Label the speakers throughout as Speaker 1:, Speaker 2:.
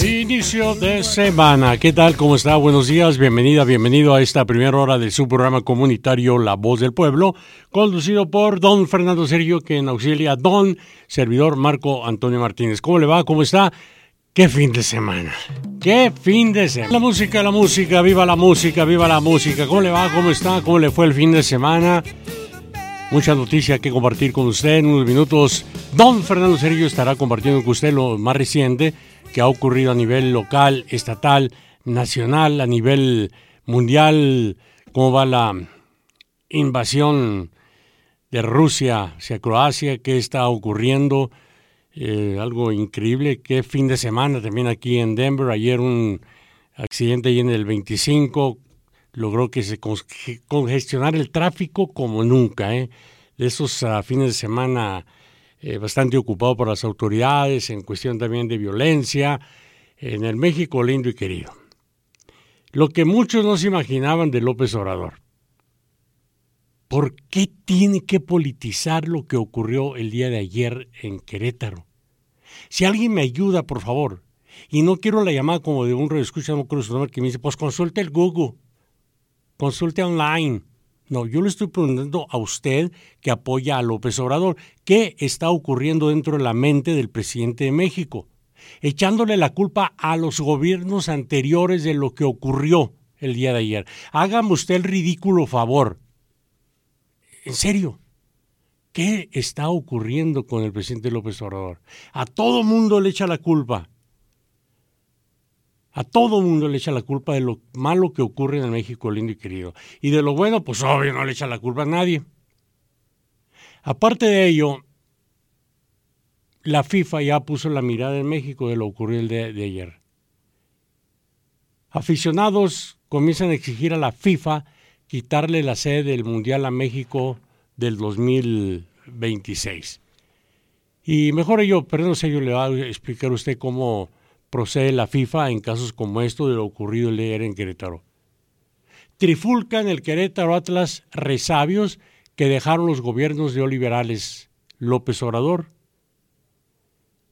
Speaker 1: Inicio de semana. ¿Qué tal? ¿Cómo está? Buenos días. Bienvenida, bienvenido a esta primera hora de su programa comunitario La Voz del Pueblo, conducido por don Fernando Sergio, que en auxilia don servidor Marco Antonio Martínez. ¿Cómo le va? ¿Cómo está? ¡Qué fin de semana! ¡Qué fin de semana! La música, la música, viva la música, viva la música. ¿Cómo le va? ¿Cómo está? ¿Cómo le fue el fin de semana? Mucha noticia que compartir con usted en unos minutos. Don Fernando Sergio estará compartiendo con usted lo más reciente que ha ocurrido a nivel local, estatal, nacional, a nivel mundial, cómo va la invasión de Rusia hacia Croacia, qué está ocurriendo, eh, algo increíble, qué fin de semana también aquí en Denver, ayer un accidente ahí en el 25, logró que se congestionara el tráfico como nunca, ¿eh? de esos ah, fines de semana eh, bastante ocupado por las autoridades, en cuestión también de violencia, en el México lindo y querido. Lo que muchos no se imaginaban de López Obrador. ¿Por qué tiene que politizar lo que ocurrió el día de ayer en Querétaro? Si alguien me ayuda, por favor, y no quiero la llamada como de un redescucha, no creo su nombre, que me dice, pues consulte el Google, consulte online. No, yo le estoy preguntando a usted que apoya a López Obrador, ¿qué está ocurriendo dentro de la mente del presidente de México? Echándole la culpa a los gobiernos anteriores de lo que ocurrió el día de ayer. Hágame usted el ridículo favor. En serio, ¿qué está ocurriendo con el presidente López Obrador? A todo mundo le echa la culpa. A todo mundo le echa la culpa de lo malo que ocurre en México lindo y querido. Y de lo bueno, pues obvio, no le echa la culpa a nadie. Aparte de ello, la FIFA ya puso la mirada en México de lo ocurrido el de, de ayer. Aficionados comienzan a exigir a la FIFA quitarle la sede del Mundial a México del 2026. Y mejor yo, perdón, yo le voy a explicar a usted cómo procede la FIFA en casos como esto de lo ocurrido el en Querétaro. Trifulcan el Querétaro Atlas resabios que dejaron los gobiernos neoliberales. López Obrador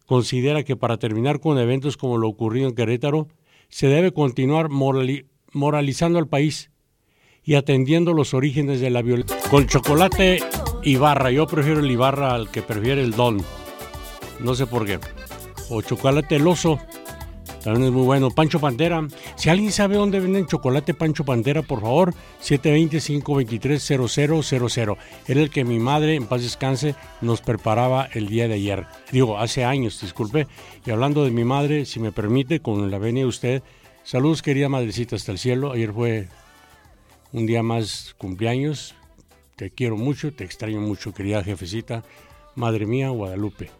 Speaker 1: considera que para terminar con eventos como lo ocurrido en Querétaro, se debe continuar moralizando al país y atendiendo los orígenes de la violencia. Con chocolate y barra, yo prefiero el Ibarra al que prefiere el Don. No sé por qué. O chocolate eloso también es muy bueno. Pancho Pantera. Si alguien sabe dónde venden chocolate Pancho Pantera, por favor, 720-523-0000. Era el que mi madre, en paz descanse, nos preparaba el día de ayer. Digo, hace años, disculpe. Y hablando de mi madre, si me permite, con la venia de usted, saludos querida madrecita hasta el cielo. Ayer fue un día más cumpleaños. Te quiero mucho, te extraño mucho, querida jefecita. Madre mía, Guadalupe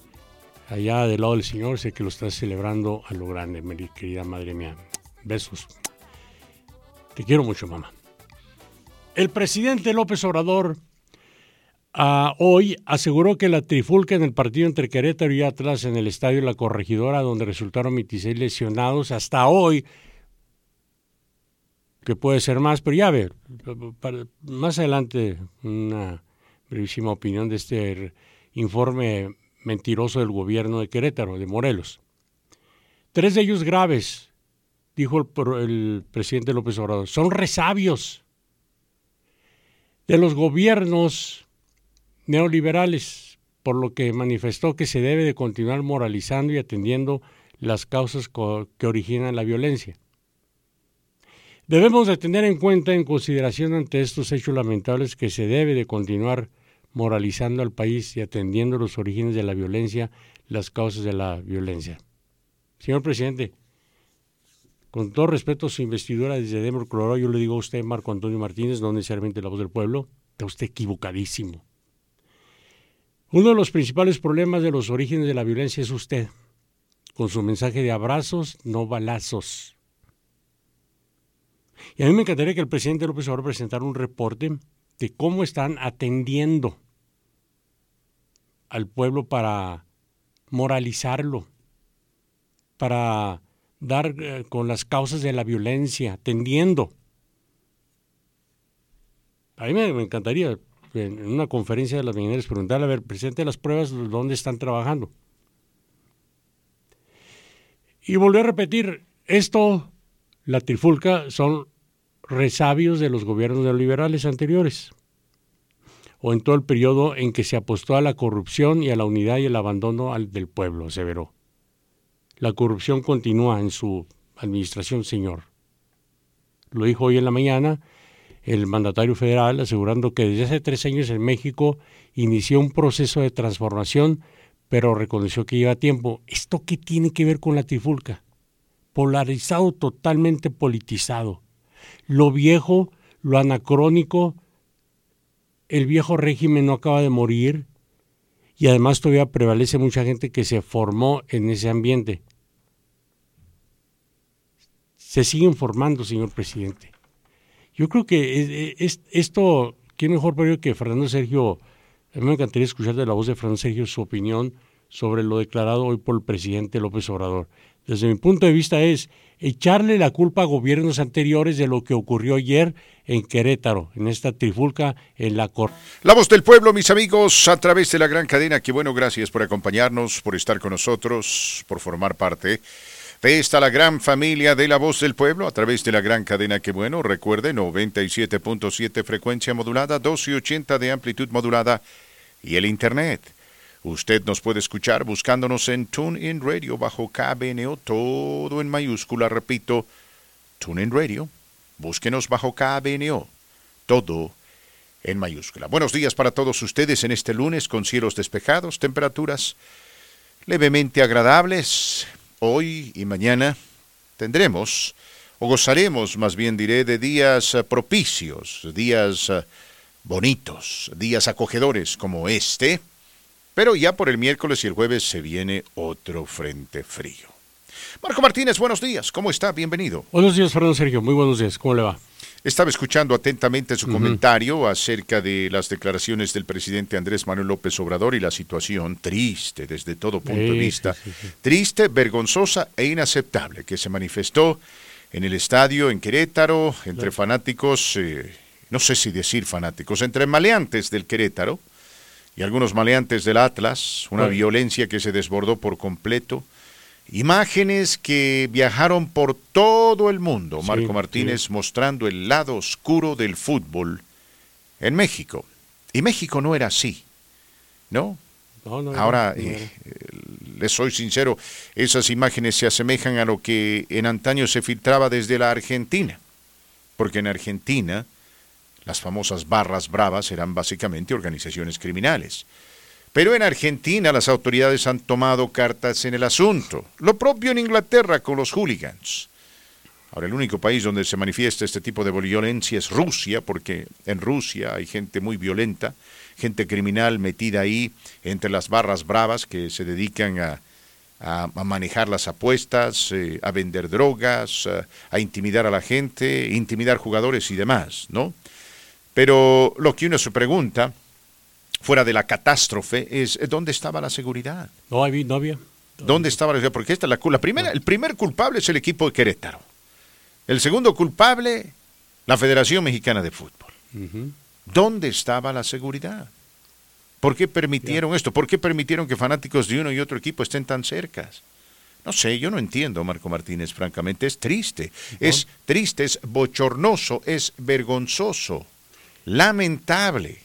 Speaker 1: allá del lado del Señor, sé que lo estás celebrando a lo grande, mi querida madre mía. Besos. Te quiero mucho, mamá. El presidente López Obrador ah, hoy aseguró que la trifulca en el partido entre Querétaro y Atlas en el estadio La Corregidora, donde resultaron 26 lesionados, hasta hoy, que puede ser más, pero ya ver, más adelante una brevísima opinión de este informe mentiroso del gobierno de Querétaro, de Morelos. Tres de ellos graves, dijo el, presidente López Obrador, son resabios de los gobiernos neoliberales, por lo que manifestó que se debe de continuar moralizando y atendiendo las causas que originan la violencia. Debemos de tener en cuenta, en consideración ante estos hechos lamentables, que se debe de continuar moralizando al país y atendiendo los orígenes de la violencia, las causas de la violencia. Señor presidente, con todo respeto a su investidura desde Denver, Colorado, yo le digo a usted, Marco Antonio Martínez, no necesariamente la voz del pueblo, está usted equivocadísimo. Uno de los principales problemas de los orígenes de la violencia es usted, con su mensaje de abrazos, no balazos. Y a mí me encantaría que el presidente López Obrador presentara un reporte de cómo están atendiendo al pueblo para moralizarlo, para dar eh, con las causas de la violencia, atendiendo. A mí me, encantaría en una conferencia de las mañaneras preguntarle, a ver, presente las pruebas, ¿dónde están trabajando? Y volvió a repetir, esto, la trifulca, son resabios de los gobiernos neoliberales anteriores, o en todo el periodo en que se apostó a la corrupción y a la unidad y el abandono del pueblo, aseveró. La corrupción continúa en su administración, señor. Lo dijo hoy en la mañana el mandatario federal, asegurando que desde hace tres años en México inició un proceso de transformación, pero reconoció que lleva tiempo. ¿Esto qué tiene que ver con la trifulca? Polarizado, totalmente politizado. Lo viejo, lo anacrónico, el viejo régimen no acaba de morir y además todavía prevalece mucha gente que se formó en ese ambiente. Se siguen formando, señor presidente. Yo creo que es, esto, ¿qué mejor para que Fernando Sergio? A mí me encantaría escuchar de la voz de Fernando Sergio su opinión sobre lo declarado hoy por el presidente López Obrador. Desde mi punto de vista es echarle la culpa a gobiernos anteriores de lo que ocurrió ayer en Querétaro, en esta trifulca en la Corte.
Speaker 2: La voz del pueblo, mis amigos, a través de la gran cadena. Que bueno, gracias por acompañarnos, por estar con nosotros, por formar parte de esta la gran familia de la voz del pueblo a través de la gran cadena que bueno, recuerde 97.7 frecuencia modulada, 1280 de amplitud modulada y el internet. Usted nos puede escuchar buscándonos en TuneIn Radio bajo KBNO, todo en mayúscula, repito, TuneIn Radio, búsquenos bajo KBNO, todo en mayúscula. Buenos días para todos ustedes en este lunes con cielos despejados, temperaturas levemente agradables, hoy y mañana tendremos, o gozaremos más bien diré, de días eh, propicios, días eh, bonitos, días acogedores como este, pero ya por el miércoles y el jueves se viene otro frente frío. Marco Martínez, buenos días, ¿cómo está? Bienvenido.
Speaker 1: Buenos días, Fernando Sergio, muy buenos días, ¿cómo le va?
Speaker 2: Estaba escuchando atentamente su comentario acerca de las declaraciones del presidente Andrés Manuel López Obrador y la situación triste desde todo punto de vista, triste, vergonzosa e inaceptable que se manifestó en el estadio en Querétaro entre fanáticos, eh, no sé si decir fanáticos, entre maleantes del Querétaro y algunos maleantes del Atlas, una violencia que se desbordó por completo. Imágenes que viajaron por todo el mundo, Marco Martínez mostrando el lado oscuro del fútbol en México. Y México no era así, ¿no? Ahora, eh, les soy sincero, esas imágenes se asemejan a lo que en antaño se filtraba desde la Argentina, porque en Argentina las famosas barras bravas eran básicamente organizaciones criminales. Pero en Argentina las autoridades han tomado cartas en el asunto. Lo propio en Inglaterra con los hooligans. Ahora, el único país donde se manifiesta este tipo de violencia es Rusia, porque en Rusia hay gente muy violenta, gente criminal metida ahí entre las barras bravas que se dedican a, manejar las apuestas, eh, a vender drogas, a, a intimidar a la gente, intimidar jugadores y demás, ¿no? Pero lo que uno se pregunta fuera de la catástrofe es dónde estaba la seguridad.
Speaker 1: No, había. No había.
Speaker 2: ¿Dónde estaba la seguridad? Porque esta es la, la primera, el primer culpable es el equipo de Querétaro. El segundo culpable, la Federación Mexicana de Fútbol. ¿Dónde estaba la seguridad? ¿Por qué permitieron esto? ¿Por qué permitieron que fanáticos de uno y otro equipo estén tan cercas? No sé, yo no entiendo, Marco Martínez, francamente. Es triste. Es triste, es bochornoso, es vergonzoso, lamentable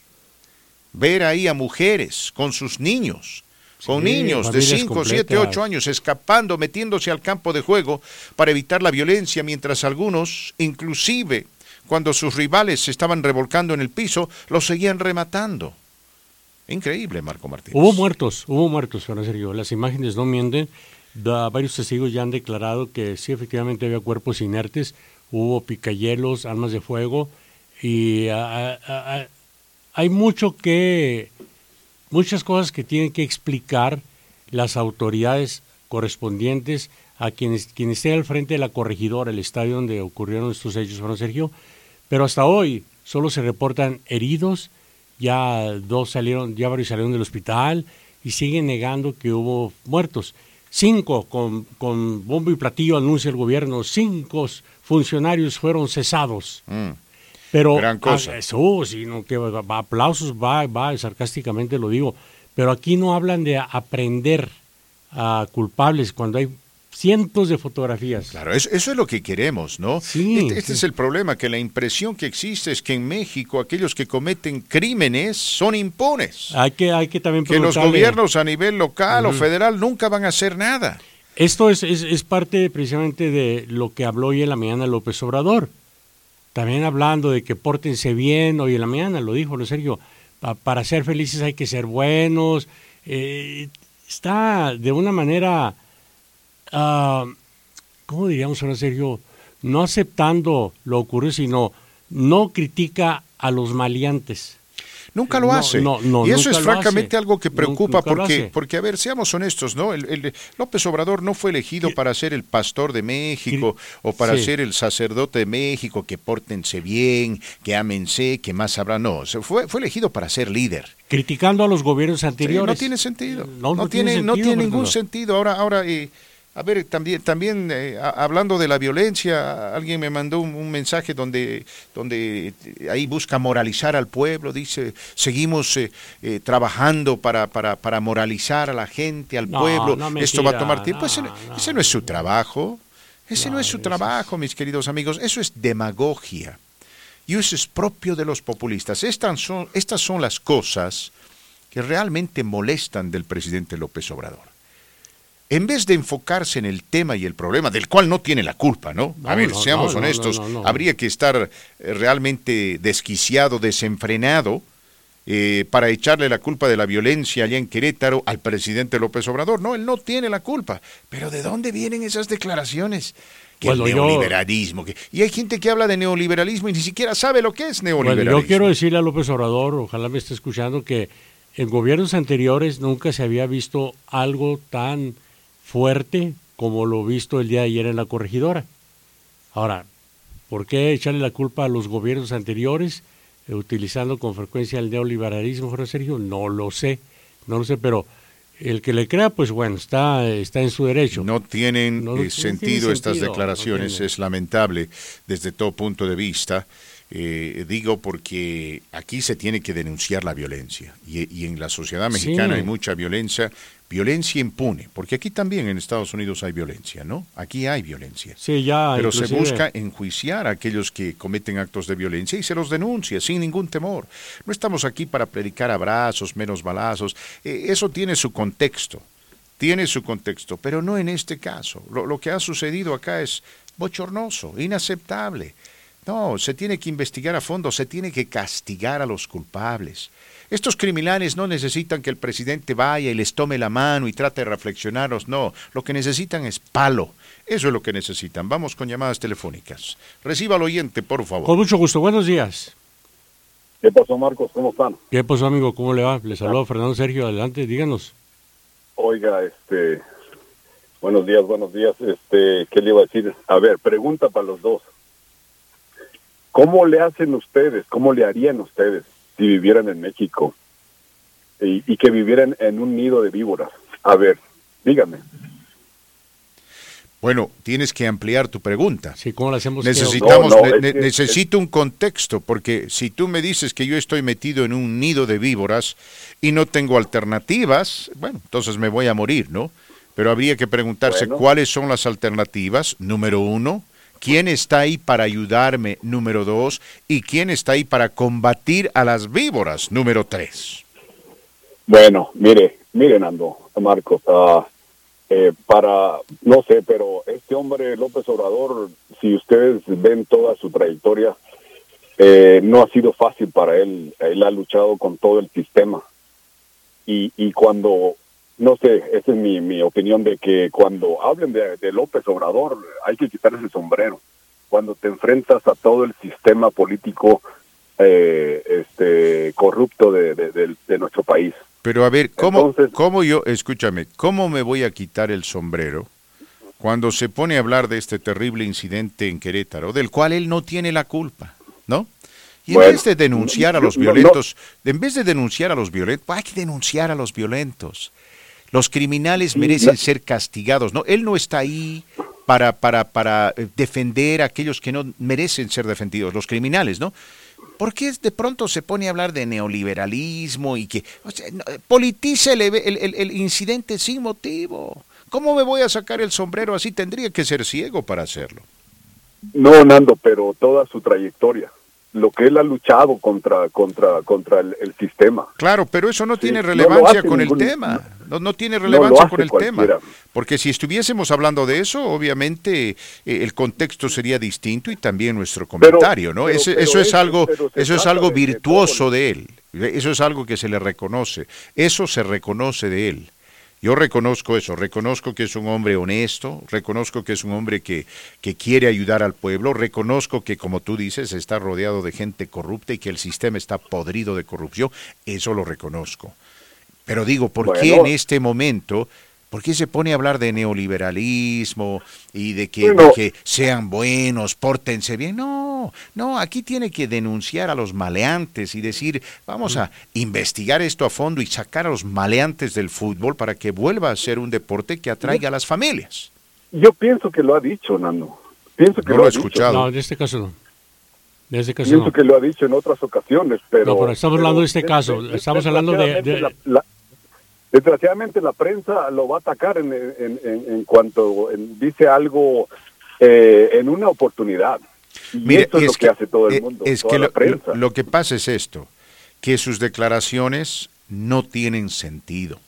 Speaker 2: ver ahí a mujeres con sus niños, con niños de 5, 7, 8 años escapando, metiéndose al campo de juego para evitar la violencia, mientras algunos, inclusive cuando sus rivales se estaban revolcando en el piso, los seguían rematando. Increíble, Marco Martínez.
Speaker 1: Hubo muertos, hubo muertos, Juan Sergio. Las imágenes no mienten. varios testigos ya han declarado que sí, efectivamente había cuerpos inertes, hubo picayelos, armas de fuego y hay mucho que, muchas cosas que tienen que explicar las autoridades correspondientes a quienes, quienes estén al frente de la corregidora, el estadio donde ocurrieron estos hechos, Juan Sergio, pero hasta hoy solo se reportan heridos, ya dos salieron, ya varios salieron del hospital y siguen negando que hubo muertos. Cinco, con, con bombo y platillo anuncia el gobierno, cinco funcionarios fueron cesados. Mm. Pero,
Speaker 2: Gran cosa.
Speaker 1: Eso, sino que aplausos, va, va, sarcásticamente lo digo. Pero aquí no hablan de aprender a culpables cuando hay cientos de fotografías.
Speaker 2: Claro, eso, es lo que queremos, ¿no?
Speaker 1: Sí,
Speaker 2: este, este es el problema, que la impresión que existe es que en México aquellos que cometen crímenes son impunes.
Speaker 1: Hay que, hay que también
Speaker 2: Que los gobiernos a nivel local o federal nunca van a hacer nada.
Speaker 1: Esto es, es, es, parte precisamente de lo que habló hoy en la mañana López Obrador. También hablando de que pórtense bien, hoy en la mañana lo dijo, lo Sergio, para ser felices hay que ser buenos. Eh, está de una manera uh, ¿cómo diríamos ahora, Sergio? No aceptando lo ocurrido, sino no critica a los maleantes.
Speaker 2: Nunca lo hace. y eso es francamente algo que preocupa porque, porque, a ver, seamos honestos, ¿no? El, López Obrador no fue elegido para ser el pastor de México o para ser el sacerdote de México, que pórtense bien, que ámense, que más habrá. No, fue, fue elegido para ser líder.
Speaker 1: Criticando a los gobiernos anteriores.
Speaker 2: no tiene sentido. No, tiene, no tiene ningún sentido. Ahora, ahora eh, a ver, también, también eh, hablando de la violencia, alguien me mandó un, mensaje donde, donde eh, ahí busca moralizar al pueblo, dice, seguimos eh, trabajando para, para, para, moralizar a la gente, al pueblo, esto va a tomar tiempo. ese, no, es su trabajo, ese no, es su trabajo, mis queridos amigos, eso es demagogia. Y eso es propio de los populistas. Estas son, estas son las cosas que realmente molestan del presidente López Obrador en vez de enfocarse en el tema y el problema, del cual no tiene la culpa, ¿no? A ver, seamos honestos, habría que estar eh, realmente desquiciado, desenfrenado, eh, para echarle la culpa de la violencia allá en Querétaro al presidente López Obrador. No, él no tiene la culpa. Pero ¿de dónde vienen esas declaraciones? Que el neoliberalismo. y hay gente que habla de neoliberalismo y ni siquiera sabe lo que es neoliberalismo.
Speaker 1: yo quiero decirle a López Obrador, ojalá me esté escuchando, que en gobiernos anteriores nunca se había visto algo tan fuerte como lo visto el día de ayer en la corregidora. Ahora, ¿por qué echarle la culpa a los gobiernos anteriores eh, utilizando con frecuencia el neoliberalismo, Jorge Sergio? No lo sé, no lo sé, pero el que le crea, pues bueno, está, está en su derecho.
Speaker 2: No tienen, eh, sentido, estas declaraciones, es lamentable desde todo punto de vista. Eh, digo porque aquí se tiene que denunciar la violencia y, en la sociedad mexicana hay mucha violencia violencia impune, porque aquí también en Estados Unidos hay violencia, ¿no? Aquí hay violencia.
Speaker 1: Sí, ya.
Speaker 2: Pero se busca enjuiciar a aquellos que cometen actos de violencia y se los denuncia sin ningún temor. No estamos aquí para predicar abrazos, menos balazos. Eh, eso tiene su contexto, tiene su contexto, pero no en este caso. Lo, lo que ha sucedido acá es bochornoso, inaceptable. No, se tiene que investigar a fondo, se tiene que castigar a los culpables. Estos criminales no necesitan que el presidente vaya y les tome la mano y trate de reflexionarlos, no, lo que necesitan es palo. Eso es lo que necesitan. Vamos con llamadas telefónicas. Reciba al oyente, por favor.
Speaker 1: Con mucho gusto. Buenos días.
Speaker 3: ¿Qué pasó, Marcos? ¿Cómo están?
Speaker 1: ¿Qué pasó, amigo? ¿Cómo le va? Le saludo Fernando Sergio. Adelante, díganos.
Speaker 3: Oiga, este... Buenos días, buenos días. Este, ¿qué le iba a decir? A ver, pregunta para los dos. ¿Cómo le hacen ustedes? ¿Cómo le harían ustedes si vivieran en México y, que vivieran en un nido de víboras. A ver, dígame.
Speaker 2: Bueno, tienes que ampliar tu pregunta.
Speaker 1: Sí, ¿cómo lo hacemos?
Speaker 2: Necesitamos, necesito un contexto, porque si tú me dices que yo estoy metido en un nido de víboras y no tengo alternativas, bueno, entonces me voy a morir, ¿no? Pero habría que preguntarse cuáles son las alternativas, número uno, ¿Quién está ahí para ayudarme? Número dos. ¿Y quién está ahí para combatir a las víboras? Número tres.
Speaker 3: Bueno, mire, miren, Ando, Marcos, uh, eh, para, no sé, pero este hombre, López Obrador, si ustedes ven toda su trayectoria, eh, no ha sido fácil para él. Él ha luchado con todo el sistema. Y, y cuando no sé, esa es mi, mi opinión de que cuando hablen de, López Obrador hay que quitarle el sombrero. Cuando te enfrentas a todo el sistema político eh, este, corrupto de, de, nuestro país.
Speaker 2: Pero a ver, ¿cómo, ¿cómo yo, escúchame, cómo me voy a quitar el sombrero cuando se pone a hablar de este terrible incidente en Querétaro, del cual él no tiene la culpa, ¿no? Y en vez de denunciar a los violentos, en vez de denunciar a los violentos, hay que denunciar a los violentos. Los criminales merecen ser castigados, ¿no? Él no está ahí para, para, para eh, defender a aquellos que no merecen ser defendidos, los criminales, ¿no? ¿Por qué de pronto se pone a hablar de neoliberalismo y que o sea, politice el, el, incidente sin motivo? ¿Cómo me voy a sacar el sombrero así? Tendría que ser ciego para hacerlo.
Speaker 3: No, Nando, pero toda su trayectoria lo que él ha luchado contra contra contra el, sistema.
Speaker 2: Claro, pero eso no tiene relevancia con el tema. No, no tiene relevancia con el tema. Porque si estuviésemos hablando de eso, obviamente eh, el contexto sería distinto y también nuestro comentario, ¿no? eso, es algo eso es algo virtuoso de él. Eso es algo que se le reconoce. Eso se reconoce de él. Yo reconozco eso, reconozco que es un hombre honesto, reconozco que es un hombre que, que quiere ayudar al pueblo, reconozco que, como tú dices, está rodeado de gente corrupta y que el sistema está podrido de corrupción, eso lo reconozco. Pero digo, ¿por qué en este momento ¿Por qué se pone a hablar de neoliberalismo y de que, que, sean buenos, pórtense bien? No, no, aquí tiene que denunciar a los maleantes y decir, vamos a investigar esto a fondo y sacar a los maleantes del fútbol para que vuelva a ser un deporte que atraiga a las familias.
Speaker 3: Yo pienso que lo ha dicho, Nano. Pienso que lo, ha escuchado.
Speaker 1: No, en este caso no. En este caso
Speaker 3: pienso que lo ha dicho en otras ocasiones, pero...
Speaker 1: No, pero estamos hablando de este caso, estamos hablando de...
Speaker 3: Desgraciadamente la prensa lo va a atacar en, en, cuanto dice algo eh, en una oportunidad. Y eso es, lo que, hace todo el eh, mundo.
Speaker 2: Es que lo, que pasa es esto, que sus declaraciones no tienen sentido.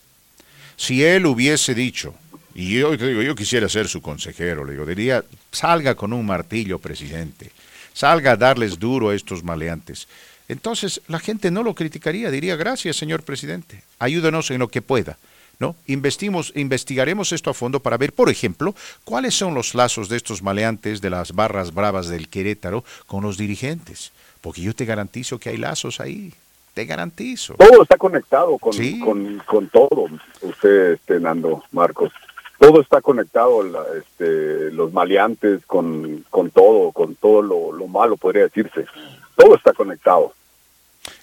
Speaker 2: Si él hubiese dicho, y yo digo, yo quisiera ser su consejero, le digo, diría, salga con un martillo, presidente, salga a darles duro a estos maleantes entonces la gente no lo criticaría, diría gracias, señor presidente, ayúdenos en lo que pueda. ¿No? Investimos, investigaremos esto a fondo para ver, por ejemplo, cuáles son los lazos de estos maleantes de las barras bravas del Querétaro con los dirigentes. Porque yo te garantizo que hay lazos ahí. Te garantizo.
Speaker 3: Todo está conectado con, con, todo, usted, este, Nando, Marcos. Todo está conectado, este, los maleantes con, con todo, con todo lo, lo malo, podría decirse. Todo está conectado.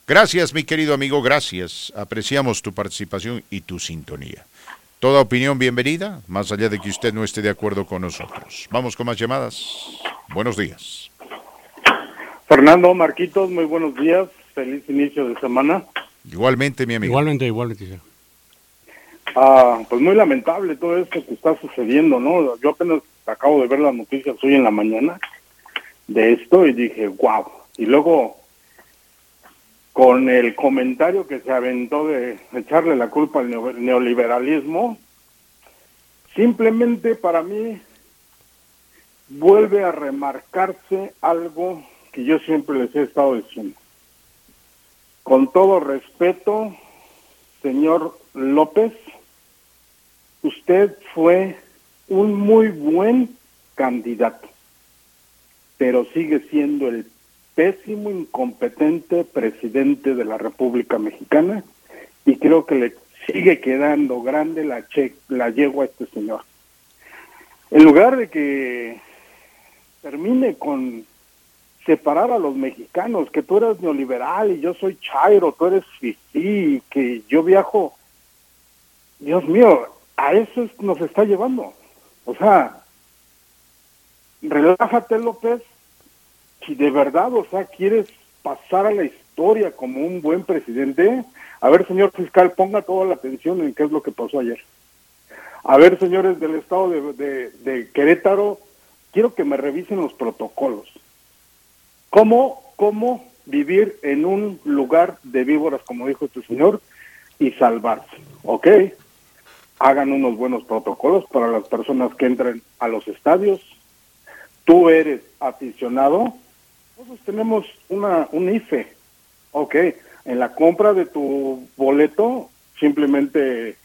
Speaker 2: Gracias, mi querido amigo, gracias. Apreciamos tu participación y tu sintonía. Toda opinión bienvenida, más allá de que usted no esté de acuerdo con nosotros. Vamos con más llamadas. Buenos días.
Speaker 4: Fernando Marquitos, muy buenos días. Feliz inicio de semana.
Speaker 2: Igualmente, mi amigo.
Speaker 1: Igualmente, igualmente.
Speaker 4: Ah, pues muy lamentable todo esto que está sucediendo, ¿no? Yo apenas acabo de ver las noticias hoy en la mañana de esto y dije, wow. Y luego con el comentario que se aventó de echarle la culpa al neoliberalismo, simplemente para mí vuelve a remarcarse algo que yo siempre les he estado diciendo. Con todo respeto, señor López, usted fue un muy buen candidato, pero sigue siendo el pésimo, incompetente presidente de la República Mexicana y creo que le sigue quedando grande la, che, la yegua a este señor. En lugar de que termine con separar a los mexicanos, que tú eres neoliberal y yo soy chairo, tú eres fifí, que yo viajo, Dios mío, a eso nos está llevando. O sea, relájate López, si de verdad, o sea, quieres pasar a la historia como un buen presidente, a ver, señor fiscal, ponga toda la atención en qué es lo que pasó ayer. A ver, señores del estado de, de, Querétaro, quiero que me revisen los protocolos. ¿Cómo, ¿Cómo vivir en un lugar de víboras, como dijo este señor, y salvarse? ¿Ok? Hagan unos buenos protocolos para las personas que entren a los estadios. Tú eres aficionado, nosotros tenemos una, un IFE. Ok, en la compra de tu boleto, simplemente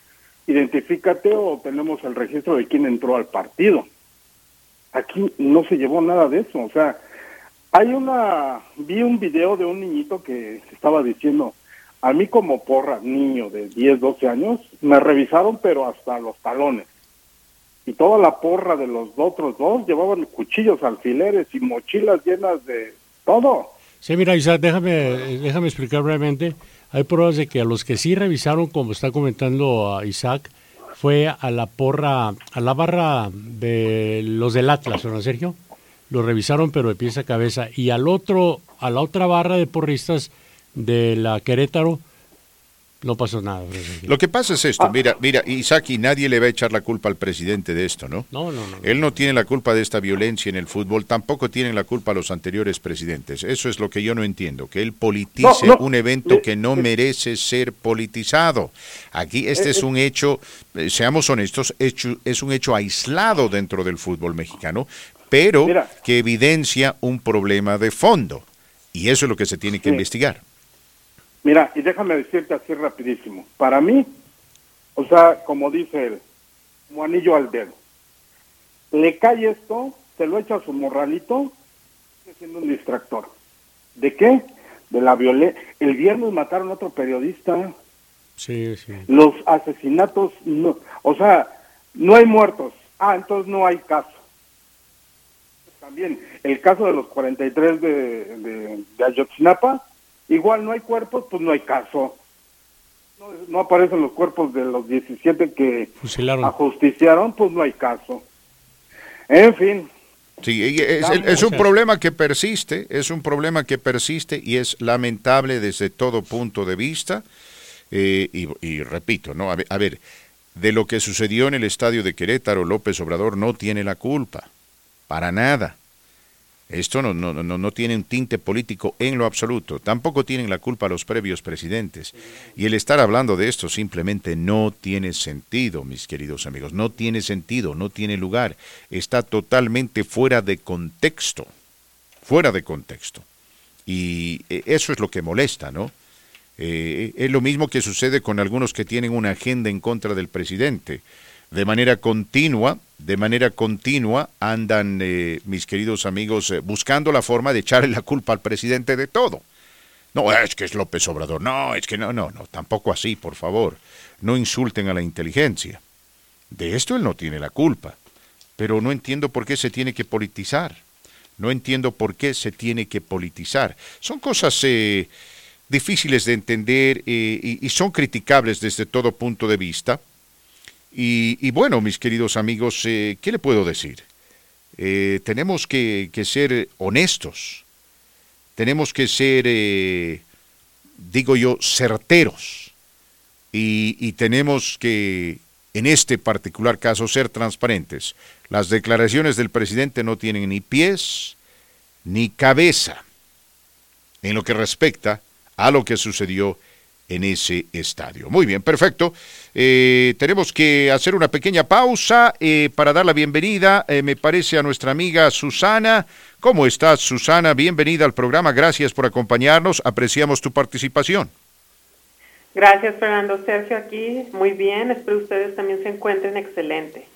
Speaker 4: identifícate o tenemos el registro de quién entró al partido. Aquí no se llevó nada de eso. O sea, hay una. Vi un video de un niñito que estaba diciendo: A mí, como porra, niño de 10, 12 años, me revisaron, pero hasta los talones y toda la porra de los otros dos llevaban cuchillos, alfileres y mochilas llenas de todo.
Speaker 1: Sí, mira, Isaac, déjame, déjame explicar brevemente. Hay pruebas de que a los que sí revisaron, como está comentando Isaac, fue a la porra, a la barra de los del Atlas, ¿no, Sergio? Lo revisaron, pero de pies a cabeza. Y al otro, a la otra barra de porristas de la Querétaro, No pasó nada.
Speaker 2: Lo que pasa es esto, mira, mira, Isaki, nadie le va a echar la culpa al presidente de esto, ¿no?
Speaker 1: No, no, no.
Speaker 2: Él no tiene la culpa de esta violencia en el fútbol, tampoco tienen la culpa los anteriores presidentes. Eso es lo que yo no entiendo, que él politice un evento que no merece ser politizado. Aquí este es un hecho, eh, seamos honestos, hecho, es un hecho aislado dentro del fútbol mexicano, pero que evidencia un problema de fondo. Y eso es lo que se tiene que investigar.
Speaker 4: Mira, y déjame decirte así rapidísimo. Para mí, o sea, como dice él, como anillo al dedo. Le cae esto, se lo echa a su morralito, siendo un distractor. ¿De qué? De la violencia. El viernes mataron a otro periodista.
Speaker 1: Sí, sí.
Speaker 4: Los asesinatos, no, o sea, no hay muertos. Ah, entonces no hay caso. También el caso de los 43 de, de, de Ayotzinapa, Igual no hay cuerpos, pues no hay caso. No, aparecen los cuerpos de los 17 que ajusticiaron, pues no hay caso. En fin.
Speaker 2: Sí, es, un problema que persiste, es un problema que persiste y es lamentable desde todo punto de vista. Eh, y, repito, ¿no? a ver, de lo que sucedió en el estadio de Querétaro, López Obrador no tiene la culpa, para nada. Esto no, no, no, no tiene un tinte político en lo absoluto. Tampoco tienen la culpa los previos presidentes. Y el estar hablando de esto simplemente no tiene sentido, mis queridos amigos. No tiene sentido, no tiene lugar. Está totalmente fuera de contexto. Fuera de contexto. Y eh, eso es lo que molesta, ¿no? Eh, es lo mismo que sucede con algunos que tienen una agenda en contra del presidente de manera continua, de manera continua andan, eh, mis queridos amigos, eh, buscando la forma de echarle la culpa al presidente de todo. No, es que es López Obrador. No, es que no, no, no, tampoco así, por favor. No insulten a la inteligencia. De esto él no tiene la culpa. Pero no entiendo por qué se tiene que politizar. No entiendo por qué se tiene que politizar. Son cosas eh, difíciles de entender y son criticables desde todo punto de vista y, bueno, mis queridos amigos, eh, ¿qué le puedo decir? Eh, tenemos que, ser honestos, tenemos que ser, eh, digo yo, certeros y, y tenemos que, en este particular caso, ser transparentes. Las declaraciones del presidente no tienen ni pies ni cabeza en lo que respecta a lo que sucedió en ese estadio. Muy bien, perfecto. Eh, tenemos que hacer una pequeña pausa eh, para dar la bienvenida, eh, me parece, a nuestra amiga Susana. ¿Cómo estás, Susana? Bienvenida al programa. Gracias por acompañarnos. Apreciamos tu participación.
Speaker 5: Gracias, Fernando Sergio, aquí. Muy bien. Espero ustedes también se encuentren excelente.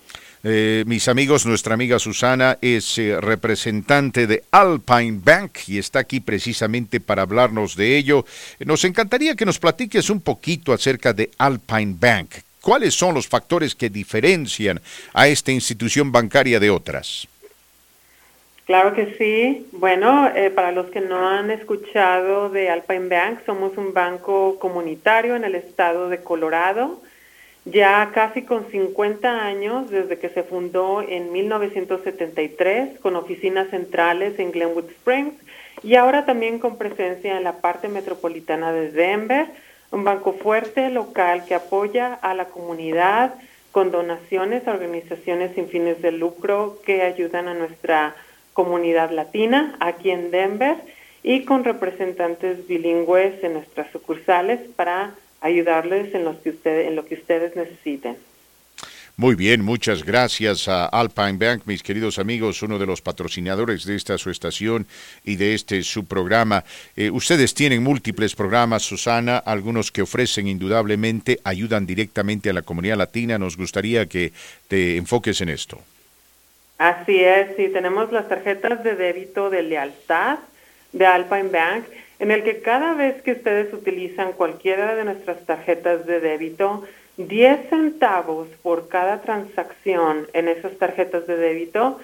Speaker 2: Eh, mis amigos, nuestra amiga Susana es eh, representante de Alpine Bank y está aquí precisamente para hablarnos de ello. Nos encantaría que nos platiques un poquito acerca de Alpine Bank. ¿Cuáles son los factores que diferencian a esta institución bancaria de otras?
Speaker 5: Claro que sí. Bueno, eh, para los que no han escuchado de Alpine Bank, somos un banco comunitario en el estado de Colorado ya casi con 50 años desde que se fundó en 1973 con oficinas centrales en Glenwood Springs y ahora también con presencia en la parte metropolitana de Denver, un banco fuerte local que apoya a la comunidad con donaciones a organizaciones sin fines de lucro que ayudan a nuestra comunidad latina aquí en Denver y con representantes bilingües en nuestras sucursales para ayudarles en, que ustedes, en lo que ustedes necesiten.
Speaker 2: Muy bien, muchas gracias a Alpine Bank, mis queridos amigos, uno de los patrocinadores de esta su estación y de este su programa. Eh, ustedes tienen múltiples programas, Susana, algunos que ofrecen indudablemente, ayudan directamente a la comunidad latina. Nos gustaría que te enfoques en esto.
Speaker 5: Así es, sí, tenemos las tarjetas de débito de lealtad de Alpine Bank en el que cada vez que ustedes utilizan cualquiera de nuestras tarjetas de débito, 10 centavos por cada transacción en esas tarjetas de débito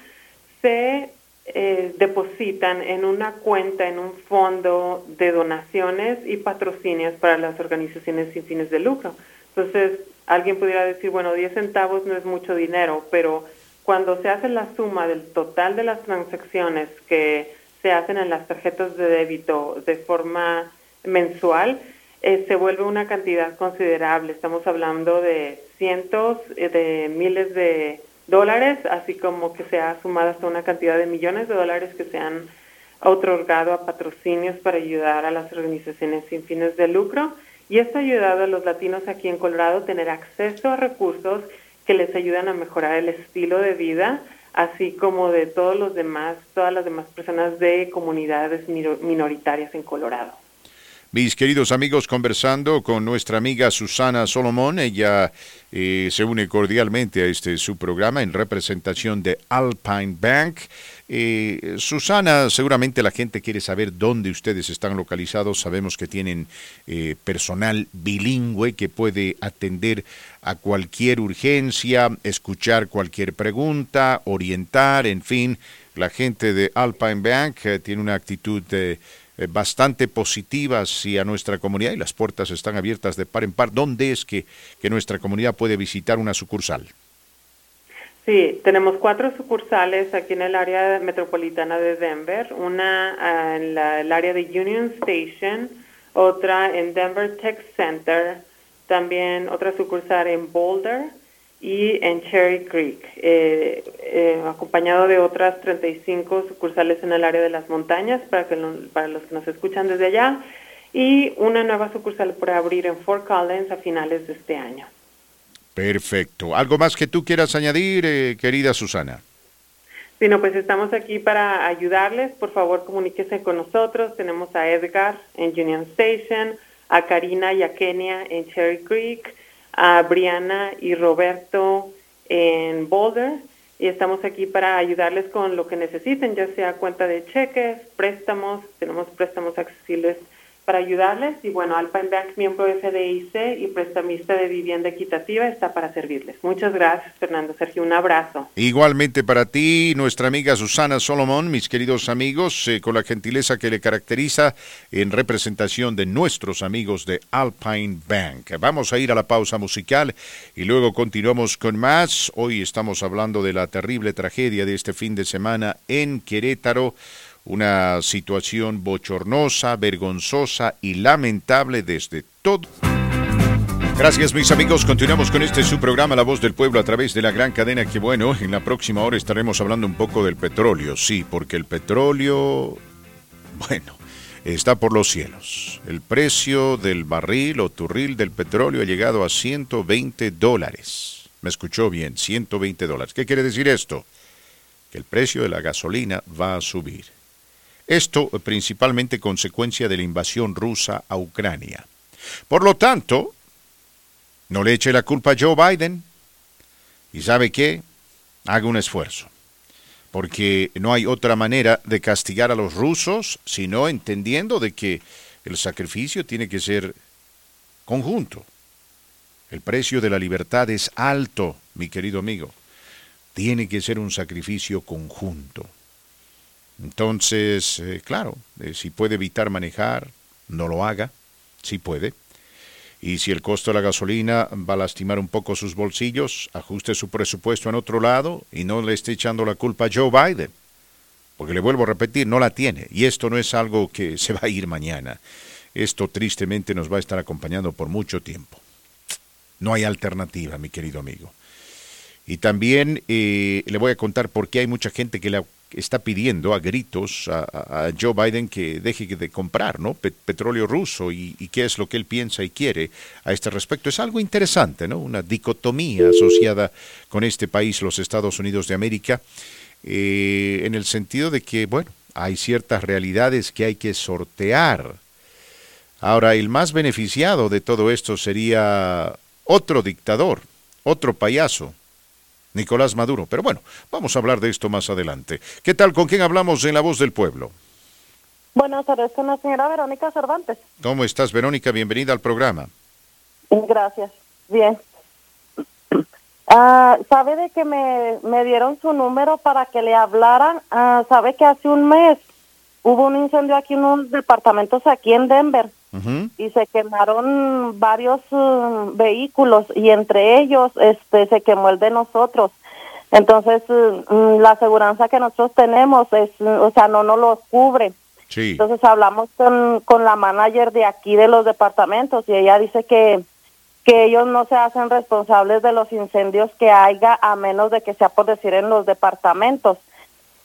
Speaker 5: se eh, depositan en una cuenta, en un fondo de donaciones y patrocinios para las organizaciones sin fines de lucro. Entonces, alguien pudiera decir, bueno, 10 centavos no es mucho dinero, pero cuando se hace la suma del total de las transacciones que se hacen en las tarjetas de débito de forma mensual, eh, se vuelve una cantidad considerable. Estamos hablando de cientos eh, de miles de dólares, así como que se ha sumado hasta una cantidad de millones de dólares que se han otorgado a patrocinios para ayudar a las organizaciones sin fines de lucro. Y esto ha ayudado a los latinos aquí en Colorado a tener acceso a recursos que les ayudan a mejorar el estilo de vida, así como de todos los demás, todas las demás personas de comunidades minoritarias en Colorado.
Speaker 2: Mis queridos amigos, conversando con nuestra amiga Susana Solomón, ella eh, se une cordialmente a este su programa en representación de Alpine Bank. Eh, Susana, seguramente la gente quiere saber dónde ustedes están localizados. Sabemos que tienen eh, personal bilingüe que puede atender a cualquier urgencia, escuchar cualquier pregunta, orientar, en fin. La gente de Alpine Bank tiene una actitud eh, bastante positivas hacia nuestra comunidad y las puertas están abiertas de par en par. ¿Dónde es que, que nuestra comunidad puede visitar una sucursal?
Speaker 5: Sí, tenemos cuatro sucursales aquí en el área metropolitana de Denver, una ah, en el área de Union Station, otra en Denver Tech Center, también otra sucursal en Boulder, y en Cherry Creek, eh, eh, acompañado de otras 35 sucursales en el área de las montañas para, que para los que nos escuchan desde allá y una nueva sucursal por abrir en Fort Collins a finales de este año.
Speaker 2: Perfecto. ¿Algo más que tú quieras añadir, eh, querida Susana?
Speaker 5: Sí, no, pues estamos aquí para ayudarles. Por favor, comuníquese con nosotros. Tenemos a Edgar en Union Station, a Karina y a Kenia en Cherry Creek, a Briana y Roberto en Boulder y estamos aquí para ayudarles con lo que necesiten, ya sea cuenta de cheques, préstamos, tenemos préstamos accesibles para ayudarles. Y bueno, Alpine Bank, miembro FDIC y prestamista de vivienda equitativa, está para servirles. Muchas gracias, Fernando Sergio. Un abrazo.
Speaker 2: Igualmente para ti, nuestra amiga Susana Solomón, mis queridos amigos, eh, con la gentileza que le caracteriza en representación de nuestros amigos de Alpine Bank. Vamos a ir a la pausa musical y luego continuamos con más. Hoy estamos hablando de la terrible tragedia de este fin de semana en Querétaro una situación bochornosa, vergonzosa y lamentable desde todo. Gracias mis amigos, continuamos con este su programa La Voz del Pueblo a través de la gran cadena que bueno, en la próxima hora estaremos hablando un poco del petróleo, sí, porque el petróleo, bueno, está por los cielos. El precio del barril o turril del petróleo ha llegado a 120 dólares. Me escuchó bien, 120 dólares. ¿Qué quiere decir esto? Que el precio de la gasolina va a subir. Esto principalmente consecuencia de la invasión rusa a Ucrania. Por lo tanto, no le eche la culpa a Joe Biden. ¿Y sabe qué? Haga un esfuerzo. Porque no hay otra manera de castigar a los rusos sino entendiendo de que el sacrificio tiene que ser conjunto. El precio de la libertad es alto, mi querido amigo. Tiene que ser un sacrificio conjunto. Entonces, eh, claro, eh, si puede evitar manejar, no lo haga, si puede. Y si el costo de la gasolina va a lastimar un poco sus bolsillos, ajuste su presupuesto en otro lado y no le esté echando la culpa a Joe Biden. Porque le vuelvo a repetir, no la tiene. Y esto no es algo que se va a ir mañana. Esto tristemente nos va a estar acompañando por mucho tiempo. No hay alternativa, mi querido amigo. Y también eh, le voy a contar por qué hay mucha gente que le está pidiendo a gritos a, Joe Biden que deje de comprar ¿no? petróleo ruso y, qué es lo que él piensa y quiere a este respecto. Es algo interesante, ¿no? una dicotomía asociada con este país, los Estados Unidos de América, eh, en el sentido de que, bueno, hay ciertas realidades que hay que sortear. Ahora, el más beneficiado de todo esto sería otro dictador, otro payaso, Nicolás Maduro. Pero bueno, vamos a hablar de esto más adelante. ¿Qué tal? ¿Con quién hablamos en La Voz del Pueblo?
Speaker 6: Buenas tardes, con la señora Verónica Cervantes.
Speaker 2: ¿Cómo estás, Verónica? Bienvenida al programa.
Speaker 6: Gracias. Bien. Ah, ¿Sabe de que me, me, dieron su número para que le hablaran? Ah, ¿Sabe que hace un mes hubo un incendio aquí en unos departamentos aquí en Denver? Y se quemaron varios uh, vehículos y entre ellos este se quemó el de nosotros. Entonces uh, mm, la aseguranza que nosotros tenemos es, o sea, no nos los cubre. Entonces hablamos con, con la manager de aquí de los departamentos y ella dice que, que ellos no se hacen responsables de los incendios que haya a menos de que sea por decir en los departamentos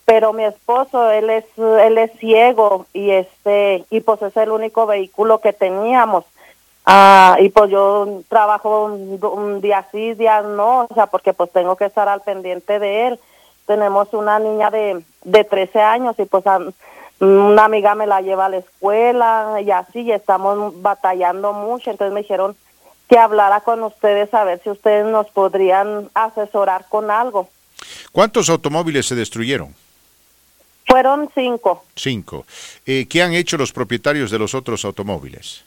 Speaker 6: pero mi esposo él es él es ciego y este y pues es el único vehículo que teníamos. Ah y pues yo trabajo un, día sí día no o sea porque pues tengo que estar al pendiente de él. Tenemos una niña de de 13 años y pues una amiga me la lleva a la escuela y así y estamos batallando mucho. Entonces me dijeron que hablara con ustedes a ver si ustedes nos podrían asesorar con algo.
Speaker 2: ¿Cuántos automóviles se destruyeron?
Speaker 6: Fueron cinco.
Speaker 2: Cinco. Eh, ¿Qué han hecho los propietarios de los otros automóviles?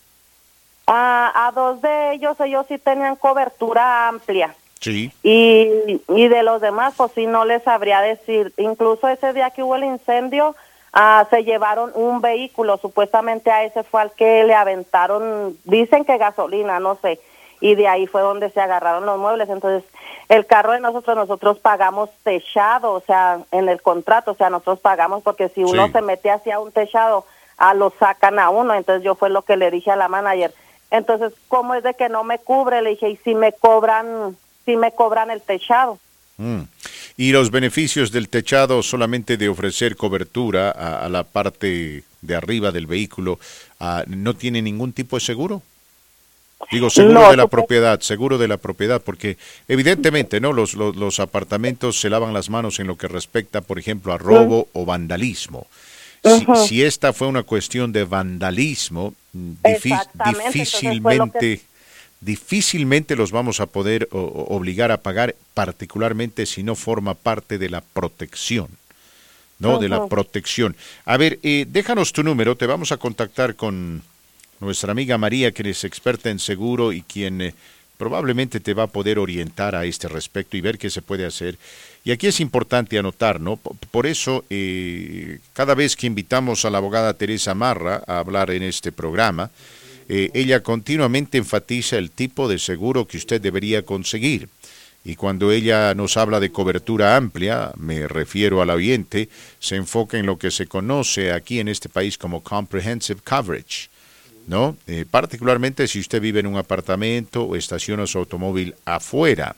Speaker 6: a dos de ellos, ellos sí tenían cobertura amplia.
Speaker 2: Sí.
Speaker 6: Y, y de los demás, pues sí, no les sabría decir. Incluso ese día que hubo el incendio, ah, se llevaron un vehículo. Supuestamente a ese fue al que le aventaron, dicen que gasolina, no sé. Y de ahí fue donde se agarraron los muebles. Entonces, el carro de nosotros, nosotros pagamos techado, o sea, en el contrato, o sea, nosotros pagamos porque si uno se mete hacia un techado, a lo sacan a uno. Entonces yo fue lo que le dije a la manager. Entonces, ¿cómo es de que no me cubre? Le dije, ¿y si me cobran, si me cobran el techado?
Speaker 2: Mm. ¿Y los beneficios del techado solamente de ofrecer cobertura a, la parte de arriba del vehículo, ah, no tiene ningún tipo de seguro? Digo, seguro de la propiedad, seguro de la propiedad, porque evidentemente, ¿no? Los, los, apartamentos se lavan las manos en lo que respecta, por ejemplo, a robo o vandalismo. Si, esta fue una cuestión de vandalismo, difícilmente, difícilmente los vamos a poder obligar a pagar, particularmente si no forma parte de la protección. ¿no? De la protección. A ver, eh, déjanos tu número, te vamos a contactar con, nuestra amiga María, que es experta en seguro y quien eh, probablemente te va a poder orientar a este respecto y ver qué se puede hacer. Y aquí es importante anotar, ¿no? Por eso, eh, cada vez que invitamos a la abogada Teresa Marra a hablar en este programa, eh, ella continuamente enfatiza el tipo de seguro que usted debería conseguir. Y cuando ella nos habla de cobertura amplia, me refiero al oyente, se enfoca en lo que se conoce aquí en este país como comprehensive coverage ¿no? Eh, particularmente si usted vive en un apartamento o estaciona su automóvil afuera.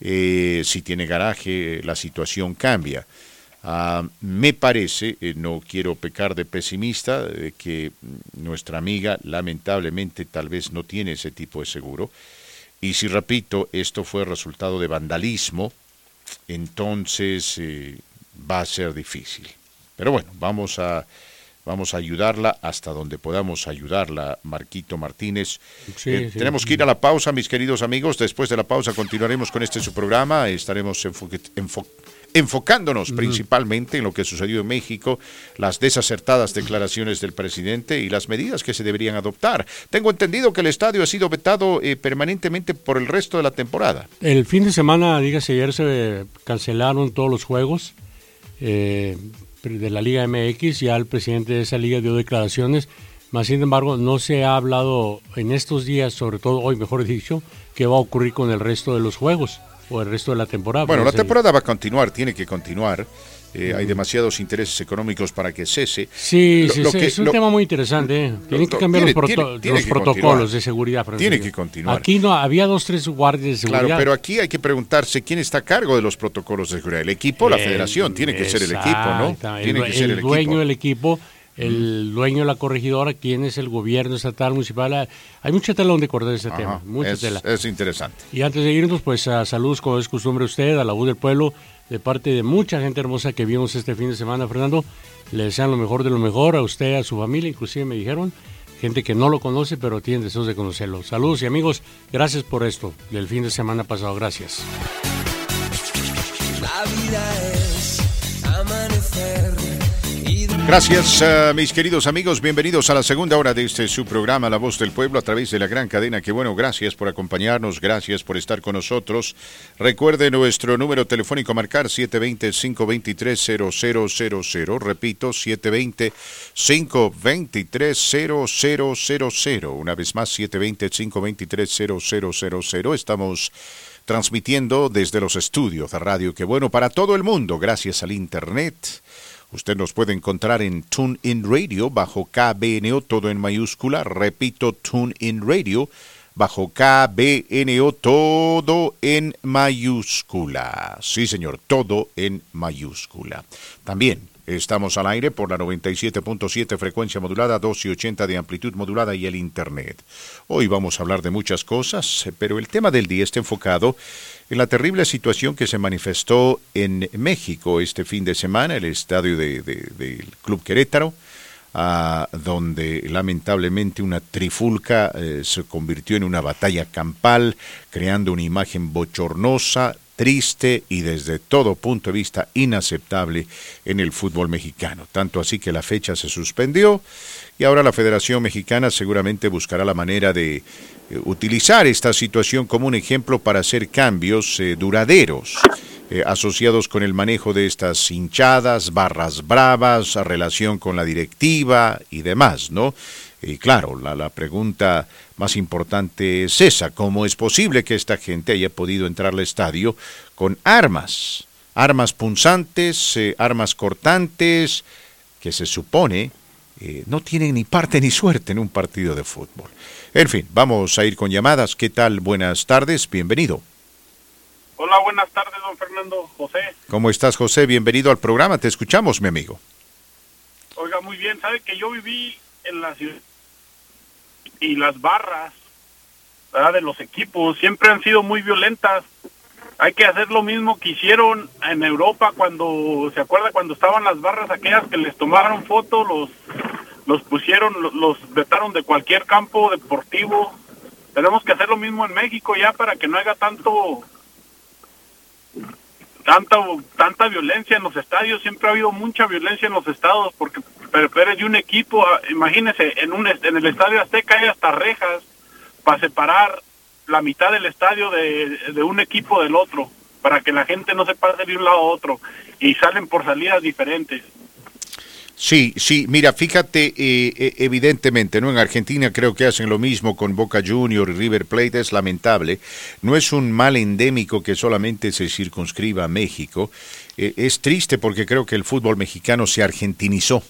Speaker 2: Eh, si tiene garaje, la situación cambia. Ah, me parece, eh, no quiero pecar de pesimista, que nuestra amiga lamentablemente tal vez no tiene ese tipo de seguro. Y si repito, esto fue resultado de vandalismo, entonces va a ser difícil. Pero bueno, vamos a Vamos a ayudarla hasta donde podamos ayudarla, Marquito Martínez. Eh, tenemos que ir a la pausa, mis queridos amigos. Después de la pausa continuaremos con este su programa. Estaremos enfocándonos principalmente en lo que sucedió en México, las desacertadas declaraciones del presidente y las medidas que se deberían adoptar. Tengo entendido que el estadio ha sido vetado eh, permanentemente por el resto de la temporada.
Speaker 1: El fin de semana, dígase, ayer se cancelaron todos los juegos. Eh, de la Liga MX, ya el presidente de esa liga dio declaraciones, más sin embargo no se ha hablado en estos días, sobre todo hoy mejor dicho, qué va a ocurrir con el resto de los juegos o el resto de la temporada.
Speaker 2: Bueno, la temporada va a continuar, tiene que continuar. Eh, hay demasiados intereses económicos para que cese.
Speaker 1: Sí, sí, es un tema muy interesante. ¿eh? Tienen que cambiar los, protocolos de seguridad.
Speaker 2: Tiene que continuar.
Speaker 1: Aquí no había dos, tres guardias de seguridad.
Speaker 2: Claro, pero aquí hay que preguntarse quién está a cargo de los protocolos de seguridad. El equipo, la federación, tiene que ser el equipo, ¿no?
Speaker 1: Tiene el, que ser el, dueño del equipo el dueño de la corregidora, quién es el gobierno estatal, municipal. Hay mucha tela donde cortar ese tema, mucha
Speaker 2: es,
Speaker 1: tela.
Speaker 2: Es interesante.
Speaker 1: Y antes de irnos, pues saludos como es costumbre usted, a la voz del pueblo, de parte de mucha gente hermosa que vimos este fin de semana, Fernando. Le desean lo mejor de lo mejor a usted, a su familia, inclusive me dijeron, gente que no lo conoce, pero tiene deseos de conocerlo. Saludos y amigos, gracias por esto del fin de semana pasado, gracias.
Speaker 2: La vida es amanecer Gracias, uh, mis queridos amigos. Bienvenidos a la segunda hora de este su programa, La Voz del Pueblo, a través de la gran cadena. Que bueno, gracias por acompañarnos, gracias por estar con nosotros. Recuerde nuestro número telefónico marcar 720-523-0000. Repito, 720-523-0000. Una vez más, 720-523-0000. Estamos transmitiendo desde los estudios de radio. Que bueno, para todo el mundo, gracias al Internet Usted nos puede encontrar en TuneIn Radio bajo KBNO, todo en mayúscula. Repito, TuneIn Radio bajo KBNO, todo en mayúscula. Sí, señor, todo en mayúscula. También Estamos al aire por la 97.7 frecuencia modulada, 280 de amplitud modulada y el Internet. Hoy vamos a hablar de muchas cosas, pero el tema del día está enfocado en la terrible situación que se manifestó en México este fin de semana, el estadio del Club Querétaro, ah, donde lamentablemente una trifulca eh, se convirtió en una batalla campal, creando una imagen bochornosa, triste y desde todo punto de vista inaceptable en el fútbol mexicano. Tanto así que la fecha se suspendió y ahora la Federación Mexicana seguramente buscará la manera de utilizar esta situación como un ejemplo para hacer cambios eh, duraderos. Eh, asociados con el manejo de estas hinchadas, barras bravas, relación con la directiva y demás, ¿no? Y claro, la, la, pregunta más importante es esa, ¿cómo es posible que esta gente haya podido entrar al estadio con armas? Armas punzantes, eh, armas cortantes, que se supone eh, no tienen ni parte ni suerte en un partido de fútbol. En fin, vamos a ir con llamadas. ¿Qué tal? Buenas tardes, bienvenido.
Speaker 7: Hola, buenas tardes, don Fernando José.
Speaker 2: ¿Cómo estás, José? Bienvenido al programa, te escuchamos, mi amigo.
Speaker 7: Oiga, muy bien, sabe que yo viví en la ciudad y las barras de los equipos siempre han sido muy violentas. Hay que hacer lo mismo que hicieron en Europa cuando, ¿se acuerda cuando estaban las barras aquellas que les tomaron fotos, los, los pusieron, los vetaron de cualquier campo deportivo? Tenemos que hacer lo mismo en México ya para que no haya tanto tanta tanta violencia en los estadios siempre ha habido mucha violencia en los estados porque eres de un equipo, ah, imagínese, en, un, en el Estadio Azteca hay hasta rejas para separar la mitad del estadio de, un equipo del otro, para que la gente no se pase de un lado a otro, y salen por salidas diferentes.
Speaker 2: Sí, sí, mira, fíjate, eh, eh, evidentemente, ¿no? En Argentina creo que hacen lo mismo con Boca Junior y River Plate, es lamentable. No es un mal endémico que solamente se circunscriba a México. Eh, es triste porque creo que el fútbol mexicano se argentinizó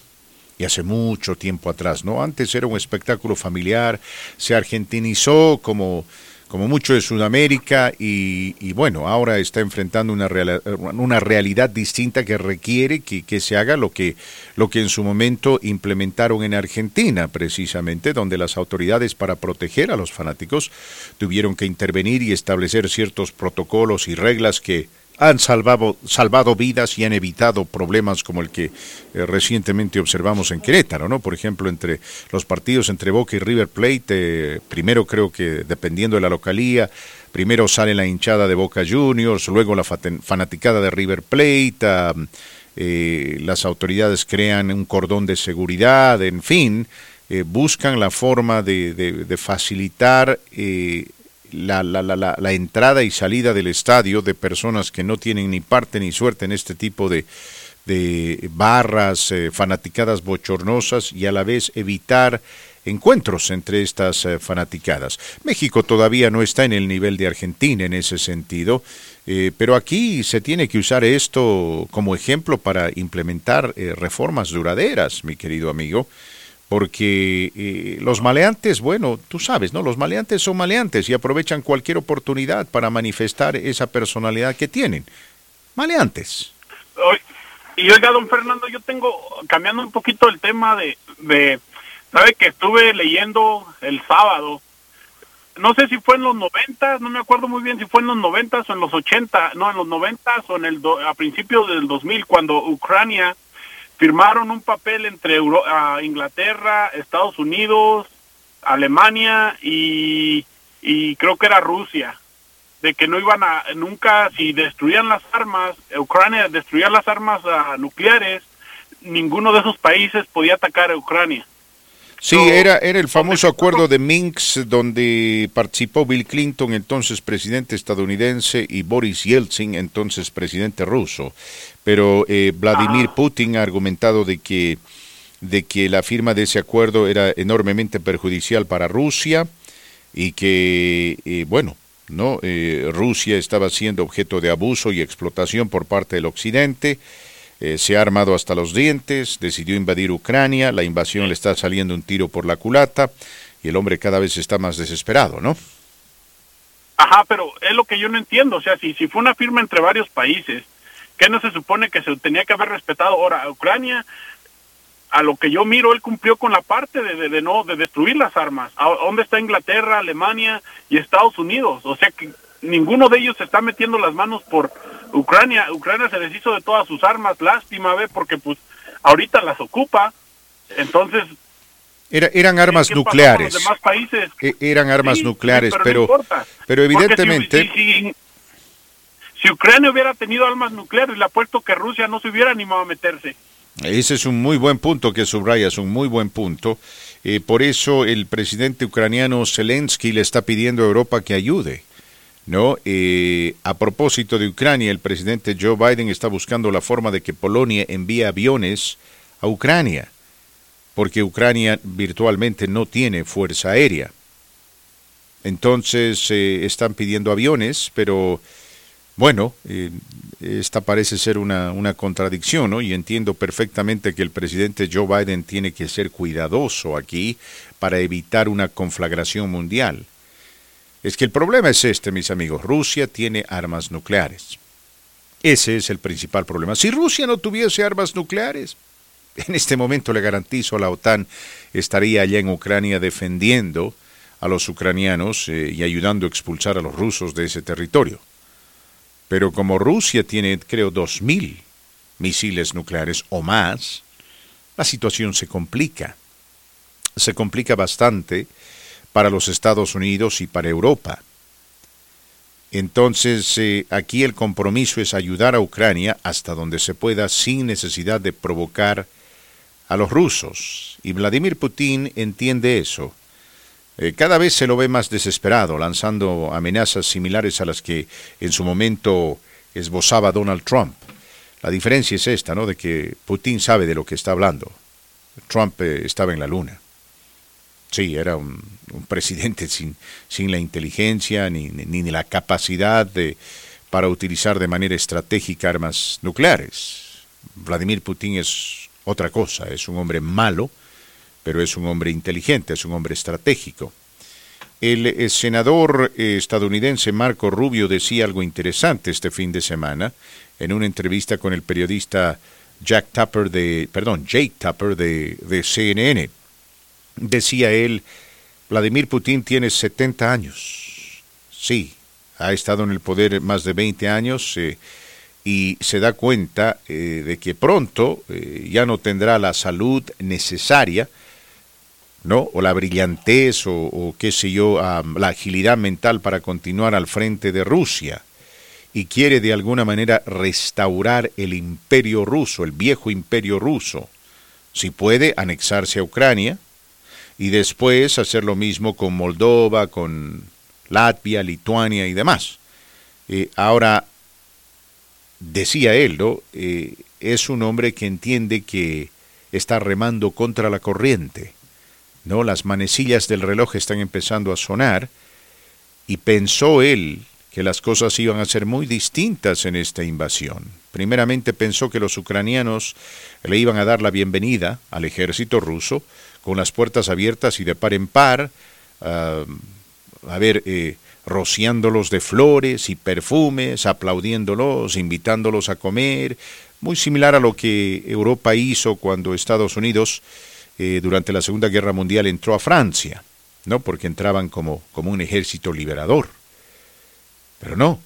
Speaker 2: y hace mucho tiempo atrás, ¿no? Antes era un espectáculo familiar, se argentinizó como, como mucho de Sudamérica y, bueno, ahora está enfrentando una, una realidad distinta que requiere que, que, se haga lo que, lo que en su momento implementaron en Argentina, precisamente, donde las autoridades para proteger a los fanáticos tuvieron que intervenir y establecer ciertos protocolos y reglas que han salvado, salvado vidas y han evitado problemas como el que eh, recientemente observamos en Querétaro, ¿no? Por ejemplo, entre los partidos entre Boca y River Plate, eh, primero creo que dependiendo de la localía, primero sale la hinchada de Boca Juniors, luego la fanaticada de River Plate, eh, las autoridades crean un cordón de seguridad, en fin, buscan la forma de, de, de facilitar la, la, la, la, entrada y salida del estadio de personas que no tienen ni parte ni suerte en este tipo de, de barras, eh, fanaticadas bochornosas y a la vez evitar encuentros entre estas eh, fanaticadas. México todavía no está en el nivel de Argentina en ese sentido, eh, pero aquí se tiene que usar esto como ejemplo para implementar reformas duraderas, mi querido amigo porque eh, los maleantes, bueno, tú sabes, ¿no? Los maleantes son maleantes y aprovechan cualquier oportunidad para manifestar esa personalidad que tienen. Maleantes.
Speaker 7: Y oiga, don Fernando, yo tengo, cambiando un poquito el tema de, de ¿sabe que estuve leyendo el sábado? No sé si fue en los 90, no me acuerdo muy bien si fue en los 90 o en los 80, no, en los 90 o en el a principios del 2000, cuando Ucrania firmaron un papel entre Inglaterra, Estados Unidos, Alemania y, creo que era Rusia, de que no iban a, nunca, si destruían las armas, Ucrania destruía las armas ah, nucleares, ninguno de esos países podía atacar a Ucrania.
Speaker 2: Sí, era, era el famoso acuerdo de Minsk donde participó Bill Clinton, entonces presidente estadounidense, y Boris Yeltsin, entonces presidente ruso. Pero eh, Vladimir ah. Putin ha argumentado de que, de que la firma de ese acuerdo era enormemente perjudicial para Rusia y que, eh, bueno, no eh, Rusia estaba siendo objeto de abuso y explotación por parte del Occidente eh, se ha armado hasta los dientes, decidió invadir Ucrania, la invasión le está saliendo un tiro por la culata y el hombre cada vez está más desesperado, ¿no?
Speaker 7: Ajá, pero es lo que yo no entiendo, o sea, si, si fue una firma entre varios países, ¿qué no se supone que se tenía que haber respetado? Ahora, Ucrania, a lo que yo miro, él cumplió con la parte de, de, no de destruir las armas. ¿A dónde está Inglaterra, Alemania y Estados Unidos? O sea que ninguno de ellos se está metiendo las manos por Ucrania. Ucrania se deshizo de todas sus armas, lástima, ve, porque pues ahorita las ocupa. Entonces,
Speaker 2: eran armas nucleares. E, eran armas nucleares, pero, pero, evidentemente...
Speaker 7: Si, Ucrania hubiera tenido armas nucleares, le apuesto que Rusia no se hubiera animado a meterse.
Speaker 2: Ese es un muy buen punto que subrayas, un muy buen punto. Eh, por eso el presidente ucraniano Zelensky le está pidiendo a Europa que ayude. ¿No? Eh, a propósito de Ucrania, el presidente Joe Biden está buscando la forma de que Polonia envíe aviones a Ucrania porque Ucrania virtualmente no tiene fuerza aérea. Entonces eh, están pidiendo aviones, pero bueno, eh, esta parece ser una, una contradicción, ¿no? Y entiendo perfectamente que el presidente Joe Biden tiene que ser cuidadoso aquí para evitar una conflagración mundial. Es que el problema es este, mis amigos. Rusia tiene armas nucleares. Ese es el principal problema. Si Rusia no tuviese armas nucleares, en este momento le garantizo a la OTAN estaría allá en Ucrania defendiendo a los ucranianos eh, y ayudando a expulsar a los rusos de ese territorio. Pero como Rusia tiene, creo, dos mil misiles nucleares o más, la situación se complica. Se complica bastante para los Estados Unidos y para Europa. Entonces, eh, aquí el compromiso es ayudar a Ucrania hasta donde se pueda sin necesidad de provocar a los rusos, y Vladimir Putin entiende eso. Eh, cada vez se lo ve más desesperado, lanzando amenazas similares a las que en su momento esbozaba Donald Trump. La diferencia es esta, ¿no? De que Putin sabe de lo que está hablando. Trump eh, estaba en la luna. Sí, era un, presidente sin, sin, la inteligencia ni, ni, ni la capacidad de, para utilizar de manera estratégica armas nucleares. Vladimir Putin es otra cosa, es un hombre malo, pero es un hombre inteligente, es un hombre estratégico. El, eh, senador eh, estadounidense Marco Rubio decía algo interesante este fin de semana en una entrevista con el periodista Jack Tapper de, perdón, Jake Tapper de, de CNN. Decía él, Vladimir Putin tiene 70 años. Sí, ha estado en el poder más de 20 años. Eh, y se da cuenta eh, de que pronto eh, ya no tendrá la salud necesaria, ¿no? O la brillantez o, qué sé yo, la agilidad mental para continuar al frente de Rusia y quiere de alguna manera restaurar el imperio ruso, el viejo imperio ruso. Si puede, anexarse a Ucrania y después hacer lo mismo con Moldova, con Latvia, Lituania y demás. Eh, ahora, decía él. Eh, es un hombre que entiende que está remando contra la corriente, ¿no? Las manecillas del reloj están empezando a sonar y pensó él que las cosas iban a ser muy distintas en esta invasión. Primeramente pensó que los ucranianos le iban a dar la bienvenida al ejército ruso con las puertas abiertas y de par en par, ah, a ver, eh, rociándolos de flores y perfumes, aplaudiéndolos, invitándolos a comer, muy similar a lo que Europa hizo cuando Estados Unidos eh, durante la Segunda Guerra Mundial entró a Francia, ¿no? Porque entraban como, como un ejército liberador. Pero no,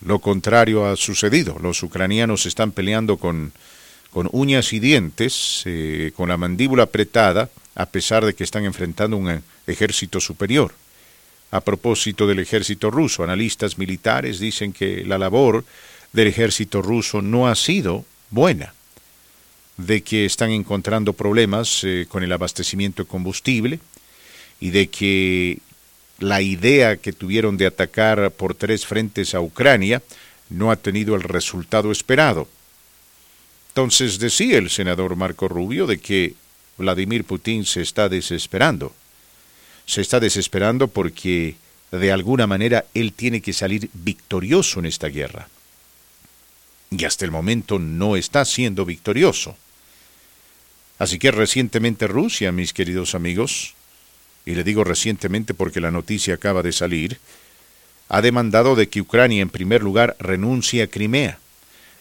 Speaker 2: lo contrario ha sucedido. Los ucranianos están peleando con, con uñas y dientes, eh, con la mandíbula apretada, a pesar de que están enfrentando un ejército superior a propósito del ejército ruso. Analistas militares dicen que la labor del ejército ruso no ha sido buena, de que están encontrando problemas eh, con el abastecimiento de combustible y de que la idea que tuvieron de atacar por tres frentes a Ucrania no ha tenido el resultado esperado. Entonces decía el senador Marco Rubio de que Vladimir Putin se está desesperando se está desesperando porque de alguna manera él tiene que salir victorioso en esta guerra. y hasta el momento no está siendo victorioso. Así que recientemente Rusia, mis queridos amigos, y le digo recientemente porque la noticia acaba de salir, ha demandado de que Ucrania en primer lugar renuncie a Crimea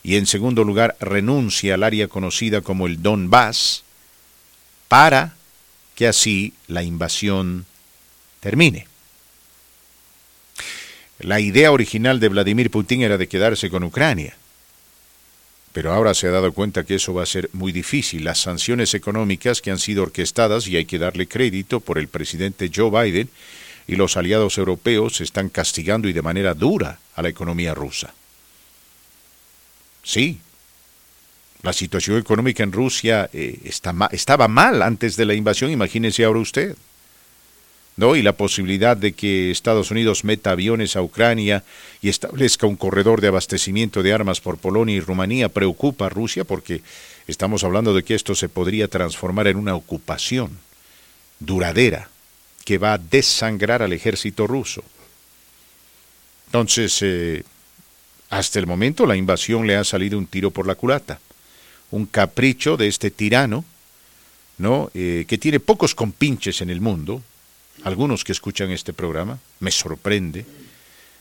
Speaker 2: y en segundo lugar renuncie al área conocida como el Donbass para que así la invasión termine. La idea original de Vladimir Putin era de quedarse con Ucrania. Pero ahora se ha dado cuenta que eso va a ser muy difícil. Las sanciones económicas que han sido orquestadas, y hay que darle crédito por el presidente Joe Biden y los aliados europeos, están castigando y de manera dura a la economía rusa. Sí, la situación económica en Rusia eh, estaba mal antes de la invasión, imagínese ahora usted. ¿no? Y la posibilidad de que Estados Unidos meta aviones a Ucrania y establezca un corredor de abastecimiento de armas por Polonia y Rumanía preocupa a Rusia porque estamos hablando de que esto se podría transformar en una ocupación duradera que va a desangrar al ejército ruso. Entonces, eh, hasta el momento la invasión le ha salido un tiro por la culata, un capricho de este tirano, ¿no? Eh, que tiene pocos compinches en el mundo, algunos que escuchan este programa, me sorprende,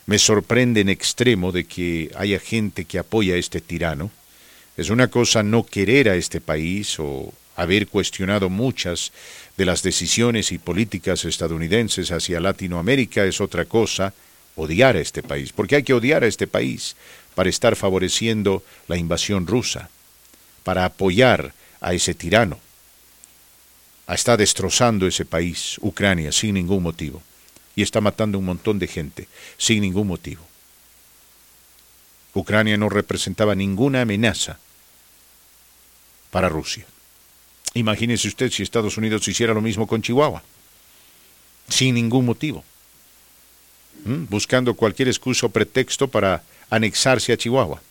Speaker 2: me sorprende en extremo de que haya gente que apoya a este tirano. Es una cosa no querer a este país o haber cuestionado muchas de las decisiones y políticas estadounidenses hacia Latinoamérica, es otra cosa odiar a este país, porque hay que odiar a este país para estar favoreciendo la invasión rusa, para apoyar a ese tirano está destrozando ese país, Ucrania, sin ningún motivo. Y está matando un montón de gente, sin ningún motivo. Ucrania no representaba ninguna amenaza para Rusia. Imagínese usted si Estados Unidos hiciera lo mismo con Chihuahua, sin ningún motivo, buscando cualquier excusa o pretexto para anexarse a Chihuahua.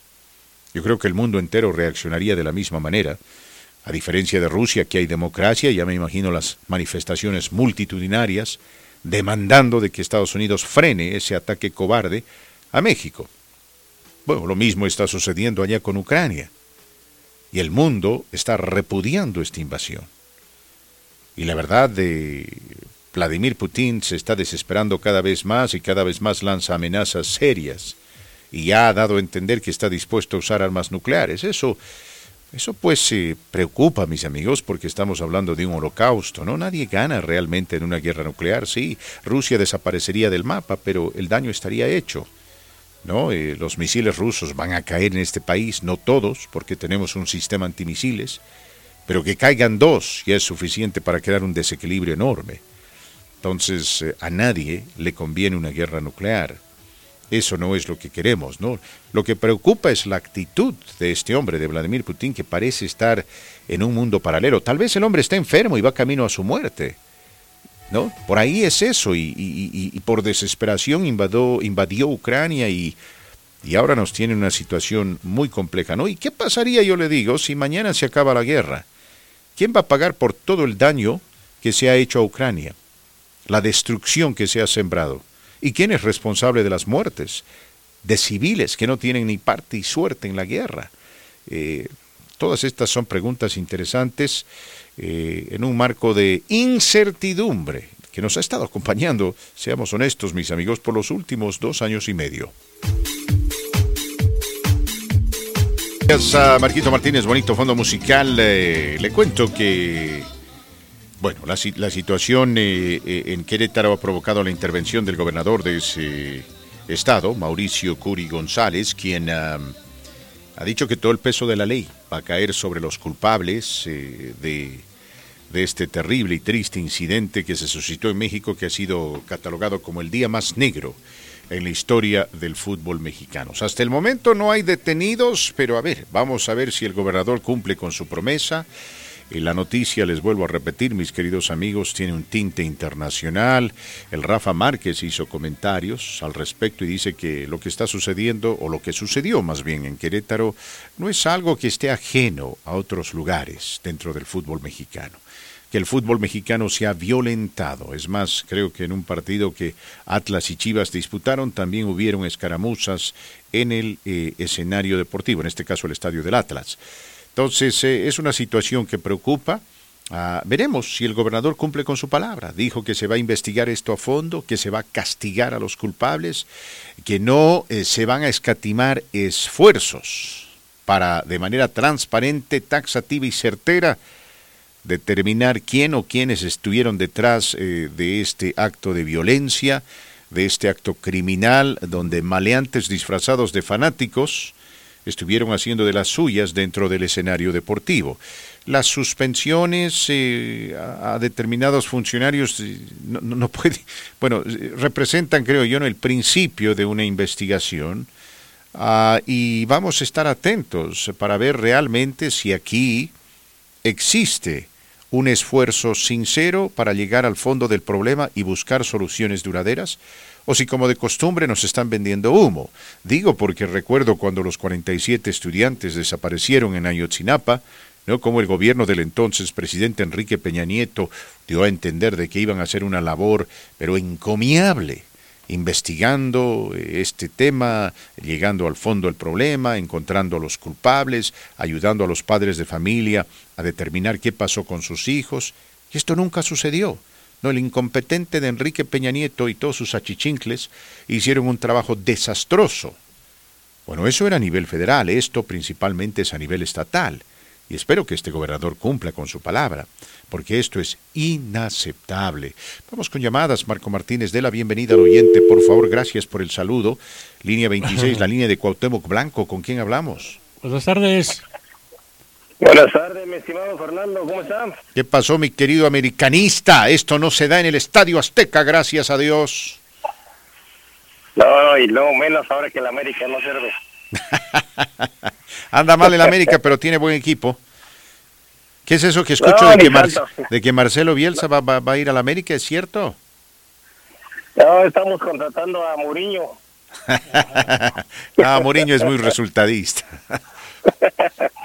Speaker 2: Yo creo que el mundo entero reaccionaría de la misma manera a diferencia de Rusia, que hay democracia, ya me imagino las manifestaciones multitudinarias demandando de que Estados Unidos frene ese ataque cobarde a México. Bueno, lo mismo está sucediendo allá con Ucrania. Y el mundo está repudiando esta invasión. Y la verdad de Vladimir Putin se está desesperando cada vez más y cada vez más lanza amenazas serias. Y ya ha dado a entender que está dispuesto a usar armas nucleares. Eso eso pues se preocupa, mis amigos, porque estamos hablando de un holocausto, ¿no? Nadie gana realmente en una guerra nuclear, sí. Rusia desaparecería del mapa, pero el daño estaría hecho. ¿no? Eh, los misiles rusos van a caer en este país, no todos, porque tenemos un sistema antimisiles, pero que caigan dos ya es suficiente para crear un desequilibrio enorme. Entonces, eh, a nadie le conviene una guerra nuclear. Eso no es lo que queremos, ¿no? Lo que preocupa es la actitud de este hombre, de Vladimir Putin, que parece estar en un mundo paralelo. Tal vez el hombre está enfermo y va camino a su muerte. ¿No? Por ahí es eso, y, por desesperación invadió, Ucrania y ahora nos tiene una situación muy compleja, ¿no? ¿Y qué pasaría, yo le digo, si mañana se acaba la guerra? ¿Quién va a pagar por todo el daño que se ha hecho a Ucrania? La destrucción que se ha sembrado. ¿Y quién es responsable de las muertes? De civiles que no tienen ni parte y suerte en la guerra. Eh, todas estas son preguntas interesantes eh, en un marco de incertidumbre que nos ha estado acompañando, seamos honestos mis amigos, por los últimos dos años y medio. Gracias a Marquito Martínez, bonito fondo musical. Eh, le cuento que bueno, la, situación eh, eh, en Querétaro ha provocado la intervención del gobernador de ese estado, Mauricio Curi González, quien ha dicho que todo el peso de la ley va a caer sobre los culpables eh, de, de este terrible y triste incidente que se suscitó en México, que ha sido catalogado como el día más negro en la historia del fútbol mexicano. Hasta el momento no hay detenidos, pero a ver, vamos a ver si el gobernador cumple con su promesa. Y la noticia, les vuelvo a repetir, mis queridos amigos, tiene un tinte internacional. El Rafa Márquez hizo comentarios al respecto y dice que lo que está sucediendo, o lo que sucedió más bien en Querétaro, no es algo que esté ajeno a otros lugares dentro del fútbol mexicano que el fútbol mexicano se ha violentado. Es más, creo que en un partido que Atlas y Chivas disputaron también hubieron escaramuzas en el eh, escenario deportivo, en este caso el estadio del Atlas. Entonces, eh, es una situación que preocupa. Ah, veremos si el gobernador cumple con su palabra. Dijo que se va a investigar esto a fondo, que se va a castigar a los culpables, que no eh, se van a escatimar esfuerzos para, de manera transparente, taxativa y certera, determinar quién o quiénes estuvieron detrás eh, de este acto de violencia, de este acto criminal, donde maleantes disfrazados de fanáticos estuvieron haciendo de las suyas dentro del escenario deportivo. Las suspensiones eh, a, determinados funcionarios eh, no, no puede, bueno, representan, creo yo, el principio de una investigación. Ah, y vamos a estar atentos para ver realmente si aquí existe un esfuerzo sincero para llegar al fondo del problema y buscar soluciones duraderas? ¿O si como de costumbre nos están vendiendo humo? Digo porque recuerdo cuando los 47 estudiantes desaparecieron en Ayotzinapa, ¿no? como el gobierno del entonces presidente Enrique Peña Nieto dio a entender de que iban a hacer una labor, pero encomiable, investigando eh, este tema, llegando al fondo del problema, encontrando a los culpables, ayudando a los padres de familia a determinar qué pasó con sus hijos. Y esto nunca sucedió. No, el incompetente de Enrique Peña Nieto y todos sus achichincles hicieron un trabajo desastroso. Bueno, eso era a nivel federal, esto principalmente es a nivel estatal. Y espero que este gobernador cumpla con su palabra, porque esto es inaceptable. Vamos con llamadas. Marco Martínez, de la bienvenida al oyente, por favor. Gracias por el saludo. Línea 26, la línea de Cuauhtémoc Blanco. ¿Con quién hablamos?
Speaker 1: Buenas tardes.
Speaker 8: Buenas tardes, mi estimado Fernando. ¿Cómo está?
Speaker 2: ¿Qué pasó, mi querido americanista? Esto no se da en el Estadio Azteca, gracias a Dios.
Speaker 8: No, y no menos ahora que el América no sirve.
Speaker 2: Anda mal el América, pero tiene buen equipo. ¿Qué es eso que escucho de, que de, que Marcelo Bielsa va, va, a ir al América? ¿Es cierto?
Speaker 8: No, estamos contratando a Mourinho.
Speaker 2: ah, Mourinho es muy resultadista.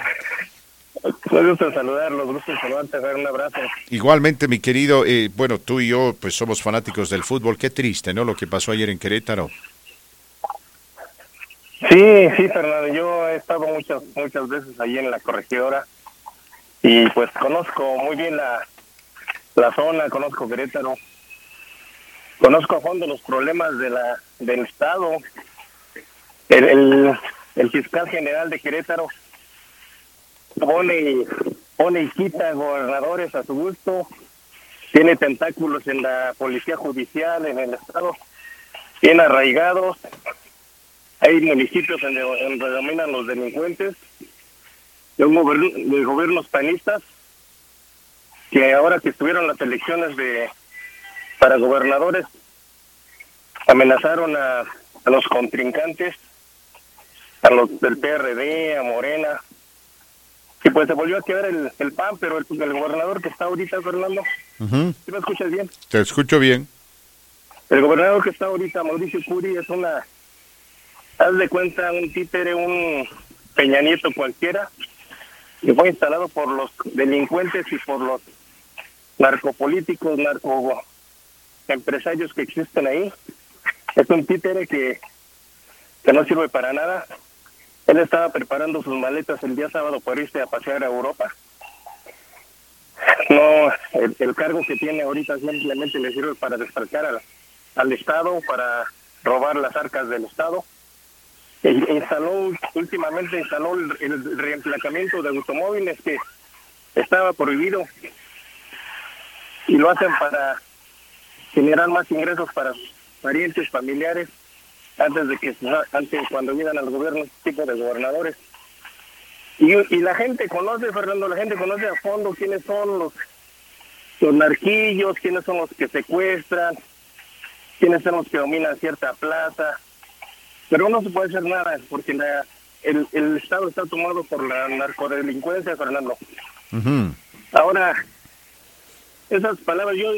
Speaker 8: Me gusta saludarlos, gusto saludarte, dar un abrazo.
Speaker 2: Igualmente, mi querido, eh, bueno, tú y yo pues somos fanáticos del fútbol, qué triste, ¿no? Lo que pasó ayer en Querétaro.
Speaker 8: Sí, sí, Fernando, yo he estado muchas muchas veces ahí en la corregidora y pues conozco muy bien la, la zona, conozco Querétaro, conozco a fondo los problemas de la del Estado. El, el, el fiscal general de Querétaro pone, pone y quita gobernadores a su gusto, tiene tentáculos en la policía judicial, en el Estado, bien arraigados. Hay municipios donde, donde dominan los delincuentes, de, un de gobiernos panistas, que ahora que estuvieron las elecciones de para gobernadores, amenazaron a, a los contrincantes, a los del PRD, a Morena, y pues se volvió a quedar el, el PAN, pero el, gobernador que está ahorita, Fernando, ¿sí me escuchas bien?
Speaker 2: Te escucho bien.
Speaker 8: El gobernador que está ahorita, Mauricio Curi, es una haz de cuenta un títere, un Peña Nieto cualquiera, que fue instalado por los delincuentes y por los narcopolíticos, narco empresarios que existen ahí. Es un títere que, que no sirve para nada. Él estaba preparando sus maletas el día sábado para irse a pasear a Europa. No, el, cargo que tiene ahorita simplemente le sirve para despreciar al, al Estado, para robar las arcas del Estado. Instaló últimamente instaló el, reemplacamiento de automóviles que estaba prohibido. Y lo hacen para generar más ingresos para parientes familiares antes de que antes cuando llegan al gobierno este tipo de gobernadores. Y, y la gente conoce Fernando la gente conoce a fondo quiénes son los los narquillos quiénes son los que secuestran quiénes son los que dominan cierta plaza. Pero no se puede hacer nada porque el, el Estado está tomado por la narcodelincuencia, Fernando. Ahora, esas palabras, yo,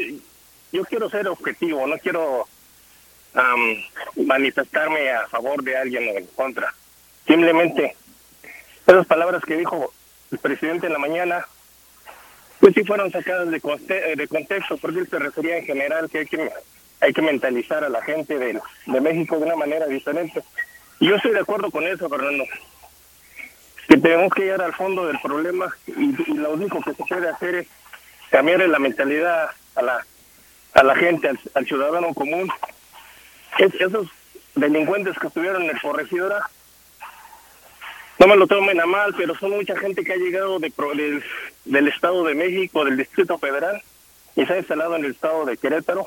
Speaker 8: yo quiero ser objetivo, no quiero manifestarme a favor de alguien o en contra. Simplemente, esas palabras que dijo el presidente en la mañana pues sí fueron sacadas de, de contexto, porque él se refería en general que hay que, hay que mentalizar a la gente de, de México de una manera diferente. Yo estoy de acuerdo con eso, Fernando. Que tenemos que llegar al fondo del problema y, lo único que se puede hacer es cambiar la mentalidad a la, a la gente, al, ciudadano común. Es, esos delincuentes que estuvieron en el corregidora no me lo tomen a mal, pero son mucha gente que ha llegado de, del, Estado de México, del Distrito Federal, y se ha instalado en el Estado de Querétaro.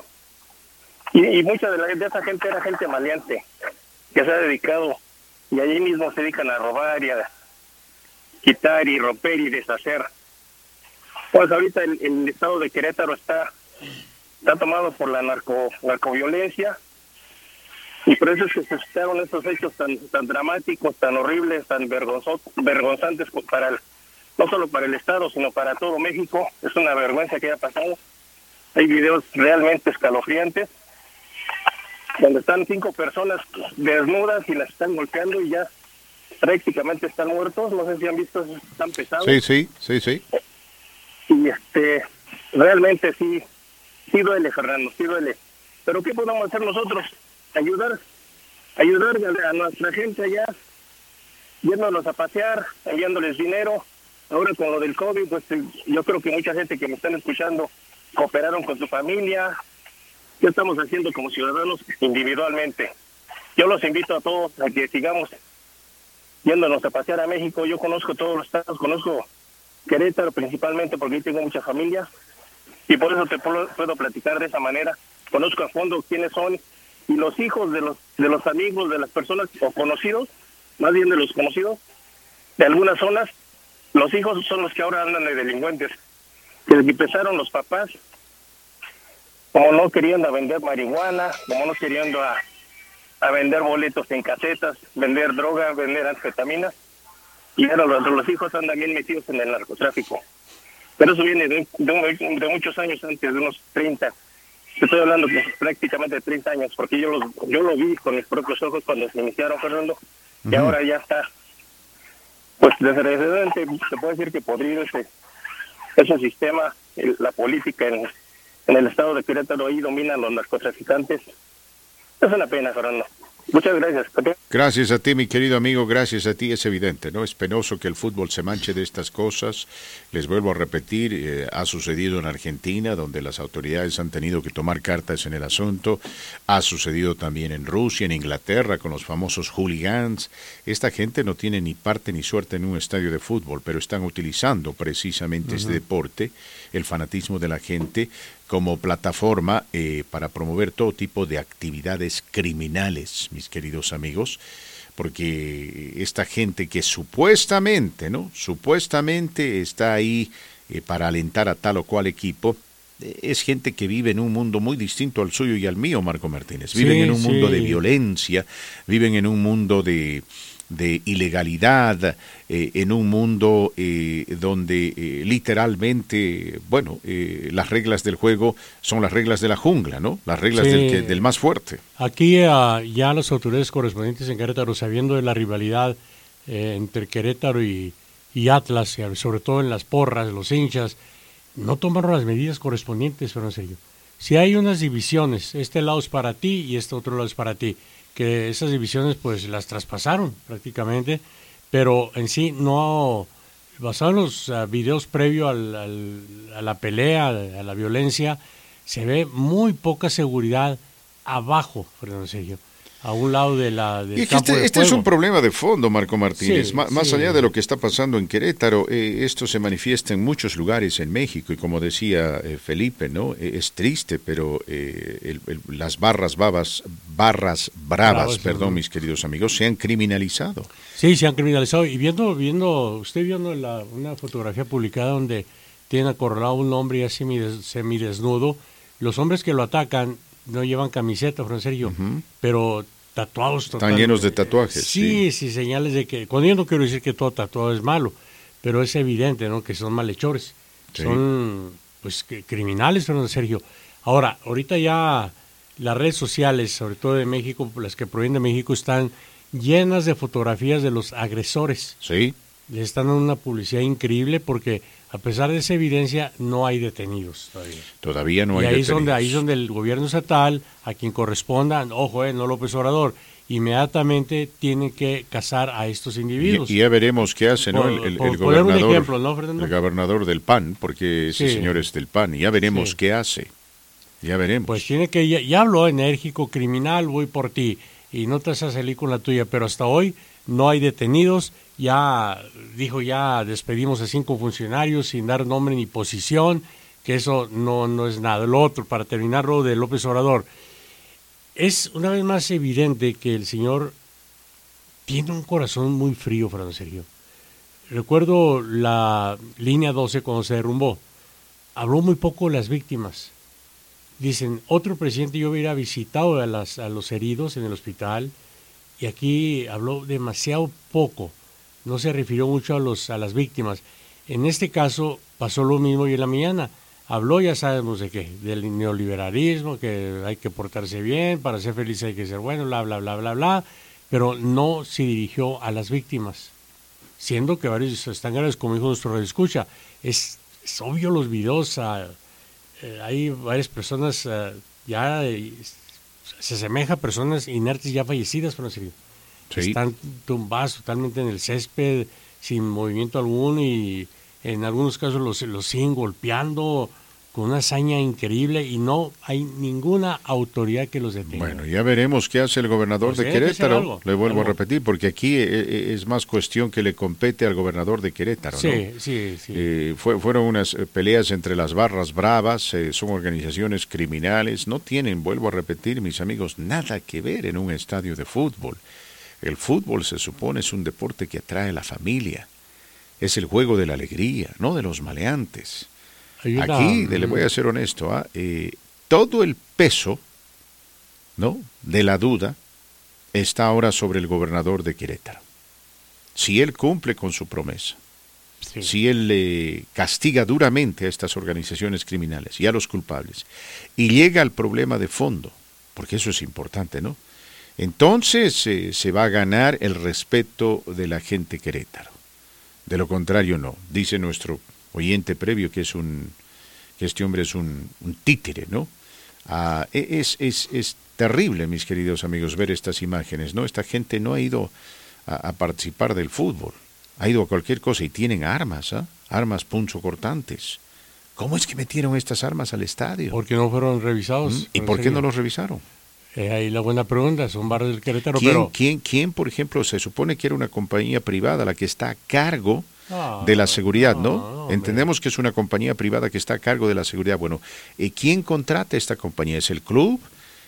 Speaker 8: Y, mucha de, la, de esa gente era gente maleante, que se ha dedicado, y allí mismo se dedican a robar y a quitar y romper y deshacer. Pues ahorita el, el Estado de Querétaro está, está tomado por la narco, narcoviolencia, y por eso es que se suscitaron estos hechos tan, tan dramáticos, tan horribles, tan vergonzantes para el, no solo para el Estado, sino para todo México. Es una vergüenza que haya pasado. Hay videos realmente escalofriantes, donde están cinco personas desnudas y las están golpeando y ya prácticamente están muertos. No sé si han visto, están pesados.
Speaker 2: Sí, sí, sí, sí.
Speaker 8: Y este, realmente sí, sí duele, Fernando, sí duele. Pero ¿qué podemos hacer nosotros? Ayudar, ayudar a nuestra gente allá, yéndonos a pasear, enviándoles dinero. Ahora con lo del COVID, pues yo creo que mucha gente que me están escuchando cooperaron con su familia. ¿Qué estamos haciendo como ciudadanos individualmente? Yo los invito a todos a que sigamos yéndonos a pasear a México. Yo conozco todos los estados, conozco Querétaro principalmente porque ahí tengo mucha familia y por eso te puedo platicar de esa manera. Conozco a fondo quiénes son y los hijos de los de los amigos de las personas o conocidos, más bien de los conocidos de algunas zonas, los hijos son los que ahora andan de delincuentes. Que empezaron los papás, como no queriendo a vender marihuana, como no queriendo a vender boletos en casetas, vender droga, vender anfetaminas, y ahora los, los hijos andan bien metidos en el narcotráfico. Pero eso viene de, de, de muchos años antes, de unos 30, Estoy hablando de prácticamente de 30 años, porque yo lo, yo lo vi con mis propios ojos cuando se iniciaron, Fernando, y ahora ya está. Pues desde se puede decir que podrido ese, ese sistema, la política en, en el estado de Querétaro, ahí dominan los narcotraficantes. Es una pena, Fernando. Muchas gracias.
Speaker 2: Gracias a ti, mi querido amigo, gracias a ti. Es evidente, ¿no? Es penoso que el fútbol se manche de estas cosas. Les vuelvo a repetir, eh, ha sucedido en Argentina, donde las autoridades han tenido que tomar cartas en el asunto. Ha sucedido también en Rusia, en Inglaterra, con los famosos hooligans. Esta gente no tiene ni parte ni suerte en un estadio de fútbol, pero están utilizando precisamente este deporte, el fanatismo de la gente, como plataforma eh, para promover todo tipo de actividades criminales, mis queridos amigos, porque esta gente que supuestamente, ¿no? Supuestamente está ahí eh, para alentar a tal o cual equipo, eh, es gente que vive en un mundo muy distinto al suyo y al mío, Marco Martínez. Viven en un mundo de violencia, viven en un mundo de, de ilegalidad, eh, en un mundo eh, donde eh, literalmente, bueno, las reglas del juego son las reglas de la jungla, ¿no? Las reglas del, del, más fuerte.
Speaker 1: Aquí ya las autoridades correspondientes en Querétaro, sabiendo de la rivalidad entre Querétaro y, y Atlas, sobre todo en las porras, los hinchas, no tomaron las medidas correspondientes, pero en serio. Si hay unas divisiones, este lado es para ti y este otro lado es para ti que esas divisiones pues las traspasaron prácticamente, pero en sí no, basado en los uh, videos previos al, a la pelea, a la violencia, se ve muy poca seguridad abajo, Fernando Sergio a un lado de la del
Speaker 2: este, este es un problema de fondo, Marco Martínez. más allá de lo que está pasando en Querétaro, eh, esto se manifiesta en muchos lugares en México y como decía eh, Felipe, no, eh, es triste, pero las barras babas, barras bravas, perdón, mis queridos amigos, se han criminalizado.
Speaker 1: Sí, se han criminalizado. Y viendo, viendo, usted viendo la, una fotografía publicada donde tiene acorralado un hombre ya semidesnudo, los hombres que lo atacan no llevan camiseta, Francerio, pero tatuados
Speaker 2: Están llenos de tatuajes.
Speaker 1: Sí, sí, señales de que, cuando yo no quiero decir que todo tatuado es malo, pero es evidente, ¿no? Que son malhechores, son, pues, criminales, Fernando Sergio. Ahora, ahorita ya las redes sociales, sobre todo de México, las que provienen de México, están llenas de fotografías de los agresores.
Speaker 2: Sí.
Speaker 1: Les están dando una publicidad increíble porque A pesar de esa evidencia, no hay detenidos todavía.
Speaker 2: Todavía no hay
Speaker 1: ahí
Speaker 2: detenidos.
Speaker 1: Es donde, ahí es donde el gobierno estatal, a quien corresponda, ojo, eh, no López Obrador, inmediatamente tiene que casar a estos individuos.
Speaker 2: Y, ya veremos qué hace ¿no? El, gobernador,
Speaker 1: ejemplo, ¿no, Fernando?
Speaker 2: el gobernador del PAN, porque ese
Speaker 1: Sí.
Speaker 2: señor es del PAN. Y ya veremos
Speaker 1: Sí.
Speaker 2: qué hace. Ya veremos.
Speaker 1: Pues tiene que, ya, ya habló enérgico, criminal, voy por ti, y no te vas a salir con la tuya, pero hasta hoy no hay detenidos, ya dijo, ya despedimos a cinco funcionarios sin dar nombre ni posición, que eso no, no es nada. Lo otro, para terminarlo de López Obrador, es una vez más evidente que el señor tiene un corazón muy frío, Fernando Sergio. Recuerdo la línea 12 cuando se derrumbó. Habló muy poco de las víctimas. Dicen, otro presidente yo hubiera visitado a, las, a los heridos en el hospital y aquí habló demasiado poco. No se refirió mucho a, los, a las víctimas. En este caso pasó lo mismo y en la mañana. Habló, ya sabemos de qué, del neoliberalismo, que hay que portarse bien, para ser feliz hay que ser bueno, bla, bla, bla, bla, bla, pero no se dirigió a las víctimas siendo que varios están graves, como dijo nuestro escucha. Es, obvio los videos, ah, eh, hay varias personas ah, ya, eh, se asemeja a personas inertes ya fallecidas, pero
Speaker 2: Sí.
Speaker 1: están tumbadas totalmente en el césped, sin movimiento alguno y en algunos casos los, los siguen golpeando con una hazaña increíble y no hay ninguna autoridad que los detenga.
Speaker 2: Bueno, ya veremos qué hace el gobernador
Speaker 1: Pues
Speaker 2: de Querétaro.
Speaker 1: algo,
Speaker 2: le vuelvo
Speaker 1: algo.
Speaker 2: a repetir, porque aquí eh, eh, es más cuestión que le compete al gobernador de Querétaro.
Speaker 1: sí,
Speaker 2: ¿no?
Speaker 1: sí, sí.
Speaker 2: Eh, fue- fueron unas peleas entre las barras bravas, eh, son organizaciones criminales, no tienen, vuelvo a repetir, mis amigos, nada que ver en un estadio de fútbol. El fútbol se supone es un deporte que atrae a la familia, es el juego de la alegría, no de los maleantes.
Speaker 1: Una-
Speaker 2: Aquí, le voy a ser honesto, ¿ah? Eh, todo el peso ¿no? de la duda está ahora sobre el gobernador de Querétaro. Si él cumple con su promesa,
Speaker 1: Sí.
Speaker 2: si él le castiga duramente a estas organizaciones criminales y a los culpables, y llega al problema de fondo, porque eso es importante, ¿no? Entonces eh, se va a ganar el respeto de la gente Querétaro. De lo contrario, no. Dice nuestro oyente previo que es un que este hombre es un, un títere, ¿no? Ah, e- es, es, es terrible, mis queridos amigos, ver estas imágenes, ¿no? Esta gente no ha ido a, a participar del fútbol, ha ido a cualquier cosa y tienen armas, ¿ah? Armas punzocortantes. ¿Cómo es que metieron estas armas al estadio?
Speaker 1: porque no fueron revisados.
Speaker 2: ¿Mm? ¿Y por qué no los revisaron?
Speaker 1: Eh, ahí la buena pregunta, son barrios del Querétaro,
Speaker 2: ¿Quién,
Speaker 1: pero...
Speaker 2: quién, quién, por ejemplo, se supone que era una compañía privada la que está a cargo
Speaker 1: Ah,
Speaker 2: de la seguridad,
Speaker 1: no,
Speaker 2: ¿no?
Speaker 1: no, hombre.
Speaker 2: Entendemos que es una compañía privada que está a cargo de la seguridad. Bueno, ¿y quién contrata esta compañía? ¿Es el club?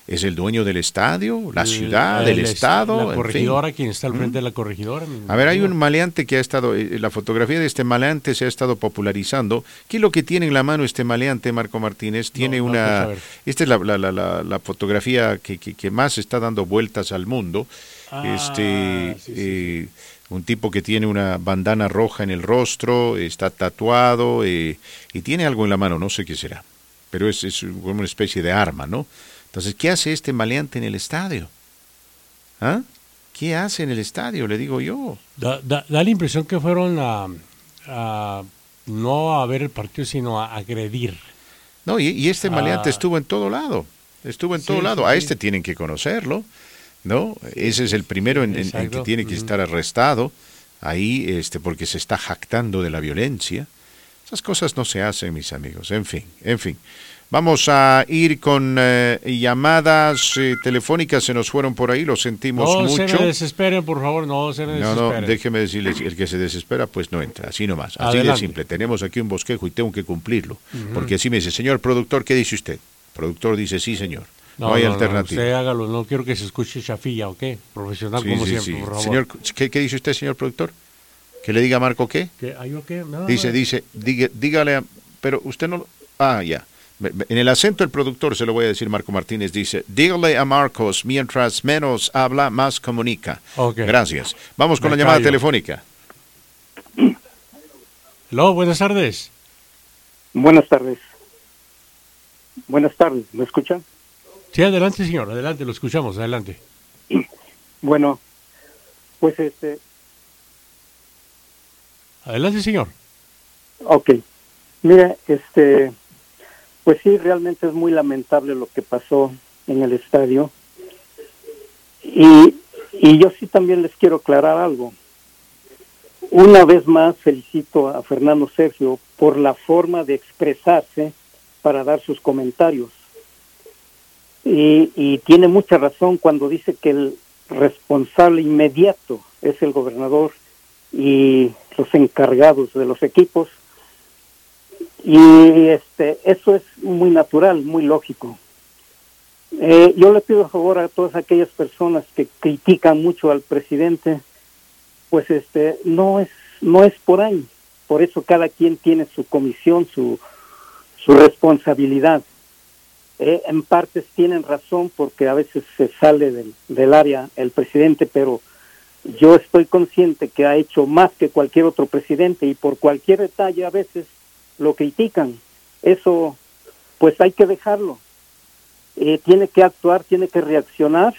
Speaker 2: ¿Es el dueño del estadio? ¿La
Speaker 1: el-
Speaker 2: ciudad? ¿El,
Speaker 1: es-
Speaker 2: estado?
Speaker 1: La
Speaker 2: En fin.
Speaker 1: corregidora, quien está al frente de la corregidora.
Speaker 2: A ver, hay un maleante que ha estado, eh, la fotografía de este maleante se ha estado popularizando. ¿Qué es lo que tiene en la mano este maleante, Marco Martínez? Tiene
Speaker 1: no,
Speaker 2: una,
Speaker 1: ver.
Speaker 2: esta es la, la, la, fotografía que, que, que más está dando vueltas al mundo.
Speaker 1: Ah,
Speaker 2: este,
Speaker 1: sí, sí,
Speaker 2: eh, un tipo que tiene una bandana roja en el rostro, está tatuado eh, y tiene algo en la mano, no sé qué será, pero es, es como una especie de arma, ¿no? Entonces, ¿qué hace este maleante en el estadio? ¿Ah? ¿Qué hace en el estadio? Le digo yo.
Speaker 1: Da, da- da la impresión que fueron a, a no a ver el partido, sino a agredir.
Speaker 2: No, y, y este maleante
Speaker 1: Ah.
Speaker 2: estuvo en todo lado. Estuvo en
Speaker 1: Sí,
Speaker 2: todo
Speaker 1: sí,
Speaker 2: lado. A
Speaker 1: sí.
Speaker 2: este tienen que conocerlo, ¿no? Ese es el primero en, en- en que tiene que
Speaker 1: Ujú.
Speaker 2: estar arrestado ahí, este, porque se está jactando de la violencia. Esas cosas no se hacen, mis amigos. En fin, en fin. Vamos a ir con eh, llamadas eh, telefónicas. Se nos fueron por ahí, lo sentimos
Speaker 1: No se
Speaker 2: mucho.
Speaker 1: me desesperen, por favor, no se me
Speaker 2: No, no,
Speaker 1: desesperen.
Speaker 2: déjeme decirles, el que se desespera, pues no entra, así nomás, así de simple. Tenemos aquí un bosquejo y tengo que cumplirlo, porque así me dice, señor productor, ¿qué dice usted? productor dice, sí, señor, no, hay alternativa.
Speaker 1: usted hágalo, no quiero que se escuche chafilla, ¿ok? Profesional
Speaker 2: Sí,
Speaker 1: como
Speaker 2: sí,
Speaker 1: siempre,
Speaker 2: sí.
Speaker 1: por favor.
Speaker 2: Señor, ¿qué, qué dice usted, señor productor? ¿Que le diga a Marco qué?
Speaker 1: ¿Qué? ¿Ay, o qué? No,
Speaker 2: Dice,
Speaker 1: no.
Speaker 2: dice, diga- dígale, a- pero usted no... Ah, ya. En el acento del productor se lo voy a decir Marco Martínez, dice, dígale a Marcos, mientras menos habla, más comunica. Gracias. Vamos con
Speaker 1: Me
Speaker 2: la llamada
Speaker 1: callo.
Speaker 2: telefónica.
Speaker 1: Hello, buenas tardes.
Speaker 8: Buenas tardes. Buenas tardes, ¿me escuchan?
Speaker 1: Sí, adelante, señor, adelante, lo escuchamos, adelante.
Speaker 8: Bueno, pues este,
Speaker 1: Adelante, señor.
Speaker 8: ok,
Speaker 9: Mira, este, pues sí, realmente es muy lamentable lo que pasó en el estadio. Y, y yo sí también les quiero aclarar algo. Una vez más felicito a Fernando Sergio por la forma de expresarse para dar sus comentarios. Y, y tiene mucha razón cuando dice que el responsable inmediato es el gobernador y los encargados de los equipos y este eso es muy natural muy lógico. Eh, yo le pido a favor a todas aquellas personas que critican mucho al presidente pues este no es no es por ahí. Por eso cada quien tiene su comisión su su responsabilidad. Eh, en partes tienen razón porque a veces se sale del, del área el presidente pero yo estoy consciente que ha hecho más que cualquier otro presidente y por cualquier detalle a veces lo critican. Eso, pues hay que dejarlo. Eh, tiene que actuar, tiene que reaccionar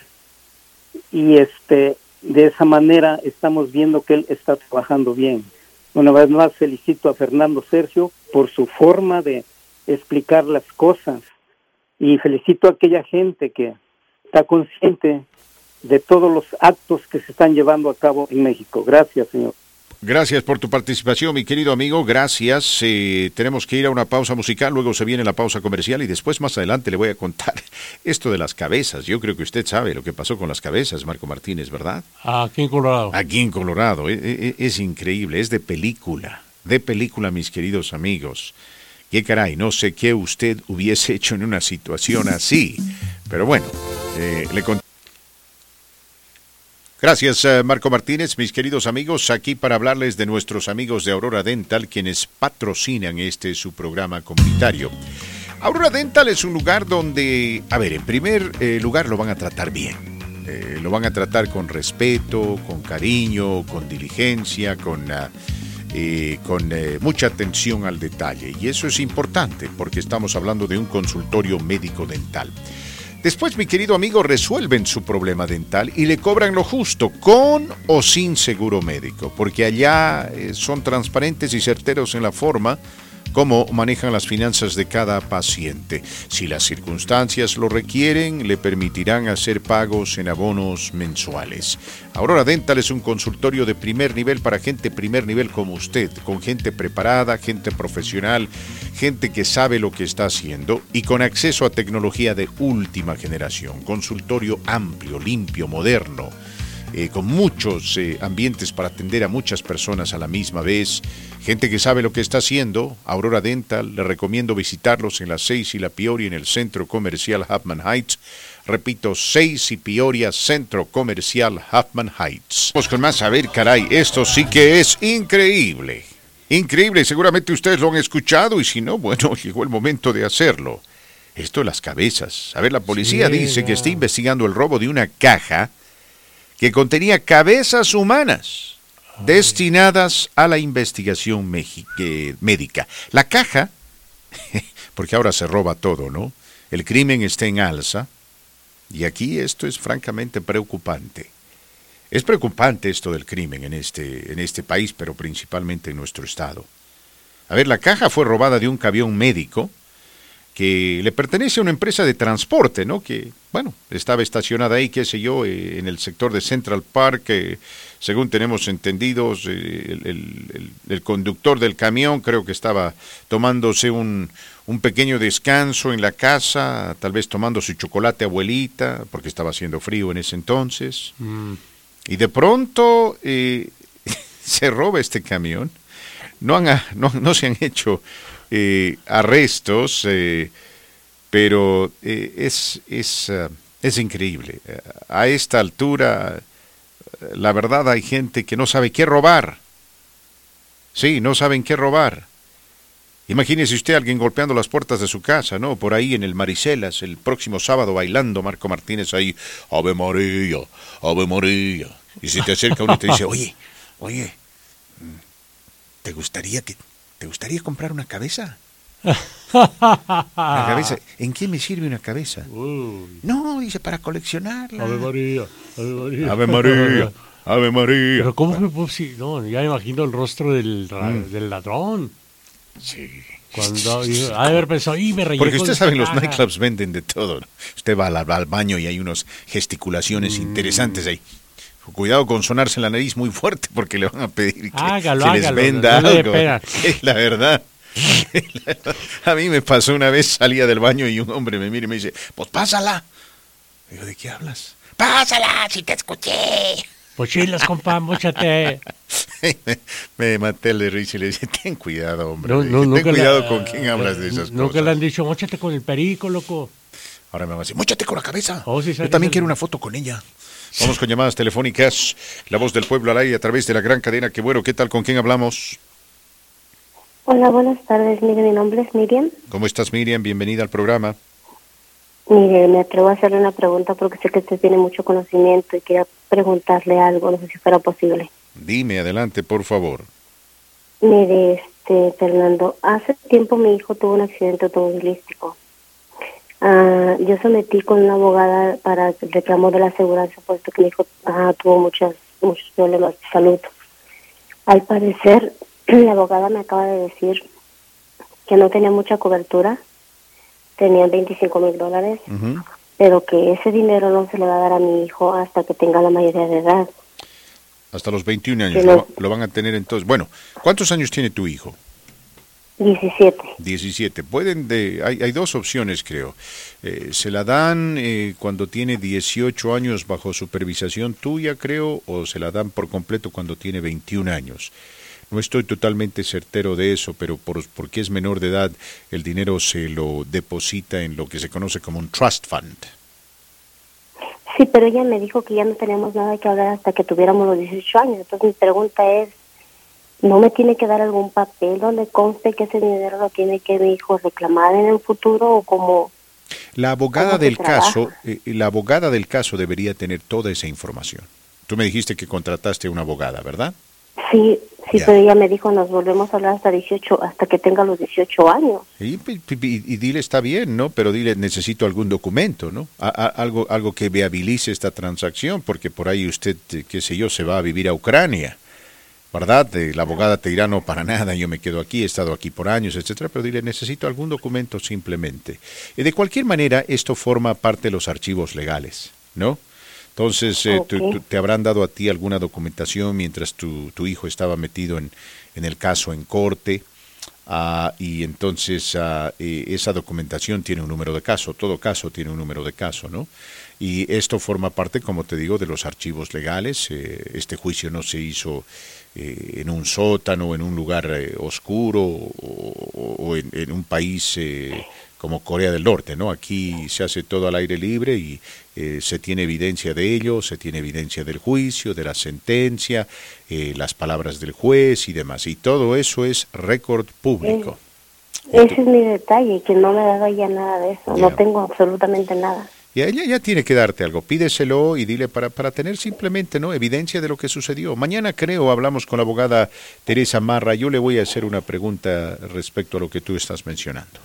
Speaker 9: y este de esa manera estamos viendo que él está trabajando bien. Una vez más felicito a Fernando Sergio por su forma de explicar las cosas y felicito a aquella gente que está consciente de todos los actos que se están llevando a cabo en México. Gracias, señor.
Speaker 2: Gracias por tu participación, mi querido amigo. Gracias. Eh, tenemos que ir a una pausa musical, luego se viene la pausa comercial y después más adelante le voy a contar esto de las cabezas. Yo creo que usted sabe lo que pasó con las cabezas, Marco Martínez, ¿verdad?
Speaker 1: Aquí en Colorado.
Speaker 2: Aquí en Colorado. Es, es, es increíble, es de película. De película, mis queridos amigos. Qué caray, no sé qué usted hubiese hecho en una situación así. Pero bueno, eh, le conté. Gracias, eh, Marco Martínez, mis queridos amigos, aquí para hablarles de nuestros amigos de Aurora Dental, quienes patrocinan este su programa comunitario. Aurora Dental es un lugar donde, a ver, en primer eh, lugar lo van a tratar bien. Eh, lo van a tratar con respeto, con cariño, con diligencia, con, eh, con mucha atención al detalle. Y eso es importante porque estamos hablando de un consultorio médico dental. Después, mi querido amigo, resuelven su problema dental y le cobran lo justo, con o sin seguro médico, porque allá eh, son transparentes y certeros en la forma como manejan las finanzas de cada paciente. Si las circunstancias lo requieren, le permitirán hacer pagos en abonos mensuales. Aurora Dental es un consultorio de primer nivel para gente primer nivel como usted, con gente preparada, gente profesional, gente que sabe lo que está haciendo y con acceso a tecnología de última generación. Consultorio amplio, limpio, moderno. Eh, con muchos eh, ambientes para atender a muchas personas a la misma vez. Gente que sabe lo que está haciendo. Aurora Dental, le recomiendo visitarlos en las 6 y la Peoria en el centro comercial Huffman Heights. Repito, 6 y Peoria, centro comercial Huffman Heights. Vamos con más, a ver, caray, esto sí que es increíble. Increíble, seguramente ustedes lo han escuchado y si no, bueno, llegó el momento de hacerlo. Esto de las cabezas. A ver, la policía
Speaker 1: Sí,
Speaker 2: dice que está investigando el robo de una caja que contenía cabezas humanas destinadas a la investigación eh, médica. La caja, porque ahora se roba todo, ¿no? El crimen está en alza y aquí esto es francamente preocupante. Es preocupante esto del crimen en este, en este país, pero principalmente en nuestro estado. A ver, la caja fue robada de un camión médico que le pertenece a una empresa de transporte, ¿no? Que, bueno, estaba estacionada ahí, qué sé yo, eh, en el sector de Central Park, eh, según tenemos entendidos, eh, el, el- el- el conductor del camión creo que estaba tomándose un, un pequeño descanso en la casa, tal vez tomando su chocolate abuelita, porque estaba haciendo frío en ese entonces.
Speaker 1: Mm.
Speaker 2: Y de pronto se roba este camión. No, han, no, no se han hecho eh, arrestos, eh, pero eh, es, es, ah, es increíble. A esta altura, la verdad hay gente que no sabe qué robar. Sí, no saben qué robar. Imagínese usted alguien golpeando las puertas de su casa, ¿no? Por ahí en el Maricelas, el próximo sábado bailando Marco Martínez ahí, Ave María, Ave María. Y se te acerca uno y te dice, oye, oye, ¿te gustaría que, te gustaría comprar una cabeza? Una cabeza. ¿En qué me sirve una cabeza?
Speaker 1: Uy,
Speaker 2: No, dice, para coleccionarla.
Speaker 1: Ave María, Ave María.
Speaker 2: Ave María, Ave María.
Speaker 1: Pero ¿cómo fue posible? No, ya me imagino el rostro del,
Speaker 2: Mm.
Speaker 1: del ladrón.
Speaker 2: Sí.
Speaker 1: Cuando ha de haber pensado, y me
Speaker 2: Porque usted sabe, los nightclubs venden de todo. Usted va al, baño y hay unas gesticulaciones mm. interesantes ahí. Cuidado con sonarse la nariz muy fuerte porque le van a pedir que, les venda algo. la verdad. a mí me pasó una vez, salía del baño y un hombre me mira y me dice, pues pásala. Digo, ¿de qué hablas? Pásala, si te escuché.
Speaker 1: Pochilas, compa, múchate.
Speaker 2: me, maté el de risa y le dije, ten cuidado, hombre. ten cuidado con quién hablas de esas cosas.
Speaker 1: Nunca le han dicho, móchate con el perico, loco.
Speaker 2: Ahora me va a decir, móchate con la cabeza. Oh, Yo también quiero una foto con ella. Vamos con llamadas telefónicas. La voz del pueblo al aire a través de la gran cadena. Qué bueno, ¿qué tal? ¿Con quién hablamos?
Speaker 10: Hola, buenas tardes. Mire, mi nombre es Miriam.
Speaker 2: ¿Cómo estás, Miriam? Bienvenida al programa.
Speaker 10: Mire, me atrevo a hacerle una pregunta porque sé que usted tiene mucho conocimiento y quería preguntarle algo, no sé si fuera posible.
Speaker 2: Dime, adelante, por favor.
Speaker 10: Mire, este, Fernando, hace tiempo mi hijo tuvo un accidente automovilístico. Ah, yo sometí con una abogada para el reclamo de la aseguranza, puesto que mi hijo tuvo muchas, muchos problemas de salud. Al parecer, la abogada me acaba de decir que no tenía mucha cobertura tenían 25 mil dólares, pero que ese dinero no se le va a dar a mi hijo hasta que tenga la mayoría de edad.
Speaker 2: Hasta los 21 años lo, van a tener entonces. Bueno, ¿cuántos años tiene tu hijo?
Speaker 10: 17.
Speaker 2: 17. Pueden de, hay, hay dos opciones, creo. Eh, se la dan eh, cuando tiene 18 años bajo supervisación tuya, creo, o se la dan por completo cuando tiene 21 años. No estoy totalmente certero de eso, pero por, porque es menor de edad, el dinero se lo deposita en lo que se conoce como un trust fund.
Speaker 10: Sí, pero ella me dijo que ya no teníamos nada que hablar hasta que tuviéramos los 18 años. Entonces mi pregunta es, ¿no me tiene que dar algún papel donde conste que ese dinero lo tiene que mi hijo reclamar en el futuro o como...
Speaker 2: La abogada del caso, eh, la abogada del caso debería tener toda esa información. Tú me dijiste que contrataste a una abogada, ¿verdad?
Speaker 10: Sí, sí, pero ella me dijo, nos volvemos a hablar hasta 18, hasta que tenga los 18 años.
Speaker 2: Y, y, dile, está bien, ¿no? Pero dile, necesito algún documento, ¿no? algo, algo que viabilice esta transacción, porque por ahí usted, eh, qué sé yo, se va a vivir a Ucrania. ¿Verdad? La abogada te dirá, no, para nada, yo me quedo aquí, he estado aquí por años, etcétera, pero dile, necesito algún documento simplemente. Y de cualquier manera, esto forma parte de los archivos legales, ¿no? Entonces, eh, te habrán dado a ti alguna documentación mientras tu, tu hijo estaba metido en, en, el caso en corte. Ah, y entonces eh, esa documentación tiene un número de caso, todo caso tiene un número de caso, ¿no? Y esto forma parte, como te digo, de los archivos legales. Eh, este juicio no se hizo en un sótano, en un lugar oscuro o, en, en, un país como Corea del Norte, ¿no? Aquí se hace todo al aire libre y eh, se tiene evidencia de ello, se tiene evidencia del juicio, de la sentencia, eh, las palabras del juez y demás. Y todo eso es récord público.
Speaker 10: ese es mi detalle, que no me dado ya nada de eso, no tengo absolutamente nada.
Speaker 2: Y ella ya tiene que darte algo, pídeselo y dile para, para tener simplemente no evidencia de lo que sucedió. Mañana creo hablamos con la abogada Teresa Marra, yo le voy a hacer una pregunta respecto a lo que tú estás mencionando.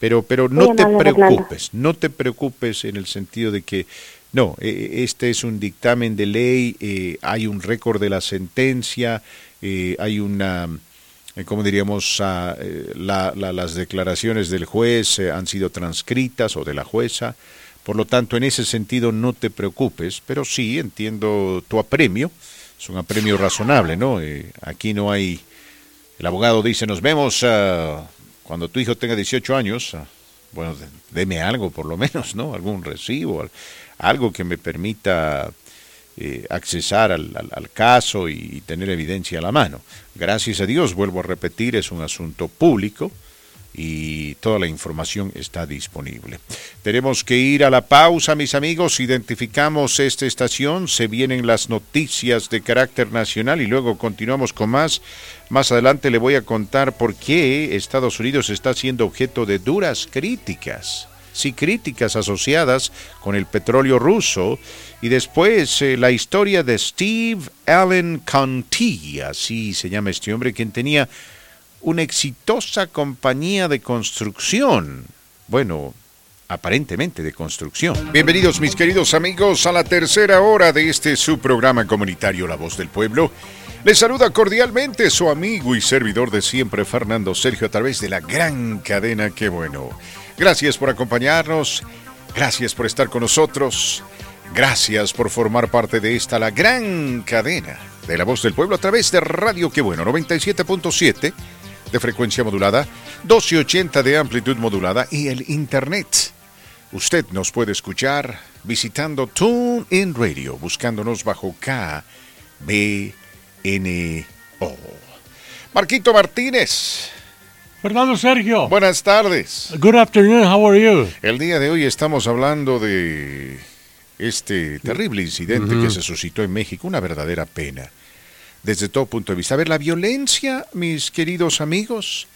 Speaker 2: Pero, pero no te preocupes, no te preocupes en el sentido de que, no, e, e, este es un dictamen de ley, eh, hay un récord de la sentencia, eh, hay una, eh, como diríamos, ah, las declaraciones del juez han sido transcritas o de la jueza, por lo tanto, en ese sentido no te preocupes, pero sí entiendo tu apremio, es un apremio razonable, ¿no? aquí no hay, el abogado dice, nos vemos. Uh, cuando tu hijo tenga 18 años, ah, bueno, deme algo por lo menos, ¿no? Algún recibo, algo que me permita eh, accesar al, caso y tener evidencia a la mano. Gracias a Dios, vuelvo a repetir, es un asunto público y toda la información está disponible. Tenemos que ir a la pausa, mis amigos. Identificamos esta estación, se vienen las noticias de carácter nacional y luego continuamos con más. Más adelante le voy a contar por qué Estados Unidos está siendo objeto de duras críticas. Sí, críticas asociadas con el petróleo ruso. Y después eh, la historia de Steve Allen Conti, así se llama este hombre, quien tenía una exitosa compañía de construcción. Bueno, aparentemente de construcción. Bienvenidos mis queridos amigos a la tercera hora de este su programa comunitario La Voz del Pueblo. Les saluda cordialmente su amigo y servidor de siempre Fernando Sergio a través de la gran cadena Que Bueno. Gracias por acompañarnos, gracias por estar con nosotros, gracias por formar parte de esta la gran cadena de La Voz del Pueblo a través de Radio Que Bueno 97.7 de frecuencia modulada, 1280 de amplitud modulada y el Internet Usted nos puede escuchar visitando TuneIn Radio, buscándonos bajo K, B, N, O. Marquito Martínez.
Speaker 1: Fernando Sergio.
Speaker 2: Buenas tardes.
Speaker 1: Good afternoon, how are you?
Speaker 2: El día de hoy estamos hablando de este terrible incidente que se suscitó en México, una verdadera pena, desde todo punto de vista. A ver, la violencia, mis queridos amigos,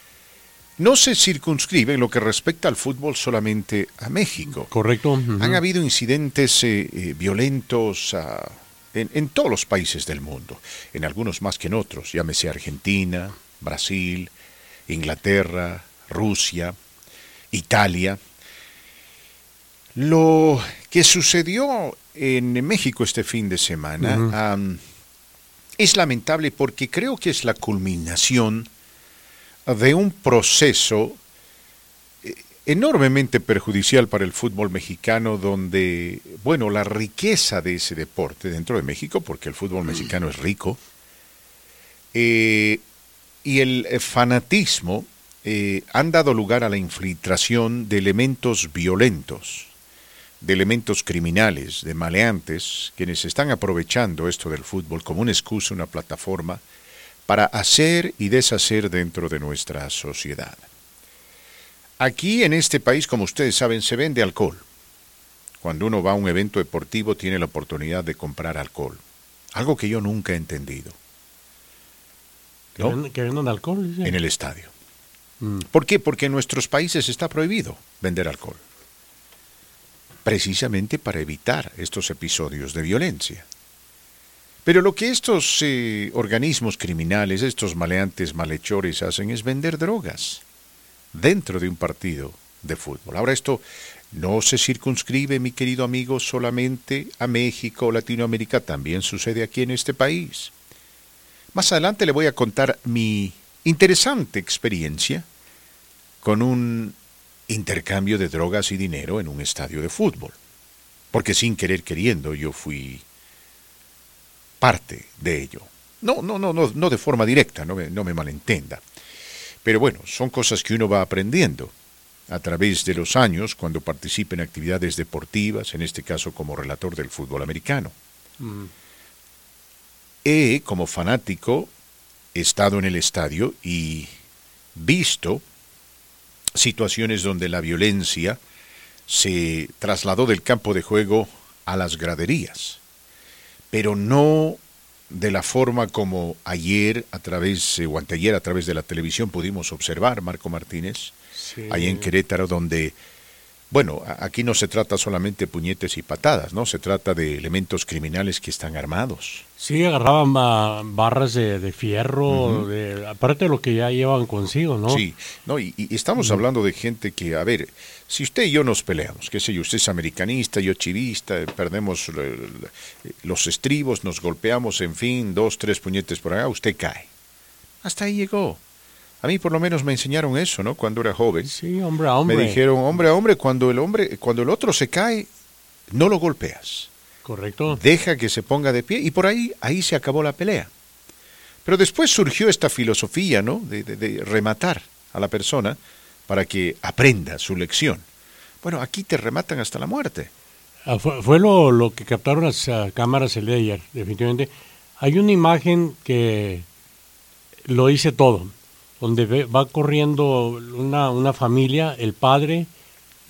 Speaker 2: no se circunscribe en lo que respecta al fútbol solamente a México.
Speaker 1: Correcto.
Speaker 2: Han habido incidentes eh, eh, violentos ah, en, en, todos los países del mundo, en algunos más que en otros, llámese Argentina, Brasil, Inglaterra, Rusia, Italia. Lo que sucedió en México este fin de semana es lamentable porque creo que es la culminación de un proceso eh, enormemente perjudicial para el fútbol mexicano, donde, bueno, la riqueza de ese deporte dentro de México, porque el fútbol mexicano es rico, eh, y el eh, fanatismo han dado lugar a la infiltración de elementos violentos, de elementos criminales, de maleantes, quienes están aprovechando esto del fútbol como una excusa, una plataforma, para hacer y deshacer dentro de nuestra sociedad. Aquí en este país, como ustedes saben, se vende alcohol. Cuando uno va a un evento deportivo tiene la oportunidad de comprar alcohol. Algo que yo nunca he entendido.
Speaker 1: ¿No? ¿Que vendan alcohol?
Speaker 2: En el estadio. Mm. ¿Por qué? Porque en nuestros países está prohibido vender alcohol. Precisamente para evitar estos episodios de violencia. Pero lo que estos eh, organismos criminales, estos maleantes malhechores hacen es vender drogas dentro de un partido de fútbol. Ahora esto no se circunscribe, mi querido amigo, solamente a México o Latinoamérica, también sucede aquí en este país. Más adelante le voy a contar mi interesante experiencia con un intercambio de drogas y dinero en un estadio de fútbol. Porque sin querer queriendo yo fui parte de ello. No, no, no, no, no de forma directa, no me, no me malentenda. Pero bueno, son cosas que uno va aprendiendo a través de los años cuando participa en actividades deportivas, en este caso como relator del fútbol americano. Mm. He, como fanático, estado en el estadio y visto situaciones donde la violencia se trasladó del campo de juego a las graderías pero no de la forma como ayer a través eh, o anteayer a través de la televisión pudimos observar Marco Martínez ahí en Querétaro donde bueno, aquí no se trata solamente de puñetes y patadas, ¿no? Se trata de elementos criminales que están armados.
Speaker 1: Sí, agarraban barras de, fierro, de, aparte de lo que ya llevan consigo, ¿no?
Speaker 2: Sí, no, y, estamos hablando de gente que, a ver, si usted y yo nos peleamos, qué sé yo, usted es americanista, yo chivista, perdemos los estribos, nos golpeamos, en fin, dos, tres puñetes por acá, usted cae. Hasta ahí llegó. A mí por lo menos me enseñaron eso, ¿no? Cuando era joven.
Speaker 1: Sí, hombre a hombre.
Speaker 2: Me dijeron, hombre a hombre, cuando el hombre, cuando el otro se cae, no lo golpeas.
Speaker 1: Correcto.
Speaker 2: Deja que se ponga de pie y por ahí, ahí se acabó la pelea. Pero después surgió esta filosofía, ¿no? De, rematar a la persona para que aprenda su lección. Bueno, aquí te rematan hasta la muerte.
Speaker 1: Ah, fue, lo, lo, que captaron las ah, cámaras el día de ayer, definitivamente. Hay una imagen que lo dice todo donde va corriendo una, una familia, el padre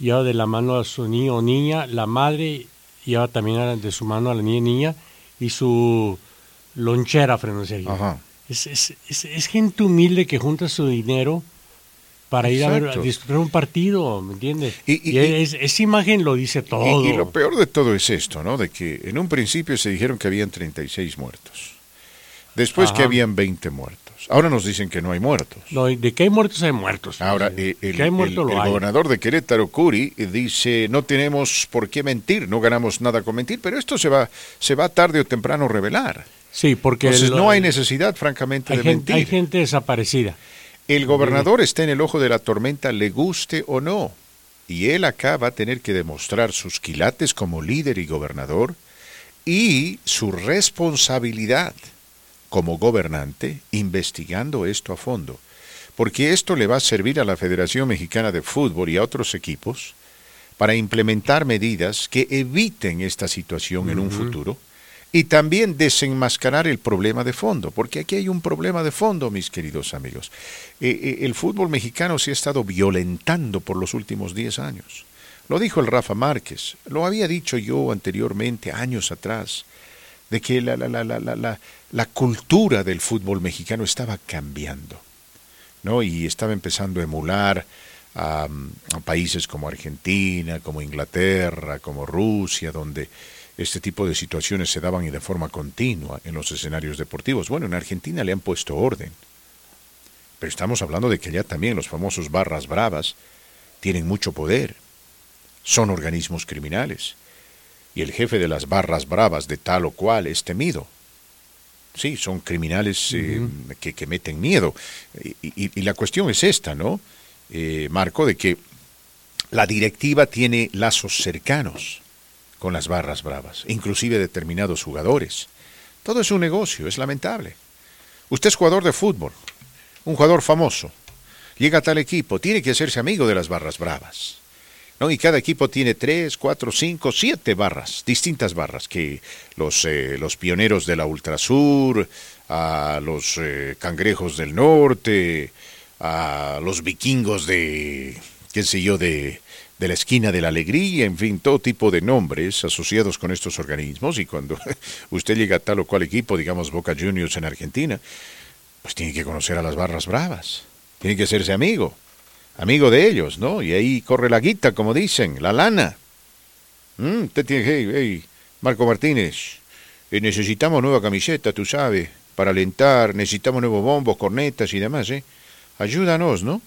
Speaker 1: lleva de la mano a su niño o niña, la madre lleva también de su mano a la niña y niña, y su lonchera, frente a Es, es, es, gente humilde que junta su dinero para ir a, ver, a disfrutar un partido, ¿me entiendes? Y, esa imagen lo dice todo.
Speaker 2: Y, lo peor de todo es esto, ¿no? De que en un principio se dijeron que habían 36 muertos, después que habían 20 muertos muertos. Ahora nos dicen que no hay muertos.
Speaker 1: No, de que hay muertos hay muertos.
Speaker 2: Ahora, eh, el, gobernador de Querétaro, Curi, dice, no tenemos por qué mentir, no ganamos nada con mentir, pero esto se va, se va tarde o temprano a revelar.
Speaker 1: Sí, porque...
Speaker 2: Entonces no hay necesidad, francamente, de mentir.
Speaker 1: Hay gente desaparecida.
Speaker 2: El gobernador está en el ojo de la tormenta, le guste o no. Y él acá va a tener que demostrar sus quilates como líder y gobernador y su responsabilidad como gobernante investigando esto a fondo, porque esto le va a servir a la Federación Mexicana de Fútbol y a otros equipos para implementar medidas que eviten esta situación en un futuro y también desenmascarar el problema de fondo, porque aquí hay un problema de fondo, mis queridos amigos. Eh, eh, el fútbol mexicano se ha estado violentando por los últimos 10 años. Lo dijo el Rafa Márquez, lo había dicho yo anteriormente, años atrás, de que la, la, la, la, cultura del fútbol mexicano estaba cambiando, ¿no? Y estaba empezando a emular a, países como Argentina, como Inglaterra, como Rusia, donde este tipo de situaciones se daban y de forma continua en los escenarios deportivos. Bueno, en Argentina le han puesto orden, pero estamos hablando de que allá también los famosos barras bravas tienen mucho poder, son organismos criminales, y el jefe de las barras bravas de tal o cual es temido. Sí, son criminales eh, que, meten miedo. Y, la cuestión es esta, ¿no, eh, Marco? De que la directiva tiene lazos cercanos con las barras bravas, inclusive determinados jugadores. Todo es un negocio, es lamentable. Usted es jugador de fútbol, un jugador famoso. Llega a tal equipo, tiene que hacerse amigo de las barras bravas. ¿No? Y cada equipo tiene tres, cuatro, cinco, siete barras, distintas barras, que los, eh, los pioneros de la Ultrasur, a los eh, cangrejos del norte, a los vikingos de, qué sé yo, de, de la esquina de la alegría, en fin, todo tipo de nombres asociados con estos organismos. Y cuando usted llega a tal o cual equipo, digamos Boca Juniors en Argentina, pues tiene que conocer a las barras bravas, tiene que hacerse amigo amigo de ellos, ¿no? Y ahí corre la guita, como dicen, la lana. Mm, usted tiene, hey, hey, Marco Martínez, eh, necesitamos nueva camiseta, tú sabes, para alentar, necesitamos nuevos bombos, cornetas y demás, ¿eh? Ayúdanos, ¿no?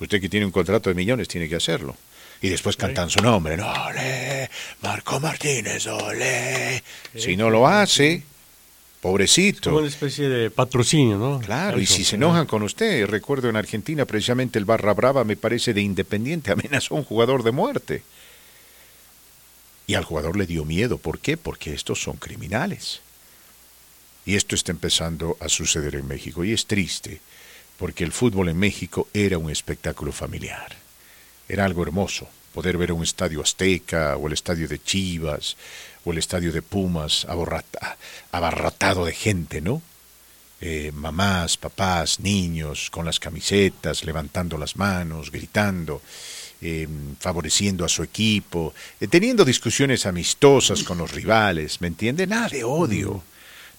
Speaker 2: Usted que tiene un contrato de millones tiene que hacerlo. Y después cantan su nombre, ¿no? Ole, Marco Martínez, ole. Si no lo hace, Pobrecito.
Speaker 1: Es una especie de patrocinio, ¿no?
Speaker 2: Claro, y si se enojan con usted, recuerdo en Argentina precisamente el Barra Brava me parece de Independiente, amenazó a un jugador de muerte. Y al jugador le dio miedo. ¿Por qué? Porque estos son criminales. Y esto está empezando a suceder en México. Y es triste, porque el fútbol en México era un espectáculo familiar. Era algo hermoso, poder ver un estadio azteca o el estadio de Chivas o el estadio de Pumas abarrotado de gente, ¿no? Eh, mamás, papás, niños con las camisetas, levantando las manos, gritando, em, favoreciendo a su equipo, eh, teniendo discusiones amistosas con los rivales, ¿me entiende? Nada de odio,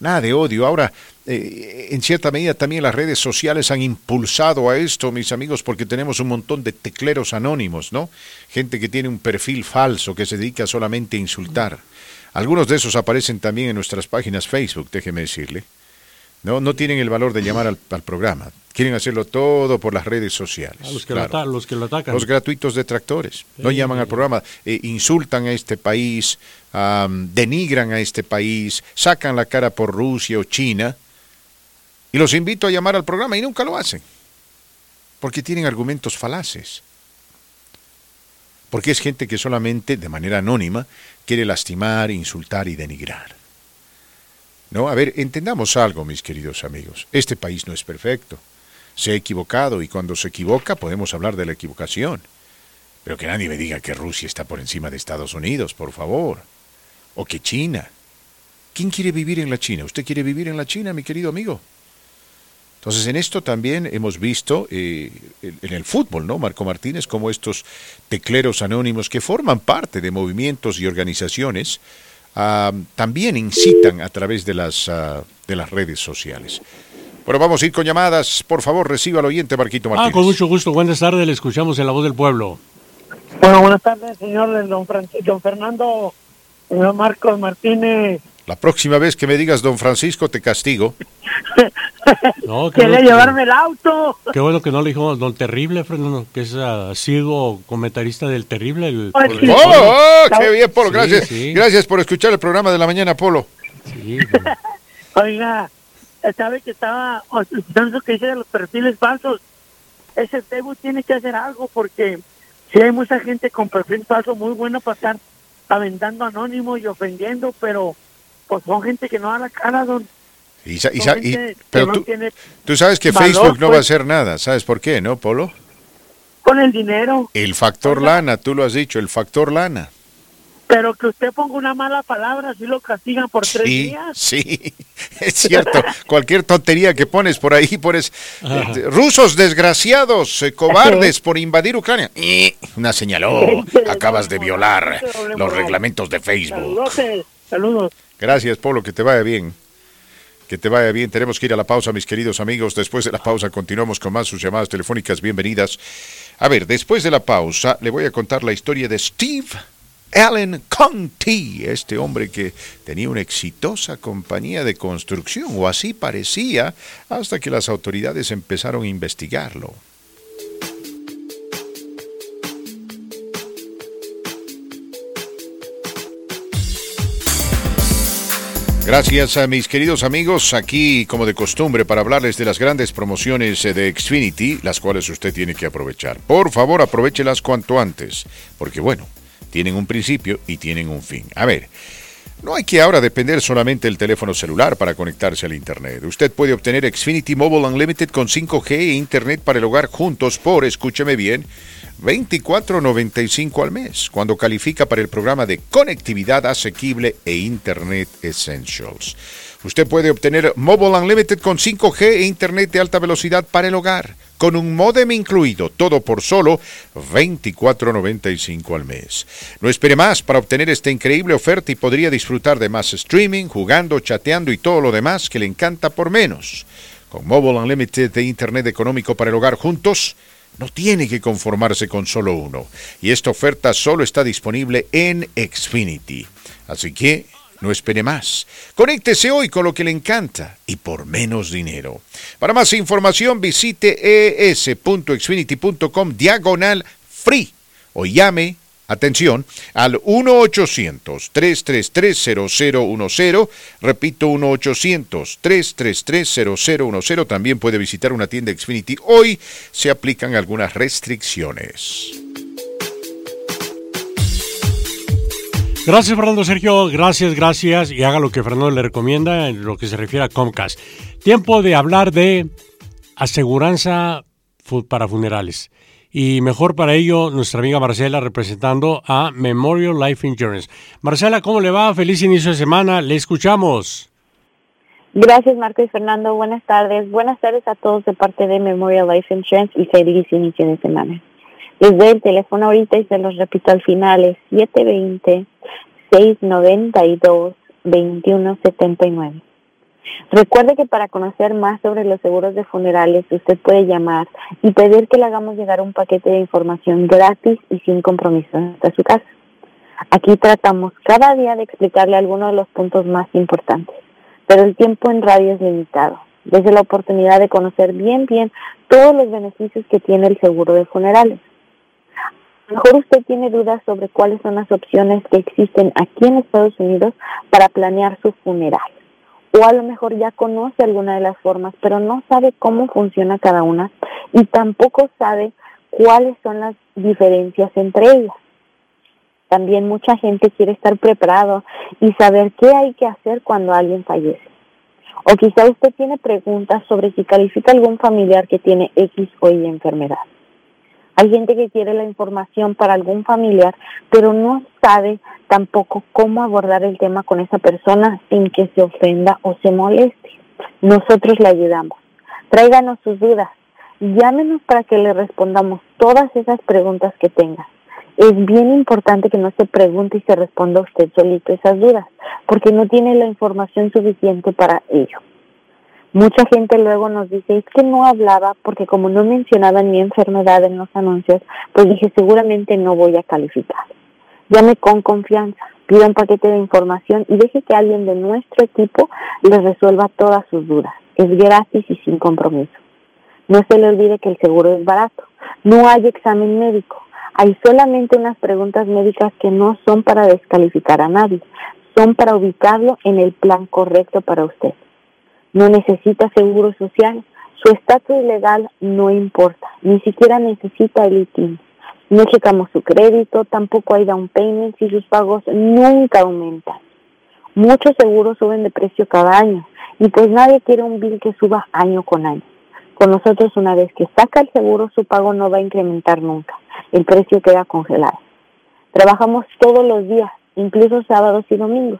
Speaker 2: nada de odio. Ahora, eh, en cierta medida también las redes sociales han impulsado a esto, mis amigos, porque tenemos un montón de tecleros anónimos, ¿no? Gente que tiene un perfil falso, que se dedica solamente a insultar. Algunos de esos aparecen también en nuestras páginas Facebook, déjeme decirle. No, no tienen el valor de llamar al, programa. Quieren hacerlo todo por las redes sociales.
Speaker 1: los, que lo atacan.
Speaker 2: Los gratuitos detractores. no llaman al programa. Eh, insultan a este país, denigran a este país, sacan la cara por Rusia o China. Y los invito a llamar al programa y nunca lo hacen. Porque tienen argumentos falaces porque es gente que solamente, de manera anónima, quiere lastimar, insultar y denigrar. No, a ver, entendamos algo, mis queridos amigos. Este país no es perfecto. Se ha equivocado y cuando se equivoca podemos hablar de la equivocación. Pero que nadie me diga que Rusia está por encima de Estados Unidos, por favor. O que China. ¿Quién quiere vivir en la China? ¿Usted quiere vivir en la China, mi querido amigo? Entonces, en esto también hemos visto eh, en el fútbol, ¿no? Marco Martínez, como estos tecleros anónimos que forman parte de movimientos y organizaciones ah, también incitan a través de las, ah, de las redes sociales. Bueno, vamos a ir con llamadas. Por favor, reciba al oyente Marquito Martínez.
Speaker 1: Ah, con mucho gusto. Buenas tardes. Le escuchamos en La Voz del Pueblo.
Speaker 11: Bueno, buenas tardes, señor don, don Fernando, señor Marcos Martínez
Speaker 2: La próxima vez que me digas don Francisco te castigo.
Speaker 11: no, Quiere llevarme el auto.
Speaker 1: Qué bueno que no le dijo don Terrible, Fernando, que es asiduo comentarista del Terrible. El,
Speaker 2: oh, oh, qué bien, Polo. Gracias. Gracias por escuchar el programa de la mañana, Polo.
Speaker 11: Oiga, sabe que estaba escuchando que dice de los perfiles falsos. Ese Facebook tiene que hacer algo porque si hay mucha gente con perfil falso muy bueno para estar aventando anónimo y ofendiendo, pero pues son gente que no da la cara, don.
Speaker 2: Y, pero tú, sabes que Facebook no va a pues. hacer nada, ¿sabes por qué, no, Polo?
Speaker 11: Con el dinero.
Speaker 2: El factor lana, tú lo has dicho, el factor lana.
Speaker 11: Pero que usted ponga una mala palabra, si lo castigan por tres días.
Speaker 2: Sí, es cierto. Cualquier tontería que pones por ahí, pones eh, rusos desgraciados, eh, cobardes por invadir Ucrania. Y una señaló, acabas de violar los reglamentos de Facebook.
Speaker 11: Saludos.
Speaker 2: Gracias, Polo, que te vaya bien. Que te vaya bien. Tenemos que ir a la pausa, mis queridos amigos. Después de la pausa continuamos con más sus llamadas telefónicas. Bienvenidas. A ver, después de la pausa le voy a contar la historia de Steve Allen Conti, este hombre que tenía una exitosa compañía de construcción, o así parecía, hasta que las autoridades empezaron a investigarlo. Gracias a mis queridos amigos, aquí como de costumbre para hablarles de las grandes promociones de Xfinity, las cuales usted tiene que aprovechar. Por favor, aprovechelas cuanto antes, porque bueno, tienen un principio y tienen un fin. A ver, no hay que ahora depender solamente del teléfono celular para conectarse al Internet. Usted puede obtener Xfinity Mobile Unlimited con 5G e Internet para el hogar juntos por, escúcheme bien, 24.95 al mes cuando califica para el programa de conectividad asequible e Internet Essentials. Usted puede obtener Mobile Unlimited con 5G e Internet de alta velocidad para el hogar, con un modem incluido, todo por solo 24.95 al mes. No espere más para obtener esta increíble oferta y podría disfrutar de más streaming, jugando, chateando y todo lo demás que le encanta por menos. Con Mobile Unlimited de Internet económico para el hogar juntos, no tiene que conformarse con solo uno. Y esta oferta solo está disponible en Xfinity. Así que no espere más. Conéctese hoy con lo que le encanta y por menos dinero. Para más información visite es.xfinity.com diagonal free o llame Atención, al 1-800-333-0010. Repito, 1-800-333-0010. También puede visitar una tienda Xfinity. Hoy se aplican algunas restricciones.
Speaker 1: Gracias, Fernando Sergio. Gracias, gracias. Y haga lo que Fernando le recomienda en lo que se refiere a Comcast. Tiempo de hablar de aseguranza para funerales y mejor para ello nuestra amiga Marcela representando a Memorial Life Insurance. Marcela, ¿cómo le va? Feliz inicio de semana, le escuchamos.
Speaker 12: Gracias Marco y Fernando, buenas tardes. Buenas tardes a todos de parte de Memorial Life Insurance y feliz inicio de semana. Les doy el teléfono ahorita y se los repito al final, es 720-692-2179. Recuerde que para conocer más sobre los seguros de funerales, usted puede llamar y pedir que le hagamos llegar un paquete de información gratis y sin compromiso hasta su casa. Aquí tratamos cada día de explicarle algunos de los puntos más importantes, pero el tiempo en radio es limitado. Desde la oportunidad de conocer bien, bien todos los beneficios que tiene el seguro de funerales. A lo mejor usted tiene dudas sobre cuáles son las opciones que existen aquí en Estados Unidos para planear su funeral o a lo mejor ya conoce alguna de las formas, pero no sabe cómo funciona cada una y tampoco sabe cuáles son las diferencias entre ellas. También mucha gente quiere estar preparado y saber qué hay que hacer cuando alguien fallece. O quizá usted tiene preguntas sobre si califica algún familiar que tiene X o Y enfermedad. Hay gente que quiere la información para algún familiar, pero no sabe tampoco cómo abordar el tema con esa persona sin que se ofenda o se moleste. Nosotros le ayudamos. Tráiganos sus dudas. Llámenos para que le respondamos todas esas preguntas que tenga. Es bien importante que no se pregunte y se responda usted solito esas dudas, porque no tiene la información suficiente para ello. Mucha gente luego nos dice, es que no hablaba porque como no mencionaban mi enfermedad en los anuncios, pues dije, seguramente no voy a calificar. Llame con confianza. Pida un paquete de información y deje que alguien de nuestro equipo les resuelva todas sus dudas. Es gratis y sin compromiso. No se le olvide que el seguro es barato. No hay examen médico. Hay solamente unas preguntas médicas que no son para descalificar a nadie, son para ubicarlo en el plan correcto para usted. No necesita seguro social. Su estatus legal no importa. Ni siquiera necesita el ITIN. No checamos su crédito, tampoco hay down payments y sus pagos nunca aumentan. Muchos seguros suben de precio cada año y pues nadie quiere un bill que suba año con año. Con nosotros una vez que saca el seguro su pago no va a incrementar nunca. El precio queda congelado. Trabajamos todos los días, incluso sábados y domingos.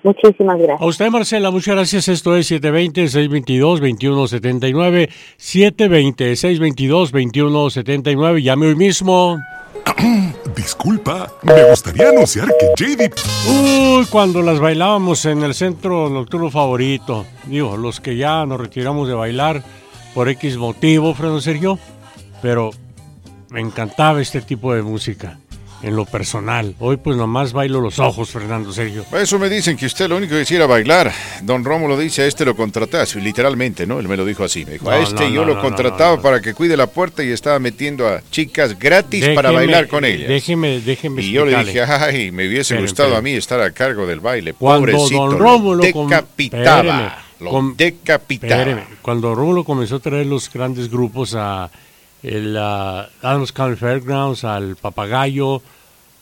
Speaker 12: 720 692 2179. 720 692 2179. Muchísimas gracias.
Speaker 1: A usted, Marcela, muchas gracias. Esto es 720-622-2179. 720-622-2179. Llame hoy mismo.
Speaker 13: Disculpa, me gustaría anunciar que JD.
Speaker 1: Uy, cuando las bailábamos en el centro nocturno favorito. Digo, los que ya nos retiramos de bailar por X motivo, Fernando Sergio. Pero me encantaba este tipo de música en lo personal. Hoy pues nomás bailo los ojos, Fernando Sergio.
Speaker 2: Eso me dicen que usted lo único que quisiera bailar. Don Rómulo dice, a este lo contratás, literalmente, ¿no? Él me lo dijo así. Me dijo, a este
Speaker 1: no,
Speaker 2: yo
Speaker 1: no,
Speaker 2: lo contrataba para que cuide la puerta y estaba metiendo a chicas gratis para bailar con ellas.
Speaker 1: Déjeme, déjeme
Speaker 2: y yo le dije, ay, me hubiese gustado a mí estar a cargo del baile.
Speaker 1: Cuando
Speaker 2: Pobrecito,
Speaker 1: don
Speaker 2: lo
Speaker 1: Rómulo
Speaker 2: decapitaba. Lo decapitaba.
Speaker 1: Espéreme, Cuando Rómulo comenzó a traer los grandes grupos a el a Adams County Fairgrounds, al Papagayo,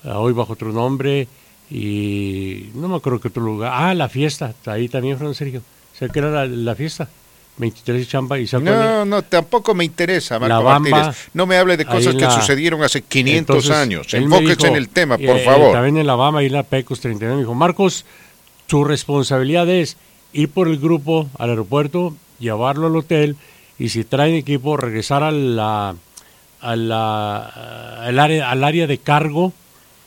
Speaker 1: a hoy bajo otro nombre, y no me acuerdo qué otro lugar. Ah, la fiesta, ahí también, Fernando Sergio. Sea, que era la, la fiesta. 23 de Champa y
Speaker 2: No, no, tampoco me interesa, Marco
Speaker 1: Bamba,
Speaker 2: Martínez. No me hable de cosas que sucedieron hace 500
Speaker 1: Entonces,
Speaker 2: años.
Speaker 1: dijo,
Speaker 2: en el tema, por
Speaker 1: eh,
Speaker 2: favor.
Speaker 1: También en la Bama y la Pecos 39 me dijo, Marcos, su responsabilidad es ir por el grupo al aeropuerto, llevarlo al hotel y si traen equipo, regresar a la, a la- al, área, al área de cargo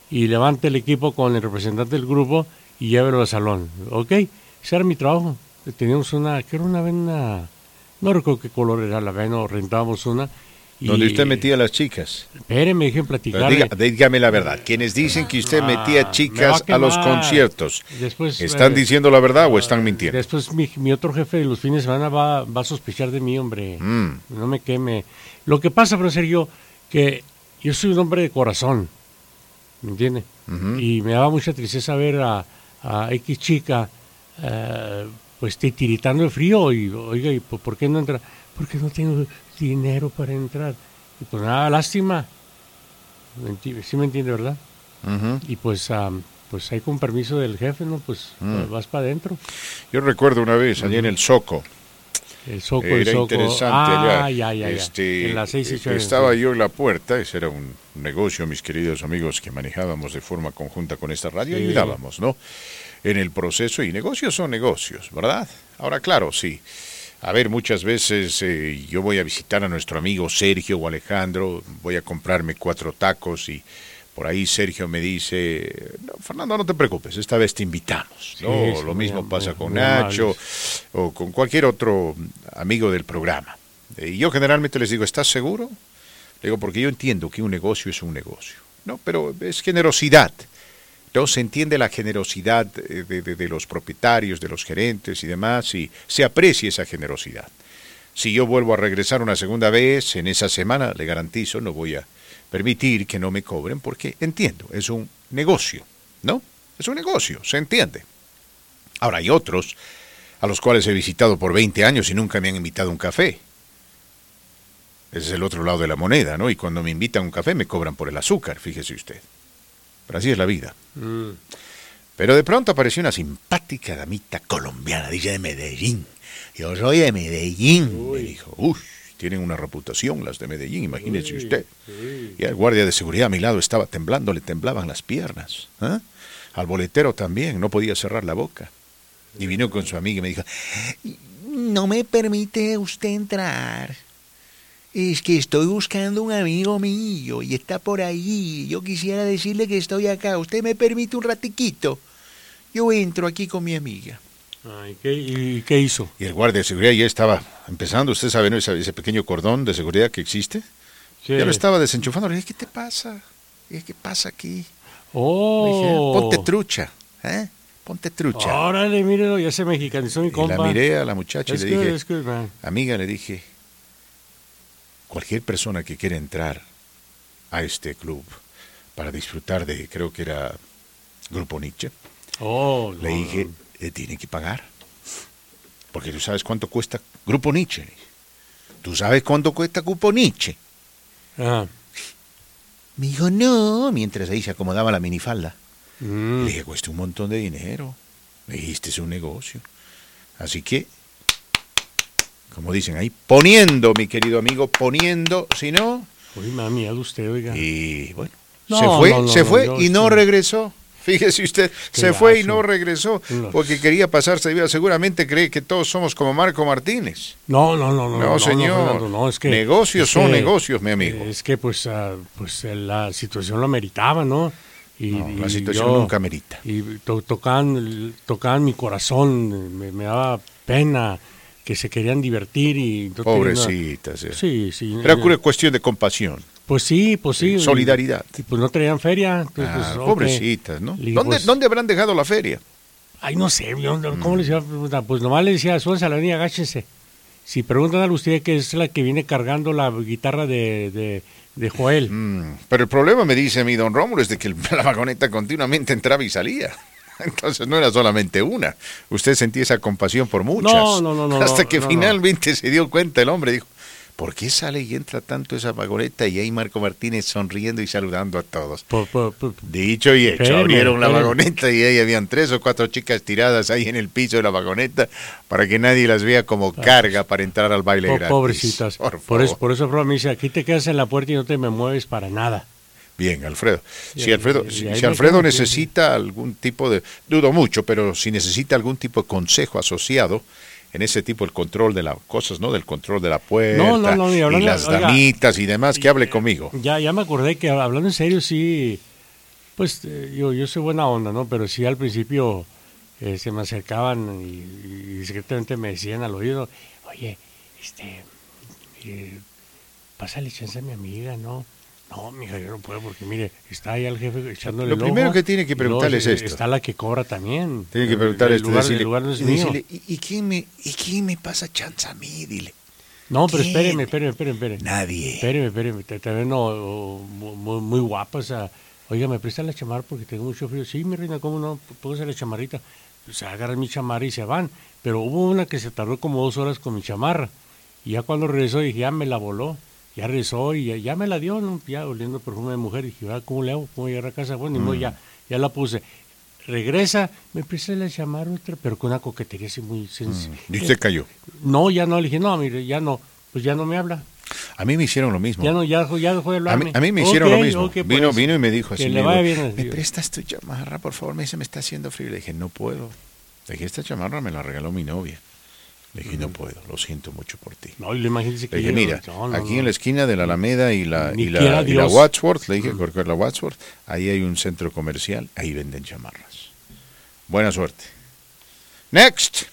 Speaker 1: y levante el equipo con el representante del grupo y llévelo al salón. ¿Ok? Ese era mi trabajo. Teníamos una, que era una vena, no recuerdo qué color era la vena, o rentábamos una.
Speaker 2: Donde usted metía a las chicas.
Speaker 1: Espéreme, déjenme
Speaker 2: Pero
Speaker 1: platicarle.
Speaker 2: diga- dígame la verdad. Quienes dicen que usted
Speaker 1: Ah,
Speaker 2: metía
Speaker 1: me
Speaker 2: chicas
Speaker 1: a
Speaker 2: a, los conciertos,
Speaker 1: Después,
Speaker 2: ¿están
Speaker 1: eh,
Speaker 2: diciendo la verdad o están mintiendo?
Speaker 1: Después mi, mi otro jefe de los fines de semana va, va a sospechar de mí, hombre.
Speaker 2: Mm.
Speaker 1: No me queme. Lo que pasa, profesor, yo, que yo soy un hombre de corazón, ¿me entiende? Y me daba mucha tristeza ver a, a X chica, eh, pues titiritando de frío y, oiga, ¿y por por qué no entra? Porque no tengo dinero para entrar. Y pues nada, lástima. ¿Me enti- ¿Sí me entiende, verdad? Y pues, am, pues ahí con permiso del jefe, ¿no? Pues
Speaker 2: Mm.
Speaker 1: vas para adentro.
Speaker 2: Yo recuerdo una vez allá en el Soco.
Speaker 1: El Soco, el
Speaker 2: Era
Speaker 1: Soco.
Speaker 2: interesante
Speaker 1: Ah,
Speaker 2: allá.
Speaker 1: ya, ya, ya.
Speaker 2: Este,
Speaker 1: En las seis y
Speaker 2: eh,
Speaker 1: ocho,
Speaker 2: estaba yo en la puerta, ese era un negocio, mis queridos amigos, que manejábamos de forma conjunta con esta radio,
Speaker 1: Sí.
Speaker 2: ayudábamos, ¿no? En el proceso, y negocios son negocios, ¿verdad? Ahora, claro, sí. A ver, muchas veces eh, yo voy a visitar a nuestro amigo Sergio o Alejandro, voy a comprarme cuatro tacos y por ahí Sergio me dice, "No, Fernando, no te preocupes, esta vez te invitamos. ¿no?
Speaker 1: Sí,
Speaker 2: Lo mismo pasa con Nacho o con cualquier otro amigo del programa. Eh, Y yo generalmente les digo, ¿estás seguro? Le digo, porque yo entiendo que un negocio es un negocio, ¿no? Pero es generosidad. No se entiende la generosidad eh, de, de- de los propietarios, de los gerentes y demás, y se aprecia esa generosidad. Si yo vuelvo a regresar una segunda vez en esa semana, le garantizo, no voy a permitir que no me cobren, porque entiendo, es un negocio, ¿no? Es un negocio, se entiende. Ahora hay otros a los cuales he visitado por 20 años y nunca me han invitado a un café. Ese es el otro lado de la moneda, ¿no? Y cuando me invitan a un café me cobran por el azúcar, fíjese usted. Pero así es la vida.
Speaker 1: Mm.
Speaker 2: Pero de pronto apareció una simpática damita colombiana, dice de Medellín. Yo soy de Medellín, me dijo. Uy, tienen una reputación las de Medellín, imagínese usted. Y el guardia de seguridad a mi lado estaba temblando, le temblaban las piernas. ¿ah? Al boletero también, no podía cerrar la boca. Y vino con su amiga y me dijo, no me permite usted entrar.
Speaker 14: Es que estoy buscando un amigo mío y está por ahí. Yo quisiera decirle que estoy acá. ¿Usted me permite un ratiquito? Yo entro aquí con mi amiga.
Speaker 1: ¿y, qué, y, qué, hizo?
Speaker 2: Y el guardia de seguridad ya estaba empezando. ¿Usted sabe ¿no? ese, ese, pequeño cordón de seguridad que existe? Sí. Ya lo estaba desenchufando. Le dije, ¿qué te pasa? Le dije, ¿qué pasa aquí?
Speaker 1: Oh.
Speaker 2: Dije, ponte trucha. ¿eh? Ponte trucha.
Speaker 1: Órale, mírelo, ya se mexicanizó mi
Speaker 2: y
Speaker 1: compa.
Speaker 2: la miré a la muchacha
Speaker 1: es
Speaker 2: y le dije,
Speaker 1: good,
Speaker 2: amiga, le dije, cualquier persona que quiera entrar a este club para disfrutar de, creo que era Grupo Nietzsche,
Speaker 1: oh,
Speaker 2: le dije, eh, tiene que pagar. Porque tú sabes cuánto cuesta Grupo Nietzsche. ¿Tú sabes cuánto cuesta Grupo Nietzsche?
Speaker 1: Ah.
Speaker 2: Me dijo, no, mientras ahí se acomodaba la minifalda.
Speaker 1: Mm.
Speaker 2: Le dije, cuesta un montón de dinero. Me dijiste, es un negocio. Así que, como dicen ahí, poniendo, mi querido amigo, poniendo, si no...
Speaker 1: Uy, mami, de usted, oiga.
Speaker 2: Y bueno,
Speaker 1: No,
Speaker 2: se fue,
Speaker 1: no, no,
Speaker 2: se fue y no
Speaker 1: sí.
Speaker 2: regresó. Fíjese usted,
Speaker 1: Qué
Speaker 2: se fue y no regresó porque quería pasarse de vida. Seguramente cree que todos somos como Marco Martínez.
Speaker 1: No, no, no, no.
Speaker 2: No, señor.
Speaker 1: Fernando, no, es que,
Speaker 2: Negocios
Speaker 1: es
Speaker 2: son
Speaker 1: que-
Speaker 2: negocios, mi amigo.
Speaker 1: Es que pues, ah, pues eh, la situación lo meritaba, ¿no? Y,
Speaker 2: No, la situación
Speaker 1: yo-
Speaker 2: nunca merita.
Speaker 1: Y to- tocaban, tocaban mi corazón, me, me daba pena que se querían divertir y... no.
Speaker 2: Pobrecitas. eh.
Speaker 1: Sí, sí.
Speaker 2: Era
Speaker 1: eh,
Speaker 2: una cuestión de compasión,
Speaker 1: Pues sí, pues sí.
Speaker 2: solidaridad.
Speaker 1: Y pues no traían feria. entonces,
Speaker 2: Ah,
Speaker 1: pues,
Speaker 2: pobrecitas, ¿no? ¿Dónde,
Speaker 1: pues,
Speaker 2: ¿Dónde habrán dejado la feria?
Speaker 1: Ay, no sé, yo,
Speaker 2: Mm.
Speaker 1: ¿cómo les iba a preguntar? Pues nomás le decía, súbanse a la línea, agáchense. Si preguntan a usted que es la que viene cargando la guitarra de, de, de Joel.
Speaker 2: Mm, Pero el problema, me dice mi don Rómulo, es de que la vagoneta continuamente entraba y salía. Entonces no era solamente una. Usted sentía esa compasión por muchas.
Speaker 1: No, no, no, no,
Speaker 2: Hasta que
Speaker 1: no, no.
Speaker 2: finalmente se dio cuenta el hombre. Dijo, ¿por qué sale y entra tanto esa vagoneta? Y ahí Marco Martínez sonriendo y saludando a todos.
Speaker 1: Por- por- por-
Speaker 2: Dicho y hecho, abrieron la vagoneta y ahí habían tres o cuatro chicas tiradas ahí en el piso de la vagoneta para que nadie las vea como carga para entrar al baile gratis.
Speaker 1: Ah. Pobrecitas.
Speaker 2: Por,
Speaker 1: eso, por eso, me dice, aquí te quedas en la puerta y no te me mueves para nada.
Speaker 2: Bien, Alfredo.
Speaker 1: Y
Speaker 2: Si Alfredo,
Speaker 1: y
Speaker 2: si,
Speaker 1: ahí
Speaker 2: si Alfredo necesita algún tipo de, dudo mucho, pero si necesita algún tipo de consejo asociado en ese tipo el control de las cosas, ¿no? Del control de la puerta
Speaker 1: No, no, no, y
Speaker 2: y,
Speaker 1: hablando-
Speaker 2: las
Speaker 1: oiga,
Speaker 2: damitas y demás, que hable conmigo.
Speaker 1: Ya, ya me acordé que hablando en serio, sí, pues eh, yo, yo soy buena onda, ¿no? Pero sí al principio eh, se me acercaban y, y discretamente me decían al oído, oye, este, eh, pásale chance a mi amiga, ¿no? No, mija, yo no puedo porque mire, está ahí el jefe echándole
Speaker 2: Lo
Speaker 1: el
Speaker 2: primero
Speaker 1: ojo,
Speaker 2: que tiene que preguntarle es esto.
Speaker 1: Está la que cobra también.
Speaker 2: Tiene que preguntarle esto,
Speaker 1: lugar,
Speaker 2: decirle-
Speaker 1: el lugar no es
Speaker 2: y
Speaker 1: mío.
Speaker 2: ¿y, quién me, ¿y quién me pasa chance a mí? Dile.
Speaker 1: No, pero
Speaker 2: ¿Quién?
Speaker 1: espéreme, espéreme, espéreme, espéreme.
Speaker 2: Nadie.
Speaker 1: Espéreme, espéreme, ven no, o- mu- muy, muy guapa, o sea, oiga, ¿me presta la chamarra porque tengo mucho frío? Sí, mi reina, ¿cómo no? Póngase la chamarrita. Se agarran mi chamarra y se van. Pero hubo una que se tardó como dos horas con mi chamarra. Y ya cuando regresó dije, ya me la voló. Ya regresó y ya, ya me la dio, ¿no? ya oliendo perfume de mujer. Y dije, ah, ¿cómo le hago? ¿Cómo llegar a casa? Bueno,
Speaker 2: Mm.
Speaker 1: ya, ya la puse. Regresa, me presta la chamarra otra, pero con una coquetería así muy sencilla.
Speaker 2: Mm. Y usted cayó.
Speaker 1: No, ya no, le dije, no, mire, ya no, pues ya no me habla.
Speaker 2: A mí me hicieron lo mismo.
Speaker 1: Ya no, ya, ya dejó de
Speaker 2: A
Speaker 1: hablarme.
Speaker 2: mí, a mí me hicieron lo mismo.
Speaker 1: ok,
Speaker 2: vino,
Speaker 1: pues,
Speaker 2: vino y me dijo así.
Speaker 1: Le vaya bien.
Speaker 2: ¿Me prestas tu chamarra, por favor? Me dice, me está haciendo frío. Le dije, no puedo. Le dije, esta chamarra me la regaló mi novia. Le dije, no puedo, lo siento mucho por ti.
Speaker 1: No, y le imagínese que
Speaker 2: Le dije, mira,
Speaker 1: no, no,
Speaker 2: aquí
Speaker 1: no.
Speaker 2: en la esquina de la Alameda y la, y la, y la. Wadsworth, le dije, porque la Wadsworth, ahí hay un centro comercial, ahí venden chamarras. Buena suerte. Next.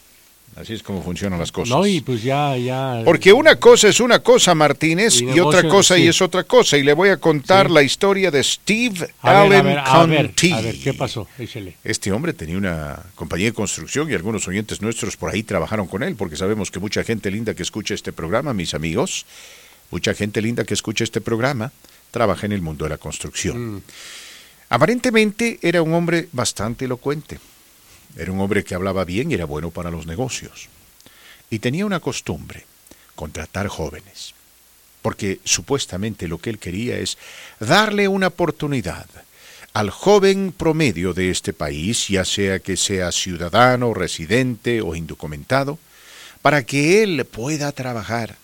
Speaker 2: Así es como funcionan las cosas.
Speaker 1: No, y pues ya, ya.
Speaker 2: Porque una cosa es una cosa, Martínez,
Speaker 1: Y
Speaker 2: y, otra cosa y es otra cosa. Y le voy a contar
Speaker 1: Sí.
Speaker 2: la historia de Steve
Speaker 1: a
Speaker 2: Allen
Speaker 1: ver, a ver,
Speaker 2: Conti.
Speaker 1: a ver, ¿qué pasó?
Speaker 2: Este hombre tenía una compañía de construcción y algunos oyentes nuestros por ahí trabajaron con él, porque sabemos que mucha gente linda que escucha este programa, mis amigos, mucha gente linda que escucha este programa, trabaja en el mundo de la construcción.
Speaker 1: Mm.
Speaker 2: Aparentemente era un hombre bastante elocuente. Era un hombre que hablaba bien y era bueno para los negocios. Y tenía una costumbre, contratar jóvenes. Porque supuestamente lo que él quería es darle una oportunidad al joven promedio de este país, ya sea que sea ciudadano, residente o indocumentado, para que él pueda trabajar,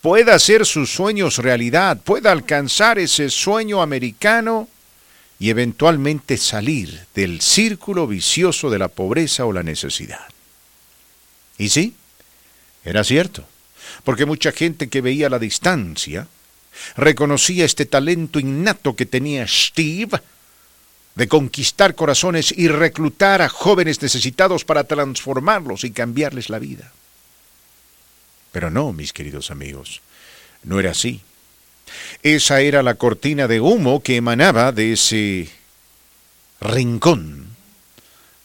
Speaker 2: pueda hacer sus sueños realidad, pueda alcanzar ese sueño americano y eventualmente salir del círculo vicioso de la pobreza o la necesidad. Y sí, era cierto. porque mucha gente que veía la distancia reconocía este talento innato que tenía Steve de conquistar corazones y reclutar a jóvenes necesitados para transformarlos y cambiarles la vida. Pero no, mis queridos amigos, no era así. Esa era la cortina de humo que emanaba de ese rincón,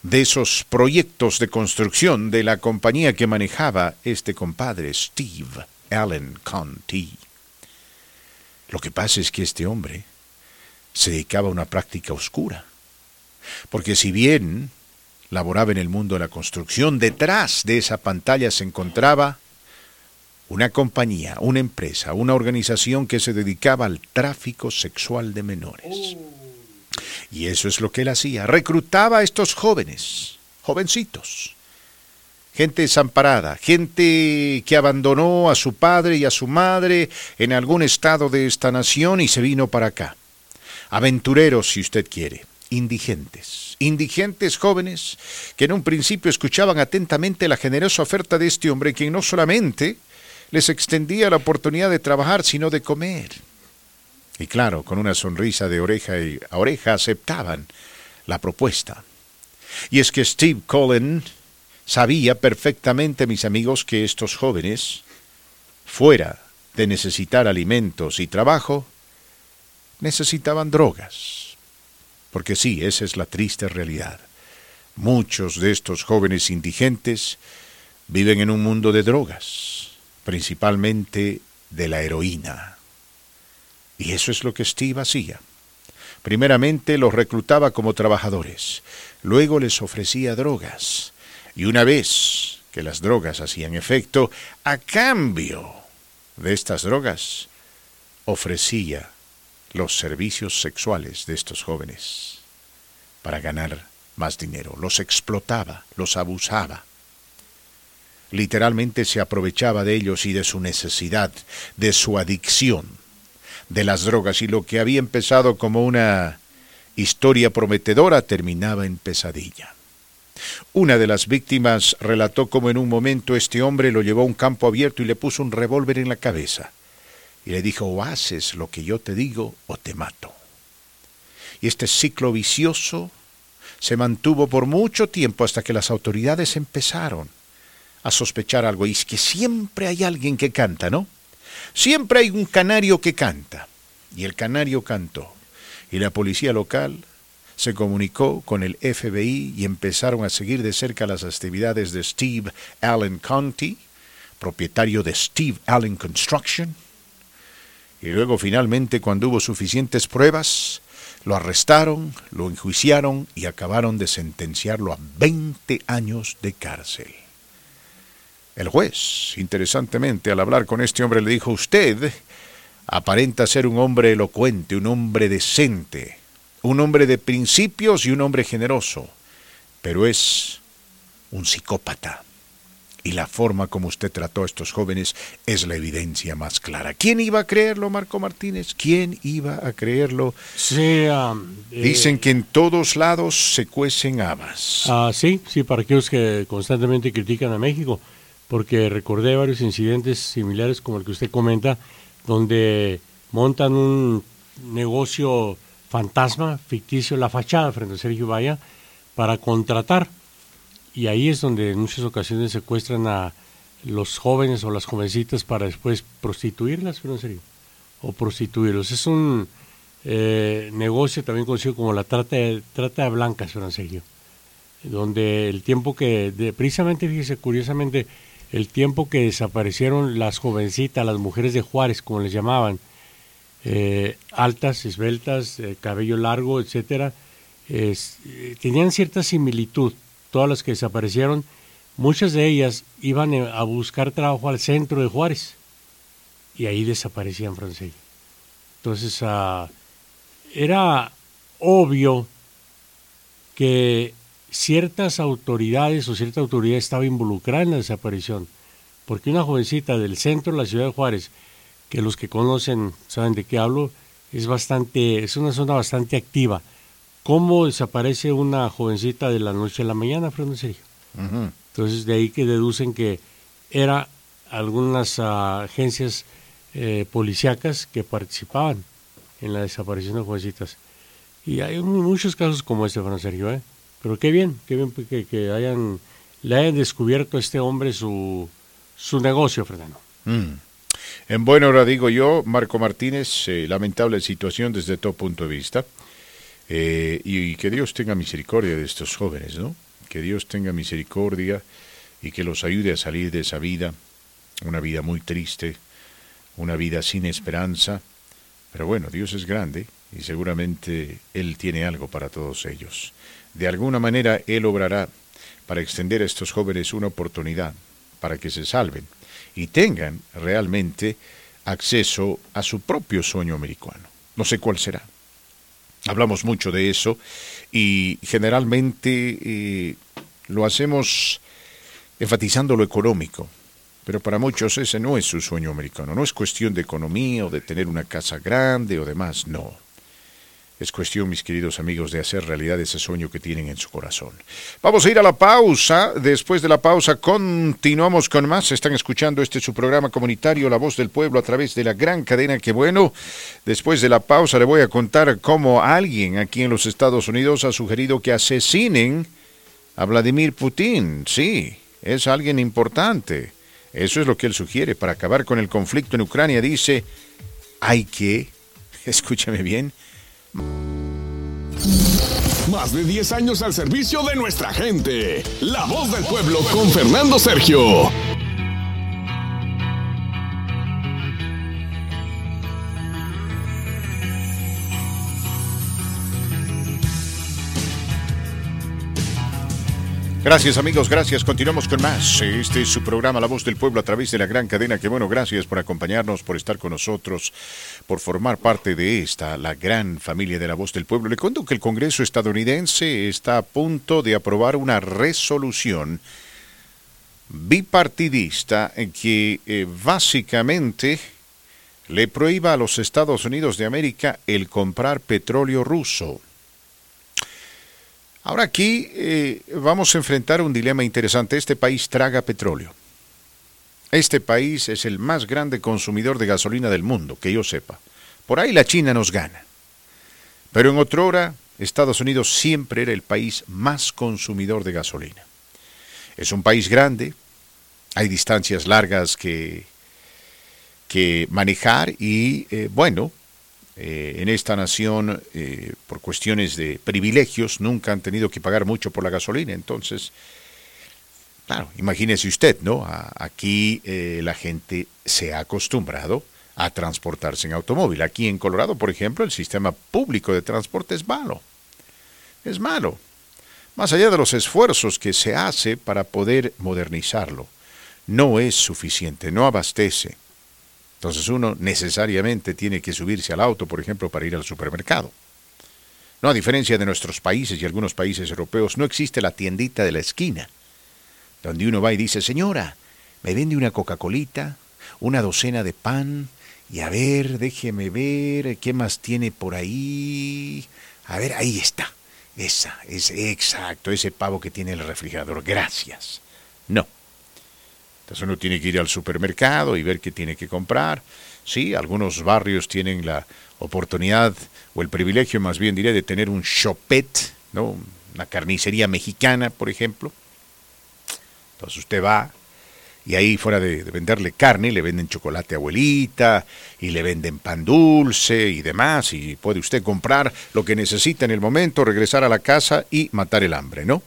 Speaker 2: de esos proyectos de construcción de la compañía que manejaba este compadre Steve Allen Conti. Lo que pasa es que este hombre se dedicaba a una práctica oscura, porque si bien laboraba en el mundo de la construcción, detrás de esa pantalla se encontraba una compañía, una empresa, una organización que se dedicaba al tráfico sexual de menores. Y eso es lo que él hacía, reclutaba a estos jóvenes, jovencitos, gente desamparada, gente que abandonó a su padre y a su madre en algún estado de esta nación y se vino para acá. Aventureros, si usted quiere, indigentes, indigentes jóvenes que en un principio escuchaban atentamente la generosa oferta de este hombre, quien no solamente les extendía la oportunidad de trabajar, sino de comer. Y claro, con una sonrisa de oreja a oreja aceptaban la propuesta. Y es que Steve Cullen sabía perfectamente, mis amigos, que estos jóvenes, fuera de necesitar alimentos y trabajo, necesitaban drogas. Porque sí, esa es la triste realidad. Muchos de estos jóvenes indigentes viven en un mundo de drogas principalmente de la heroína. Y eso es lo que Steve hacía. Primeramente los reclutaba como trabajadores, luego les ofrecía drogas, y una vez que las drogas hacían efecto, a cambio de estas drogas, ofrecía los servicios sexuales de estos jóvenes para ganar más dinero. Los explotaba, los abusaba literalmente se aprovechaba de ellos y de su necesidad, de su adicción, de las drogas, y lo que había empezado como una historia prometedora terminaba en pesadilla. Una de las víctimas relató cómo en un momento este hombre lo llevó a un campo abierto y le puso un revólver en la cabeza, y le dijo, o haces lo que yo te digo o te mato. Y este ciclo vicioso se mantuvo por mucho tiempo hasta que las autoridades empezaron a sospechar algo. Y es que siempre hay alguien que canta, ¿no? Siempre hay un canario que canta. Y el canario cantó. Y la policía local se comunicó con el FBI y empezaron a seguir de cerca las actividades de Steve Allen Conti, propietario de Steve Allen Construction. Y luego finalmente, cuando hubo suficientes pruebas, lo arrestaron, lo enjuiciaron y acabaron de sentenciarlo a 20 años de cárcel. El juez, interesantemente, al hablar con este hombre, le dijo, usted aparenta ser un hombre elocuente, un hombre decente, un hombre de principios y un hombre generoso, pero es un psicópata. Y la forma como usted trató a estos jóvenes es la evidencia más clara. ¿Quién iba a creerlo, Marco Martínez? ¿Quién iba a creerlo?
Speaker 1: Sí, um,
Speaker 2: Dicen que en todos lados se cuecen habas.
Speaker 1: Ah, sí, sí, para aquellos que constantemente critican a México porque recordé varios incidentes similares como el que usted comenta, donde montan un negocio fantasma, ficticio, la fachada frente a Sergio Vaya, para contratar. Y ahí es donde en muchas ocasiones secuestran a los jóvenes o las jovencitas para después prostituirlas, en serio, o prostituirlos. Es un eh, negocio también conocido como la trata de, trata de blancas, en serio, donde el tiempo que, precisamente, fíjese, curiosamente, el tiempo que desaparecieron las jovencitas, las mujeres de Juárez, como les llamaban, eh, altas, esbeltas, eh, cabello largo, etcétera, eh, tenían cierta similitud. Todas las que desaparecieron, muchas de ellas iban a buscar trabajo al centro de Juárez y ahí desaparecían francés. Entonces, ah, era obvio que ciertas autoridades o cierta autoridad estaba involucrada en la desaparición, porque una jovencita del centro de la ciudad de Juárez, que los que conocen saben de qué hablo, es bastante, es una zona bastante activa. ¿Cómo desaparece una jovencita de la noche a la mañana, Fernando Sergio? Entonces de ahí que deducen que era algunas agencias eh, policíacas que participaban en la desaparición de jovencitas. Y hay muchos casos como este, Fran Sergio, ¿eh? Pero qué bien, qué bien que, hayan, le hayan descubierto a este hombre su, su negocio, Fernando.
Speaker 2: Mm. En buena hora digo yo, Marco Martínez, eh, lamentable situación desde todo punto de vista. Eh, y, que Dios tenga misericordia de estos jóvenes, ¿no? Que Dios tenga misericordia y que los ayude a salir de esa vida, una vida muy triste, una vida sin esperanza. Pero bueno, Dios es grande y seguramente Él tiene algo para todos ellos. De alguna manera Él obrará para extender a estos jóvenes una oportunidad para que se salven y tengan realmente acceso a su propio sueño americano. No sé cuál será. Hablamos mucho de eso y generalmente eh, lo hacemos enfatizando lo económico, pero para muchos ese no es su sueño americano. No es cuestión de economía o de tener una casa grande o demás, no. Es cuestión, mis queridos amigos, de hacer realidad ese sueño que tienen en su corazón. Vamos a ir a la pausa. Después de la pausa continuamos con más. Están escuchando este su programa comunitario La Voz del Pueblo a través de la gran cadena que bueno. Después de la pausa le voy a contar cómo alguien aquí en los Estados Unidos ha sugerido que asesinen a Vladimir Putin. Sí, es alguien importante. Eso es lo que él sugiere para acabar con el conflicto en Ucrania. Dice, hay que, escúchame bien,
Speaker 13: más de 10 años al servicio de nuestra gente. La voz del pueblo con Fernando Sergio.
Speaker 2: Gracias amigos, gracias. Continuamos con más. Este es su programa La Voz del Pueblo a través de la gran cadena. Que bueno, gracias por acompañarnos, por estar con nosotros, por formar parte de esta, la gran familia de La Voz del Pueblo. Le cuento que el Congreso estadounidense está a punto de aprobar una resolución bipartidista que eh, básicamente le prohíba a los Estados Unidos de América el comprar petróleo ruso. Ahora aquí eh, vamos a enfrentar un dilema interesante. Este país traga petróleo. Este país es el más grande consumidor de gasolina del mundo, que yo sepa. Por ahí la China nos gana. Pero en otra hora, Estados Unidos siempre era el país más consumidor de gasolina. Es un país grande, hay distancias largas que, que manejar y, eh, bueno, eh, en esta nación, eh, por cuestiones de privilegios, nunca han tenido que pagar mucho por la gasolina. Entonces, claro, imagínese usted, ¿no? aquí eh, la gente se ha acostumbrado a transportarse en automóvil. Aquí en Colorado, por ejemplo, el sistema público de transporte es malo. Es malo. Más allá de los esfuerzos que se hace para poder modernizarlo, no es suficiente, no abastece. Entonces uno necesariamente tiene que subirse al auto, por ejemplo, para ir al supermercado. No, a diferencia de nuestros países y algunos países europeos, no existe la tiendita de la esquina, donde uno va y dice, señora, me vende una Coca-Colita, una docena de pan, y a ver, déjeme ver, ¿qué más tiene por ahí? A ver, ahí está. Esa, es exacto, ese pavo que tiene el refrigerador. Gracias. No. Entonces uno tiene que ir al supermercado y ver qué tiene que comprar. Sí, algunos barrios tienen la oportunidad o el privilegio, más bien diré, de tener un chopet, ¿no? Una carnicería mexicana, por ejemplo. Entonces usted va y ahí fuera de, de, venderle carne, le venden chocolate abuelita y le venden pan dulce y demás y puede usted comprar lo que necesita en el momento, regresar a la casa y matar el hambre, ¿no?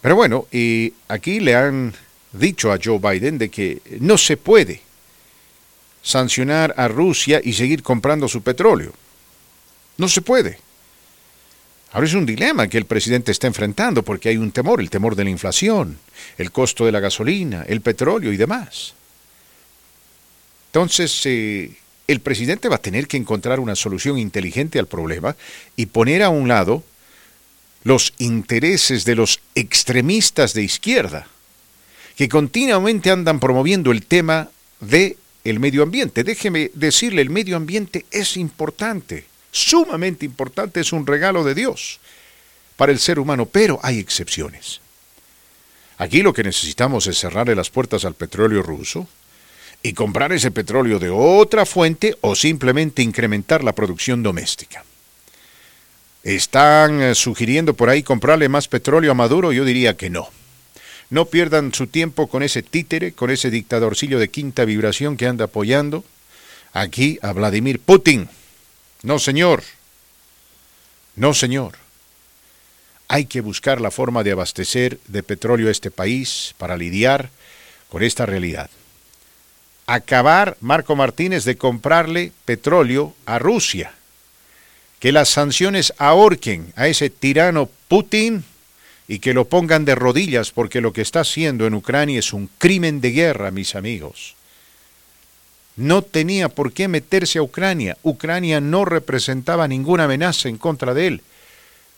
Speaker 2: Pero bueno, y aquí le han dicho a Joe Biden de que no se puede sancionar a Rusia y seguir comprando su petróleo. No se puede. Ahora es un dilema que el presidente está enfrentando porque hay un temor, el temor de la inflación, el costo de la gasolina, el petróleo y demás. Entonces, eh, el presidente va a tener que encontrar una solución inteligente al problema y poner a un lado los intereses de los extremistas de izquierda que continuamente andan promoviendo el tema de el medio ambiente. Déjeme decirle, el medio ambiente es importante, sumamente importante, es un regalo de Dios para el ser humano, pero hay excepciones. Aquí lo que necesitamos es cerrarle las puertas al petróleo ruso y comprar ese petróleo de otra fuente o simplemente incrementar la producción doméstica. ¿Están eh, sugiriendo por ahí comprarle más petróleo a Maduro? Yo diría que no. No pierdan su tiempo con ese títere, con ese dictadorcillo de quinta vibración que anda apoyando aquí a Vladimir Putin. No, señor. No, señor. Hay que buscar la forma de abastecer de petróleo a este país para lidiar con esta realidad. Acabar, Marco Martínez, de comprarle petróleo a Rusia que las sanciones ahorquen a ese tirano Putin y que lo pongan de rodillas porque lo que está haciendo en Ucrania es un crimen de guerra, mis amigos. No tenía por qué meterse a Ucrania. Ucrania no representaba ninguna amenaza en contra de él.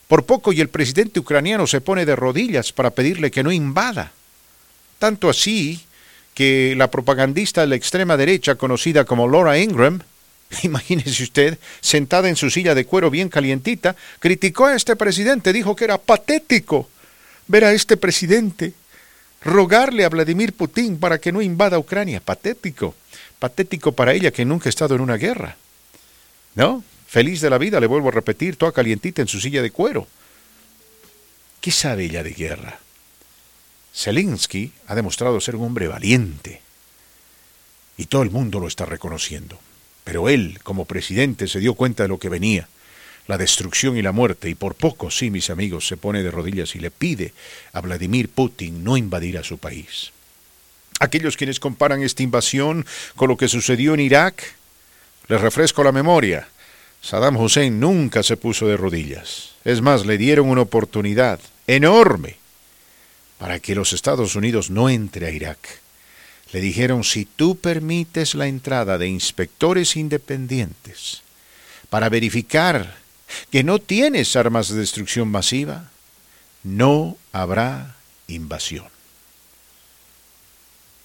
Speaker 2: Por poco y el presidente ucraniano se pone de rodillas para pedirle que no invada. Tanto así que la propagandista de la extrema derecha conocida como Laura Ingram imagínese usted, sentada en su silla de cuero bien calientita, criticó a este presidente, dijo que era patético ver a este presidente rogarle a Vladimir Putin para que no invada Ucrania. Patético. Patético para ella que nunca ha estado en una guerra. ¿No? Feliz de la vida, le vuelvo a repetir, toda calientita en su silla de cuero. ¿Qué sabe ella de guerra? Zelensky ha demostrado ser un hombre valiente. Y todo el mundo lo está reconociendo. Pero él, como presidente, se dio cuenta de lo que venía, la destrucción y la muerte, y por poco, sí, mis amigos, se pone de rodillas y le pide a Vladimir Putin no invadir a su país. Aquellos quienes comparan esta invasión con lo que sucedió en Irak, les refresco la memoria. Saddam Hussein nunca se puso de rodillas. Es más, le dieron una oportunidad enorme para que los Estados Unidos no entre a Irak le dijeron, si tú permites la entrada de inspectores independientes para verificar que no tienes armas de destrucción masiva, no habrá invasión.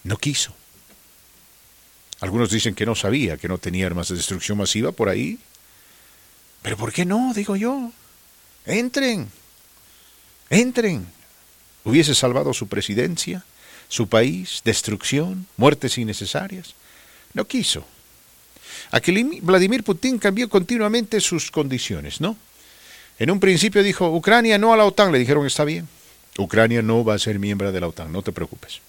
Speaker 2: No quiso. Algunos dicen que no sabía que no tenía armas de destrucción masiva por ahí. Pero ¿por qué no? Digo yo. Entren. Entren. Hubiese salvado su presidencia su país, destrucción, muertes innecesarias. No quiso. Aquel Vladimir Putin cambió continuamente sus condiciones, ¿no? En un principio dijo, Ucrania no a la OTAN, le dijeron, está bien. Ucrania no va a ser miembro de la OTAN, no te preocupes.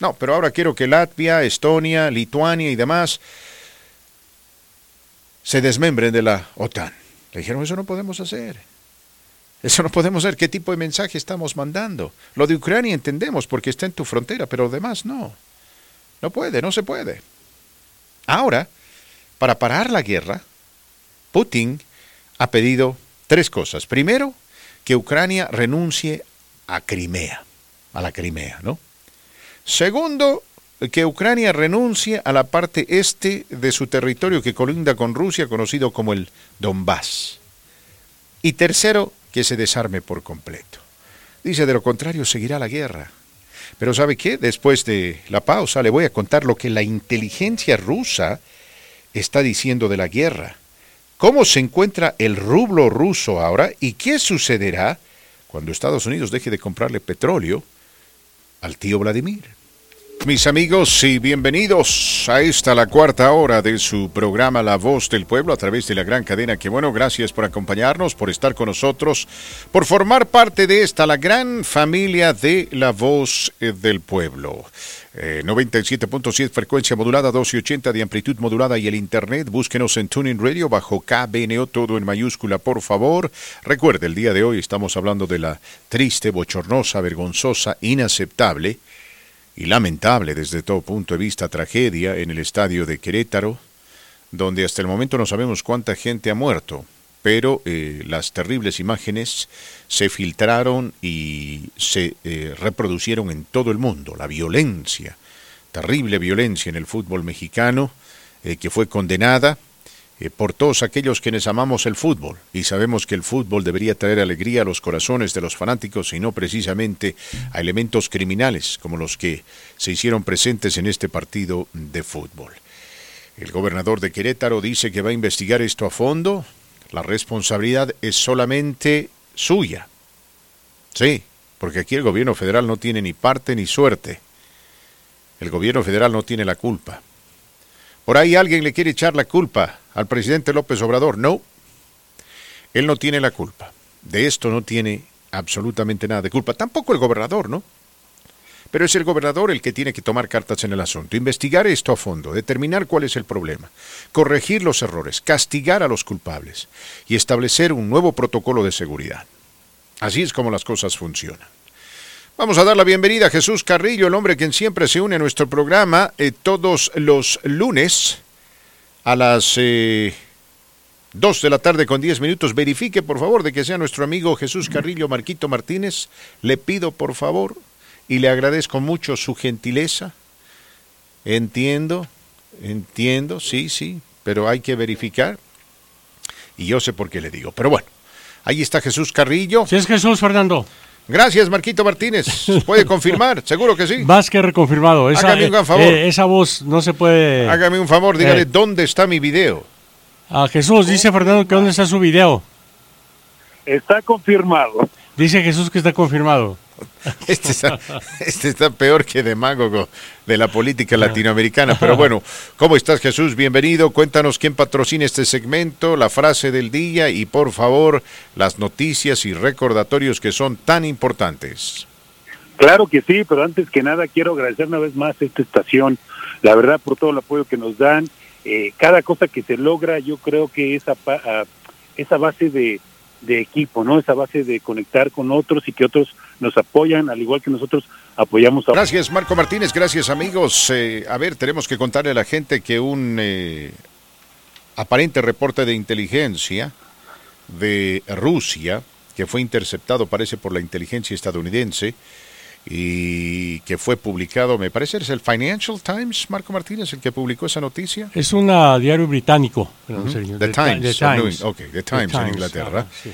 Speaker 2: No, pero ahora quiero que Latvia, Estonia, Lituania y demás se desmembren de la OTAN. Le dijeron, eso no podemos hacer. Eso no podemos ver qué tipo de mensaje estamos mandando. Lo de Ucrania entendemos porque está en tu frontera, pero lo demás no. No puede, no se puede. Ahora, para parar la guerra, Putin ha pedido tres cosas. Primero, que Ucrania renuncie a Crimea, a la Crimea, ¿no? Segundo, que Ucrania renuncie a la parte este de su territorio que colinda con Rusia, conocido como el Donbass. Y tercero, que se desarme por completo. Dice, de lo contrario, seguirá la guerra. Pero ¿sabe qué? Después de la pausa le voy a contar lo que la inteligencia rusa está diciendo de la guerra. ¿Cómo se encuentra el rublo ruso ahora y qué sucederá cuando Estados Unidos deje de comprarle petróleo al tío Vladimir? Mis amigos y bienvenidos a esta la cuarta hora de su programa La Voz del Pueblo a través de la gran cadena. Que bueno, gracias por acompañarnos, por estar con nosotros, por formar parte de esta la gran familia de La Voz eh, del Pueblo. 97.7 eh, frecuencia modulada, 1280 de amplitud modulada y el internet. Búsquenos en Tuning Radio bajo KBNO, todo en mayúscula, por favor. Recuerde, el día de hoy estamos hablando de la triste, bochornosa, vergonzosa, inaceptable y lamentable desde todo punto de vista tragedia en el estadio de Querétaro, donde hasta el momento no sabemos cuánta gente ha muerto, pero eh, las terribles imágenes se filtraron y se eh, reproducieron en todo el mundo. La violencia, terrible violencia en el fútbol mexicano, eh, que fue condenada eh, por todos aquellos quienes amamos el fútbol y sabemos que el fútbol debería traer alegría a los corazones de los fanáticos y no precisamente a elementos criminales como los que se hicieron presentes en este partido de fútbol. El gobernador de Querétaro dice que va a investigar esto a fondo. La responsabilidad es solamente suya. Sí, porque aquí el gobierno federal no tiene ni parte ni suerte. El gobierno federal no tiene la culpa. Por ahí alguien le quiere echar la culpa al presidente López Obrador. No, él no tiene la culpa. De esto no tiene absolutamente nada de culpa. Tampoco el gobernador, ¿no? Pero es el gobernador el que tiene que tomar cartas en el asunto, investigar esto a fondo, determinar cuál es el problema, corregir los errores, castigar a los culpables y establecer un nuevo protocolo de seguridad. Así es como las cosas funcionan. Vamos a dar la bienvenida a Jesús Carrillo, el hombre quien siempre se une a nuestro programa eh, todos los lunes a las eh, 2 de la tarde con 10 minutos. Verifique, por favor, de que sea nuestro amigo Jesús Carrillo Marquito Martínez. Le pido, por favor, y le agradezco mucho su gentileza. Entiendo, entiendo, sí, sí, pero hay que verificar. Y yo sé por qué le digo. Pero bueno, ahí está Jesús Carrillo.
Speaker 1: Sí, es Jesús, Fernando.
Speaker 2: Gracias, Marquito Martínez. ¿Puede confirmar? Seguro que sí.
Speaker 1: Más que reconfirmado. Esa,
Speaker 2: Hágame un favor.
Speaker 1: eh, esa voz no se puede...
Speaker 2: Hágame un favor, dígale
Speaker 1: Eh.
Speaker 2: dónde está mi video.
Speaker 1: A Jesús, dice Fernando que dónde está su video.
Speaker 4: Está confirmado.
Speaker 1: Dice Jesús que está confirmado.
Speaker 2: Este está, este está peor que demagogo de la política latinoamericana. Pero bueno, ¿cómo estás Jesús? Bienvenido. Cuéntanos quién patrocina este segmento, la frase del día y por favor las noticias y recordatorios que son tan importantes.
Speaker 4: Claro que sí, pero antes que nada quiero agradecer una vez más a esta estación, la verdad por todo el apoyo que nos dan, eh, cada cosa que se logra, yo creo que esa pa- ah, esa base de, de equipo, no, esa base de conectar con otros y que otros nos apoyan, al igual que nosotros apoyamos a
Speaker 2: Gracias Marco Martínez, gracias amigos. Eh, a ver, tenemos que contarle a la gente que un eh, aparente reporte de inteligencia de Rusia, que fue interceptado parece por la inteligencia estadounidense, y que fue publicado, me parece es el Financial Times, Marco Martínez, el que publicó esa noticia.
Speaker 1: Es un diario británico.
Speaker 2: The,
Speaker 1: The Ti-
Speaker 2: Times, New-
Speaker 1: Times.
Speaker 2: ok, The Times en Inglaterra.
Speaker 1: sí.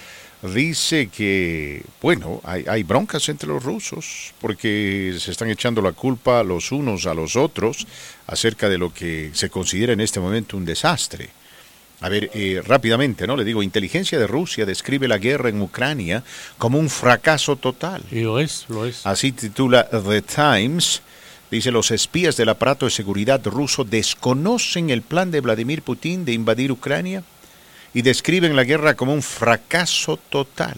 Speaker 2: Dice que, bueno, hay, hay broncas entre los rusos porque se están echando la culpa los unos a los otros acerca de lo que se considera en este momento un desastre. A ver, eh, rápidamente, ¿no? Le digo, inteligencia de Rusia describe la guerra en Ucrania como un fracaso total.
Speaker 1: Y lo es, lo es.
Speaker 2: Así titula The Times. Dice, los espías del aparato de seguridad ruso desconocen el plan de Vladimir Putin de invadir Ucrania y describen la guerra como un fracaso total.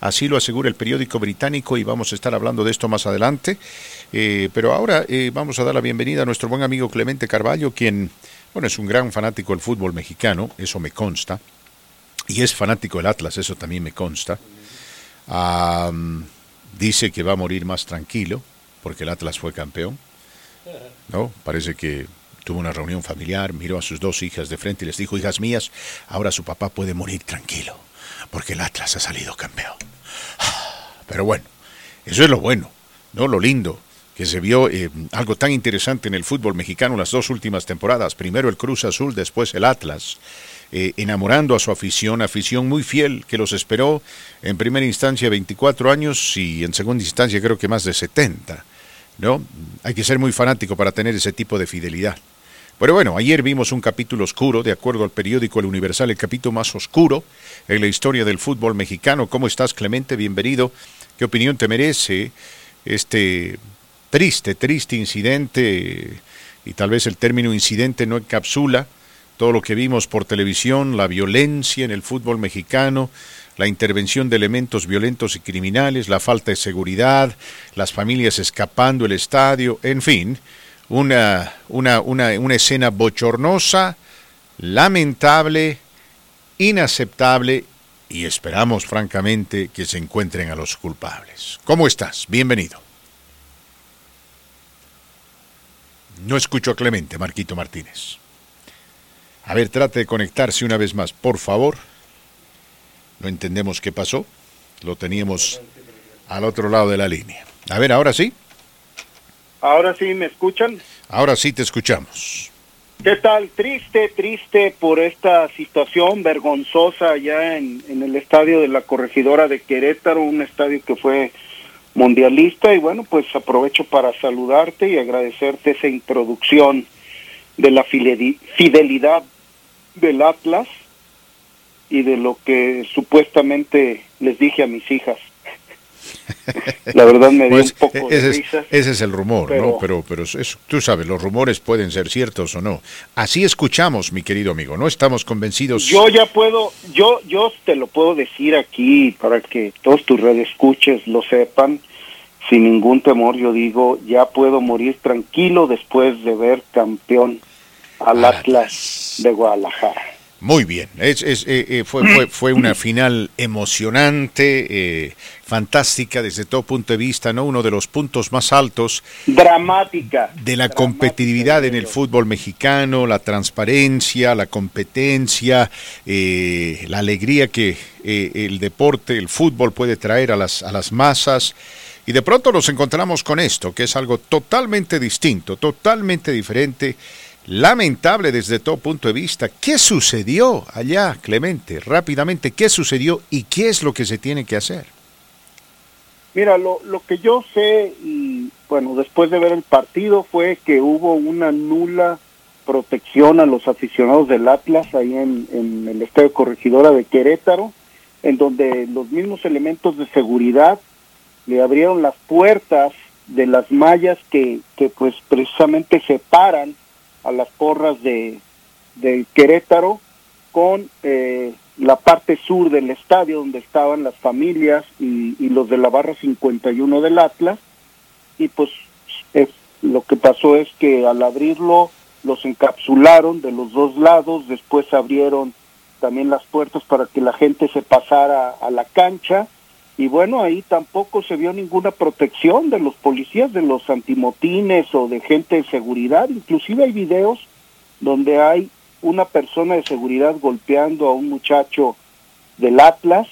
Speaker 2: Así lo asegura el periódico británico y vamos a estar hablando de esto más adelante. Eh, pero ahora eh, vamos a dar la bienvenida a nuestro buen amigo Clemente Carballo, quien, bueno, es un gran fanático del fútbol mexicano, eso me consta, y es fanático del Atlas, eso también me consta. Dice que va a morir más tranquilo porque el Atlas fue campeón. ¿no? Parece que tuvo una reunión familiar, miró a sus dos hijas de frente y les dijo, hijas mías, ahora su papá puede morir tranquilo porque el Atlas ha salido campeón. Pero bueno, eso es lo bueno, ¿no? Lo lindo, que se vio eh, algo tan interesante en el fútbol mexicano las dos últimas temporadas. Primero el Cruz Azul, después el Atlas. eh, enamorando a su afición, afición muy fiel que los esperó en primera instancia 24 años y en segunda instancia creo que más de 70. ¿no? Hay que ser muy fanático para tener ese tipo de fidelidad. Pero bueno, ayer vimos un capítulo oscuro, de acuerdo al periódico El Universal, el capítulo más oscuro en la historia del fútbol mexicano. ¿Cómo estás, Clemente? Bienvenido. ¿Qué opinión te merece este triste, triste incidente? Y tal vez el término incidente no encapsula todo lo que vimos por televisión, la violencia en el fútbol mexicano, la intervención de elementos violentos y criminales, la falta de seguridad, las familias escapando del estadio, en fin, una, una, una, una escena bochornosa, lamentable, inaceptable y esperamos francamente que se encuentren a los culpables. ¿Cómo estás? Bienvenido. No escucho a Clemente, Marquito Martínez. A ver, trate de conectarse una vez más, por favor. No entendemos qué pasó. Lo teníamos al otro lado de la línea. A ver, ahora sí.
Speaker 15: Ahora sí, ¿me escuchan?
Speaker 2: Ahora sí te escuchamos.
Speaker 15: ¿Qué tal? Triste, triste por esta situación vergonzosa allá en, en el estadio de la corregidora de Querétaro, un estadio que fue mundialista y bueno, pues aprovecho para saludarte y agradecerte esa introducción de la fideli- fidelidad del Atlas y de lo que supuestamente les dije a mis hijas. La verdad me dio
Speaker 2: Pues,
Speaker 15: un poco
Speaker 2: ese,
Speaker 15: de
Speaker 2: es,
Speaker 15: risa.
Speaker 2: ese es el rumor,
Speaker 15: pero-
Speaker 2: ¿no? Pero, pero eso, tú sabes, los rumores pueden ser ciertos o no. Así escuchamos, mi querido amigo, no estamos convencidos.
Speaker 15: Yo ya puedo, yo, yo te lo puedo decir aquí para que todos tus escuches lo sepan, sin ningún temor, yo digo, ya puedo morir tranquilo después de ver campeón al Atlas de Guadalajara.
Speaker 2: Muy bien, es, es, eh, eh, fue, fue, fue una final emocionante, eh, fantástica desde todo punto de vista, ¿no? Uno de los puntos más altos
Speaker 15: Dramática.
Speaker 2: de la competitividad en el fútbol mexicano, la transparencia, la competencia, eh, la alegría que el deporte, el fútbol puede traer a las, a las masas. Y de pronto nos encontramos con esto, que es algo totalmente distinto, totalmente diferente, lamentable desde todo punto de vista. ¿Qué sucedió allá, Clemente? Rápidamente, ¿qué sucedió y qué es lo que se tiene que hacer?
Speaker 15: Mira, lo, lo que yo sé, y bueno, después de ver el partido, fue que hubo una nula protección a los aficionados del Atlas ahí en, en el Estadio Corregidora de Querétaro, en donde los mismos elementos de seguridad le abrieron las puertas de las mallas que, que pues precisamente separan a las porras de, Querétaro con eh, la parte sur del estadio donde estaban las familias y, y los de la barra 51 del Atlas. Y pues es- lo que pasó es que al abrirlo los encapsularon de los dos lados, después abrieron también las puertas para que la gente se pasara a la cancha y bueno, ahí tampoco se vio ninguna protección de los policías, de los antimotines o de gente de seguridad, inclusive hay videos donde hay una persona de seguridad golpeando a un muchacho del Atlas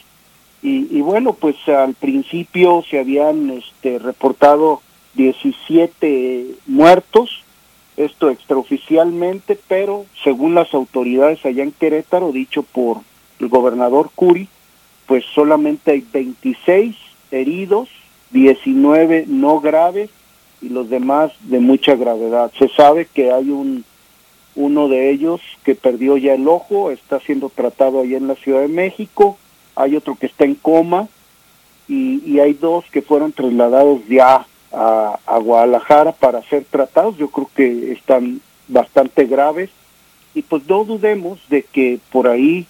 Speaker 15: y, y bueno, pues al principio se habían este, reportado 17 muertos, esto extraoficialmente, pero según las autoridades allá en Querétaro, dicho por el gobernador Curi, pues solamente hay 26 heridos, 19 no graves y los demás de mucha gravedad. Se sabe que hay un uno de ellos que perdió ya el ojo, está siendo tratado allá en la Ciudad de México, hay otro que está en coma y, hay dos que fueron trasladados ya a Guadalajara para ser tratados, yo creo que están bastante graves y pues no dudemos de que por ahí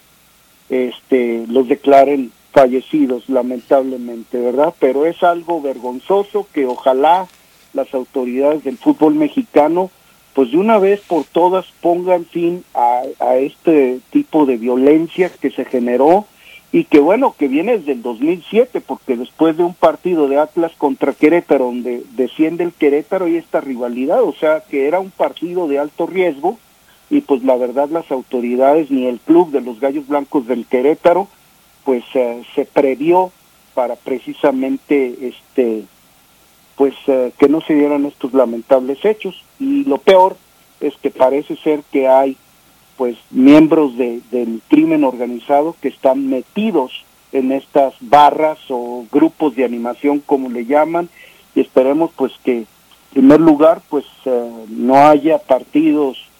Speaker 15: este los declaren fallecidos lamentablemente, ¿verdad? Pero es algo vergonzoso que ojalá las autoridades del fútbol mexicano pues de una vez por todas pongan fin a, a este tipo de violencia que se generó y que bueno, que viene desde el 2007, porque después de un partido de Atlas contra Querétaro, donde desciende el Querétaro y esta rivalidad, o sea, que era un partido de alto riesgo, y pues la verdad las autoridades ni el club de los Gallos Blancos del Querétaro, pues eh, se previó para precisamente este pues eh, que no se dieran estos lamentables hechos. Y lo peor es que parece ser que hay pues miembros de, del crimen organizado que están metidos en estas barras o grupos de animación como le llaman y esperemos pues que en primer lugar pues eh, no haya partidos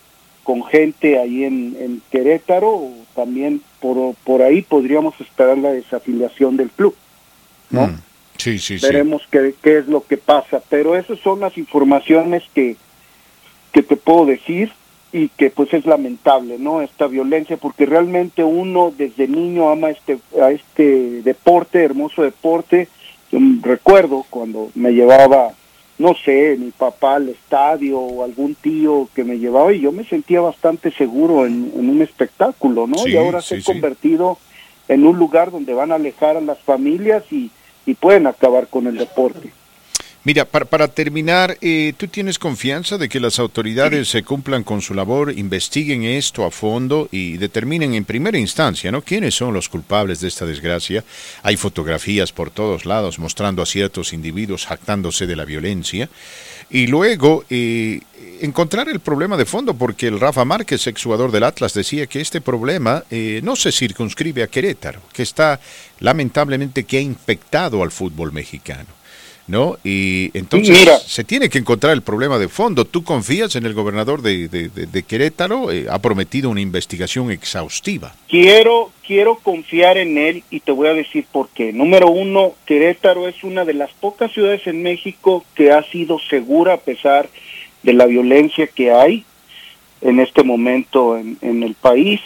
Speaker 15: con gente ahí en, en Querétaro o también por, por ahí podríamos esperar la desafiliación del club ¿no?
Speaker 2: Mm, Sí, sí, sí.
Speaker 15: veremos qué, qué es lo que pasa. Pero esas son las informaciones que, que te puedo decir y que pues es lamentable, ¿no? Esta violencia, porque realmente uno desde niño ama este, a este deporte, hermoso deporte. Yo recuerdo cuando me llevaba, no sé, mi papá al estadio o algún tío que me llevaba y yo me sentía bastante seguro en, en un espectáculo, ¿no?
Speaker 2: Sí,
Speaker 15: y ahora
Speaker 2: sí,
Speaker 15: se ha
Speaker 2: sí.
Speaker 15: convertido en un lugar donde van a alejar a las familias y, y pueden acabar con el deporte.
Speaker 2: Mira, para, para terminar, eh, ¿tú tienes confianza de que las autoridades se cumplan con su labor, investiguen esto a fondo y determinen en primera instancia, ¿no? ¿Quiénes son los culpables de esta desgracia? Hay fotografías por todos lados mostrando a ciertos individuos jactándose de la violencia. Y luego eh, encontrar el problema de fondo, porque el Rafa Márquez, exjugador del Atlas, decía que este problema eh, no se circunscribe a Querétaro, que está lamentablemente que ha infectado al fútbol mexicano. ¿No? Y entonces se tiene que encontrar el problema de fondo. ¿Tú confías en el gobernador de, de, Querétaro? Eh, ha prometido una investigación exhaustiva.
Speaker 15: Quiero, quiero confiar en él y te voy a decir por qué. Número uno, Querétaro es una de las pocas ciudades en México que ha sido segura a pesar de la violencia que hay en este momento en, en el país.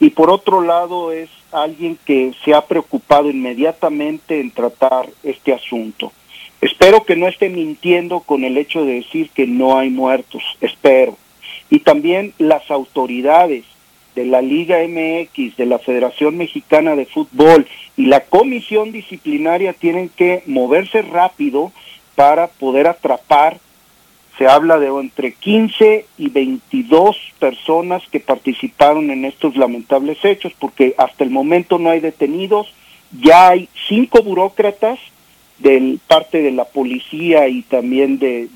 Speaker 15: Y por otro lado es alguien que se ha preocupado inmediatamente en tratar este asunto. Espero que no esté mintiendo con el hecho de decir que no hay muertos, espero. Y también las autoridades de la Liga MX, de la Federación Mexicana de Fútbol y la Comisión Disciplinaria tienen que moverse rápido para poder atrapar. Se habla de entre 15 y 22 personas que participaron en estos lamentables hechos, porque hasta el momento no hay detenidos, ya hay cinco burócratas del parte de la policía y también de,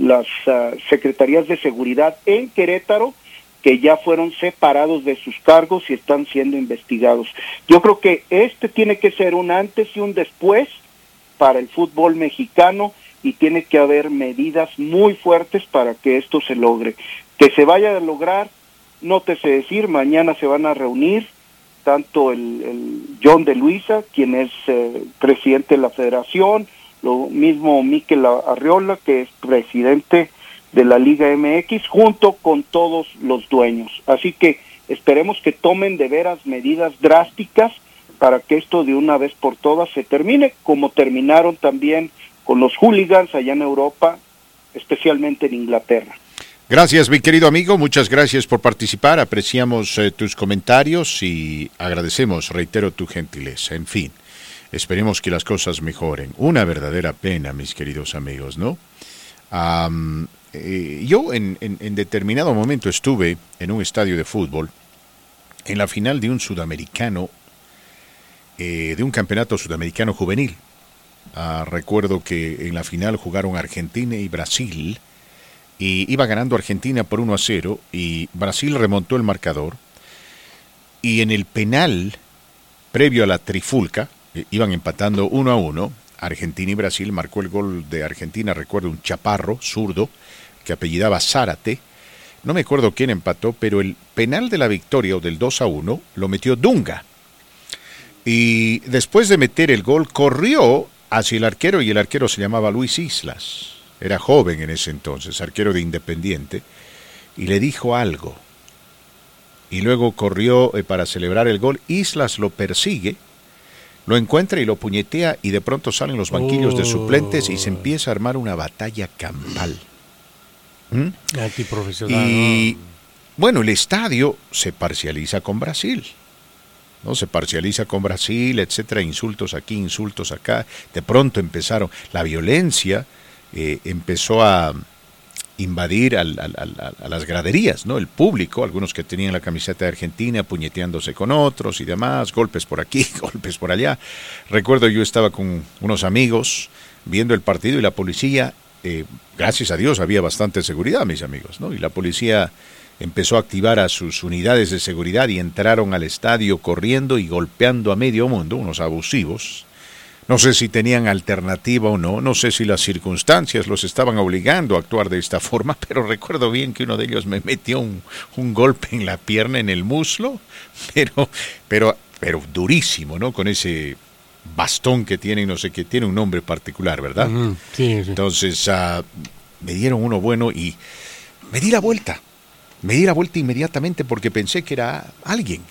Speaker 15: las ah, secretarías de seguridad en Querétaro que ya fueron separados de sus cargos y están siendo investigados. Yo creo que este tiene que ser un antes y un después para el fútbol mexicano y tiene que haber medidas muy fuertes para que esto se logre. Que se vaya a lograr, no te sé decir, mañana se van a reunir tanto el, John de Luisa, quien es eh, presidente de la federación, lo mismo Miquel Arriola, que es presidente de la Liga MX, junto con todos los dueños. Así que esperemos que tomen de veras medidas drásticas para que esto de una vez por todas se termine, como terminaron también con los hooligans allá en Europa, especialmente en Inglaterra.
Speaker 2: Gracias, mi querido amigo. Muchas gracias por participar. Apreciamos eh, tus comentarios y agradecemos, reitero, tu gentileza. En fin, esperemos que las cosas mejoren. Una verdadera pena, mis queridos amigos, ¿no? Eh, yo en, determinado momento estuve en un estadio de fútbol en la final de un sudamericano, eh, de un campeonato sudamericano juvenil. Ah, recuerdo que en la final jugaron Argentina y Brasil y iba ganando Argentina por 1 a 0 y Brasil remontó el marcador y en el penal previo a la trifulca eh, iban empatando 1 a 1 Argentina y Brasil marcó el gol de Argentina recuerdo un chaparro zurdo que apellidaba Zárate. No me acuerdo quién empató pero el penal de la victoria o del 2 a 1 lo metió Dunga. Y después de meter el gol corrió hacia el arquero y el arquero se llamaba Luis Islas era joven en ese entonces, arquero de Independiente, y le dijo algo. Y luego corrió eh, para celebrar el gol. Islas lo persigue, lo encuentra y lo puñetea y de pronto salen los banquillos de suplentes y se empieza a armar una batalla campal.
Speaker 1: ¿Mm?
Speaker 2: Y bueno, el estadio se parcializa con Brasil. ¿no? Se parcializa con Brasil, etcétera, insultos aquí, insultos acá. De pronto empezaron la violencia, eh, empezó a invadir a las graderías, ¿no? El público, algunos que tenían la camiseta de Argentina puñeteándose con otros y demás, golpes por aquí, golpes por allá. Recuerdo yo estaba con unos amigos viendo el partido y la policía, eh, gracias a Dios había bastante seguridad, mis amigos, ¿no? Y la policía empezó a activar a sus unidades de seguridad y entraron al estadio corriendo y golpeando a medio mundo, unos abusivos, no sé si tenían alternativa o no, no sé si las circunstancias los estaban obligando a actuar de esta forma, pero recuerdo bien que uno de ellos me metió un, golpe en la pierna, en el muslo, pero, pero, pero durísimo, ¿no? Con ese bastón que tiene, no sé qué, tiene un nombre particular, ¿verdad?
Speaker 1: sí,
Speaker 2: Entonces ah, me dieron uno bueno y me di la vuelta. Me di la vuelta inmediatamente porque pensé que era alguien.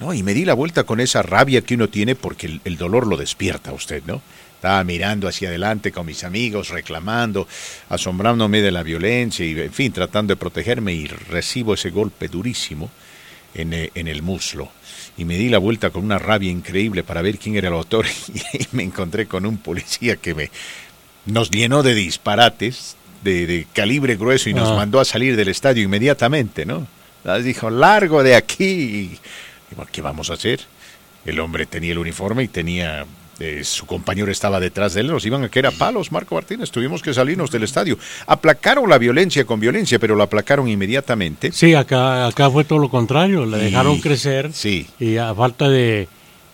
Speaker 2: ¿No? Y me di la vuelta con esa rabia que uno tiene porque el, dolor lo despierta a usted, ¿no? Estaba mirando hacia adelante con mis amigos, reclamando, asombrándome de la violencia y, en fin, tratando de protegerme y recibo ese golpe durísimo en, eh, en el muslo. Y me di la vuelta con una rabia increíble para ver quién era el autor y me encontré con un policía que me nos llenó de disparates de, calibre grueso y nos ah. mandó a salir del estadio inmediatamente, ¿no? Dijo, largo de aquí. ¿Qué vamos a hacer? El hombre tenía el uniforme y tenía eh, su compañero estaba detrás de él, nos iban a caer a palos, Marco Martínez, tuvimos que salirnos del estadio. Aplacaron la violencia con violencia, pero la aplacaron inmediatamente.
Speaker 1: Sí, acá, acá fue todo lo contrario, la dejaron crecer
Speaker 2: sí.
Speaker 1: y a falta de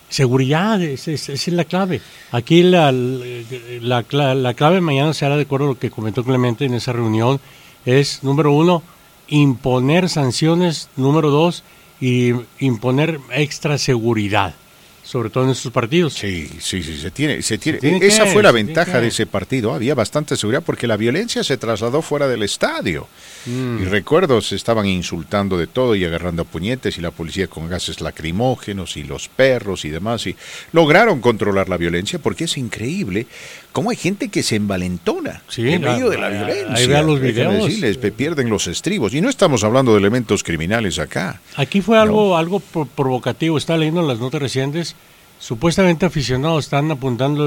Speaker 1: seguridad, esa es, la clave. Aquí la, la, la, clave mañana será de acuerdo a lo que comentó Clemente en esa reunión, es número uno, imponer sanciones, número dos, y imponer extra seguridad sobre todo en estos partidos.
Speaker 2: Sí, sí, sí, se tiene, se tiene. esa fue la ventaja de ese partido. Había bastante seguridad porque la violencia se trasladó fuera del estadio. Mm. Y recuerdo, se estaban insultando de todo y agarrando puñetes y la policía con gases lacrimógenos y los perros y demás. Y lograron controlar la violencia porque es increíble cómo hay gente que se envalentona en medio de la violencia.
Speaker 1: Ahí vean los videos.
Speaker 2: Decirles, pierden los estribos. Y no estamos hablando de elementos criminales acá.
Speaker 1: Aquí fue algo, algo provocativo. Estaba leyendo las notas recientes. Supuestamente aficionados están apuntando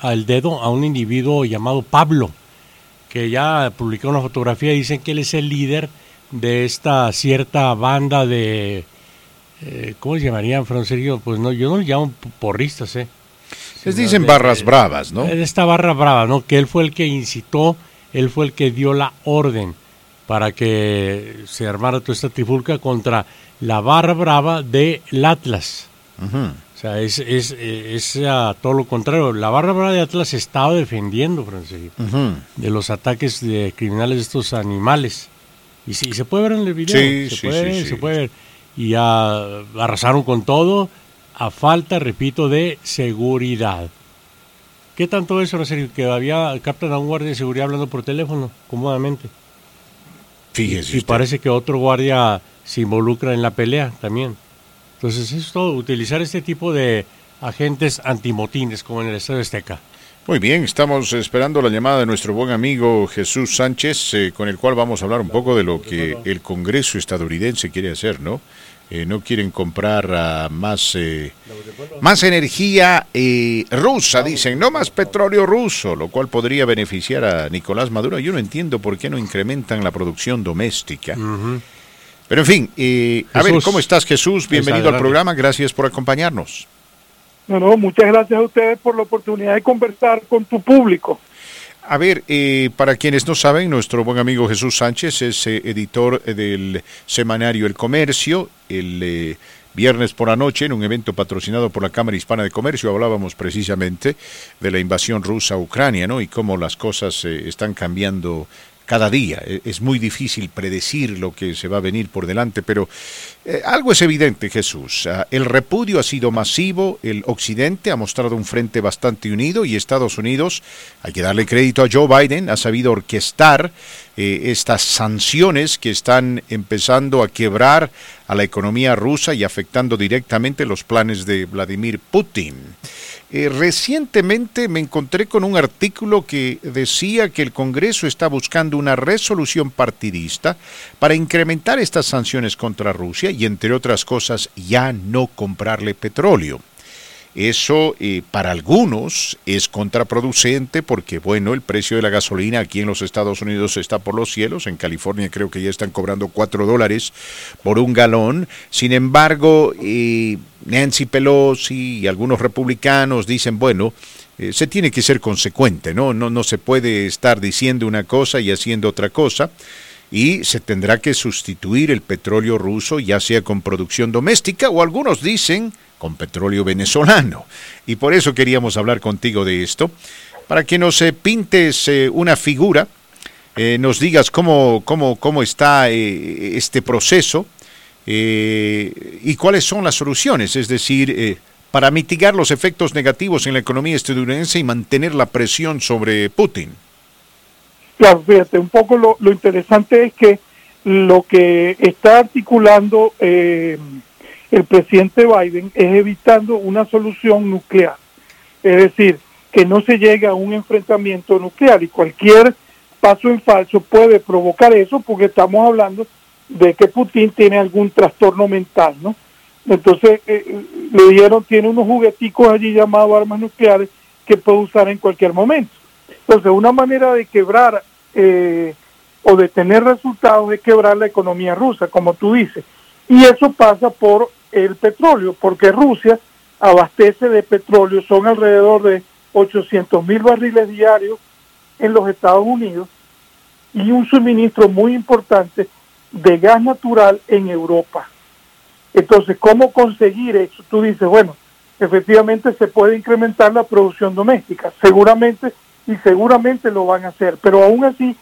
Speaker 1: al dedo a un individuo llamado Pablo que ya publicó una fotografía y dicen que él es el líder de esta cierta banda de, eh, ¿cómo se llamarían, Fran Pues no, yo no le llamo porristas, ¿eh?
Speaker 2: Les dicen barras bravas, ¿no?
Speaker 1: Esta barra brava, ¿no? Que él fue el que incitó, él fue el que dio la orden para que se armara toda esta trifulca contra la barra brava del Atlas. O sea, es, es, es, todo lo contrario. La barra brava de Atlas estaba defendiendo, Francisco, de los ataques de criminales de estos animales. Y, sí, se puede ver en el video. Sí, se, puede, se puede ver. Y ya arrasaron con todo a falta, repito, de seguridad. ¿Qué tanto eso, Francisco, que había captan a un guardia de seguridad hablando por teléfono, cómodamente?
Speaker 2: Fíjese.
Speaker 1: Y, parece que otro guardia se involucra en la pelea también. Entonces, es todo, utilizar este tipo de agentes antimotines como en el Estadio Azteca.
Speaker 2: Muy bien, estamos esperando la llamada de nuestro buen amigo Jesús Sánchez, eh, con el cual vamos a hablar un poco de lo que el Congreso estadounidense quiere hacer, ¿no? Eh, no quieren comprar más, eh, más energía rusa, dicen, no más petróleo ruso, lo cual podría beneficiar a Nicolás Maduro. Yo no entiendo por qué no incrementan la producción doméstica. Pero en fin, eh, a ver, ¿cómo estás Jesús? Bienvenido al programa, gracias por acompañarnos.
Speaker 16: No, no, muchas gracias a ustedes por la oportunidad de conversar con tu público.
Speaker 2: A ver, eh, para quienes no saben, nuestro buen amigo Jesús Sánchez es eh, editor del semanario El Comercio. El viernes por la noche, en un evento patrocinado por la Cámara Hispana de Comercio, hablábamos precisamente de la invasión rusa a Ucrania, ¿no? Y cómo las cosas están cambiando cada día. E, es muy difícil predecir lo que se va a venir por delante, pero eh, algo es evidente, Jesús. Ah, el repudio ha sido masivo, el Occidente ha mostrado un frente bastante unido y Estados Unidos, hay que darle crédito a Joe Biden, ha sabido orquestar eh, estas sanciones que están empezando a quebrar a la economía rusa y afectando directamente los planes de Vladimir Putin. Eh, recientemente me encontré con un artículo que decía que el Congreso está buscando una resolución partidista para incrementar estas sanciones contra Rusia y, entre otras cosas, ya no comprarle petróleo. Eso eh, para algunos es contraproducente porque, bueno, el precio de la gasolina aquí en los Estados Unidos está por los cielos. En California creo que ya están cobrando 4 dólares por un galón. Sin embargo, eh, Nancy Pelosi y algunos republicanos dicen, bueno, eh, se tiene que ser consecuente, ¿no? ¿no? No se puede estar diciendo una cosa y haciendo otra cosa y se tendrá que sustituir el petróleo ruso ya sea con producción doméstica o algunos dicen con petróleo venezolano. Y por eso queríamos hablar contigo de esto, para que nos eh, pintes eh, una figura, eh, nos digas cómo, cómo, cómo está este proceso y cuáles son las soluciones, es decir, para mitigar los efectos negativos en la economía estadounidense y mantener la presión sobre Putin.
Speaker 16: Claro, fíjate, un poco lo, interesante es que lo que está articulando eh, el presidente Biden es evitando una solución nuclear. Es decir, que no se llegue a un enfrentamiento nuclear y cualquier paso en falso puede provocar eso porque estamos hablando de que Putin tiene algún trastorno mental, ¿no? Entonces, eh, le dieron, tiene unos jugueticos allí llamados armas nucleares que puede usar en cualquier momento. Entonces, una manera de quebrar eh, o de tener resultados es quebrar la economía rusa, como tú dices. Y eso pasa por el petróleo, porque Rusia abastece de petróleo, son alrededor de 800 mil barriles diarios en los Estados Unidos y un suministro muy importante de gas natural en Europa. Entonces, ¿cómo conseguir eso? Tú dices, bueno, efectivamente se puede incrementar la producción doméstica. Seguramente y seguramente lo van a hacer, pero aún así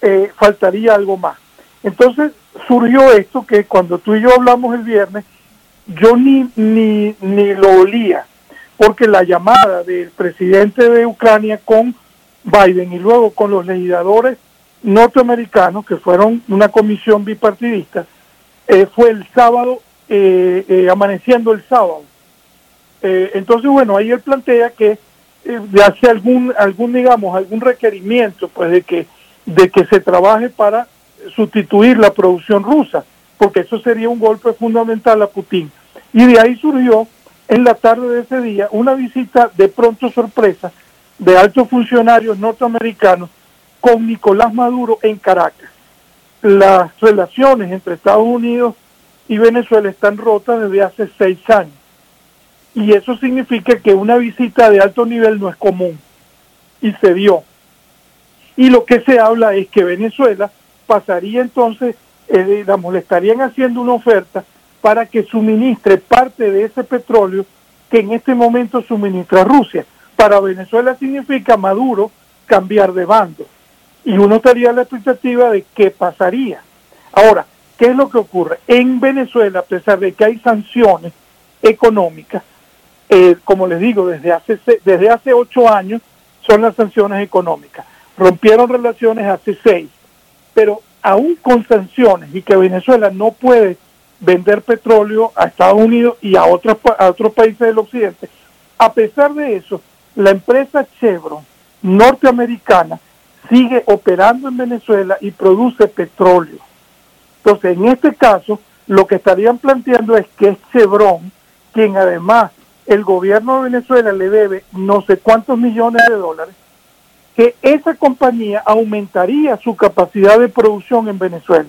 Speaker 16: eh, faltaría algo más. Entonces surgió esto que cuando tú y yo hablamos el viernes, yo ni, ni, ni lo olía, porque la llamada del presidente de Ucrania con Biden y luego con los legisladores norteamericanos, que fueron una comisión bipartidista, eh, fue el sábado, eh, eh, amaneciendo el sábado. entonces, bueno, ahí él plantea que de hace algún, algún, digamos, algún requerimiento, pues, de que, de que se trabaje para sustituir la producción rusa, porque eso sería un golpe fundamental a Putin. Y de ahí surgió en la tarde de ese día una visita de pronto sorpresa de altos funcionarios norteamericanos con Nicolás Maduro en Caracas. Las relaciones entre Estados Unidos y Venezuela están rotas desde hace seis años. Y eso significa que una visita de alto nivel no es común. Y se dio. Y lo que se habla es que Venezuela pasaría entonces, eh, digamos, le estarían haciendo una oferta para que suministre parte de ese petróleo que en este momento suministra Rusia. Para Venezuela significa Maduro cambiar de bando. Y uno estaría la expectativa de qué pasaría. Ahora, ¿qué es lo que ocurre? En Venezuela, a pesar de que hay sanciones económicas, eh, como les digo, desde hace, desde hace ocho años son las sanciones económicas. Rompieron relaciones hace seis, pero aún con sanciones y que Venezuela no puede vender petróleo a Estados Unidos y a otros, a otros países del occidente. A pesar de eso, la empresa Chevron norteamericana sigue operando en Venezuela y produce petróleo. Entonces, en este caso, lo que estarían planteando es que es Chevron quien además el gobierno de Venezuela le debe no sé cuántos millones de dólares, que esa compañía aumentaría su capacidad de producción en Venezuela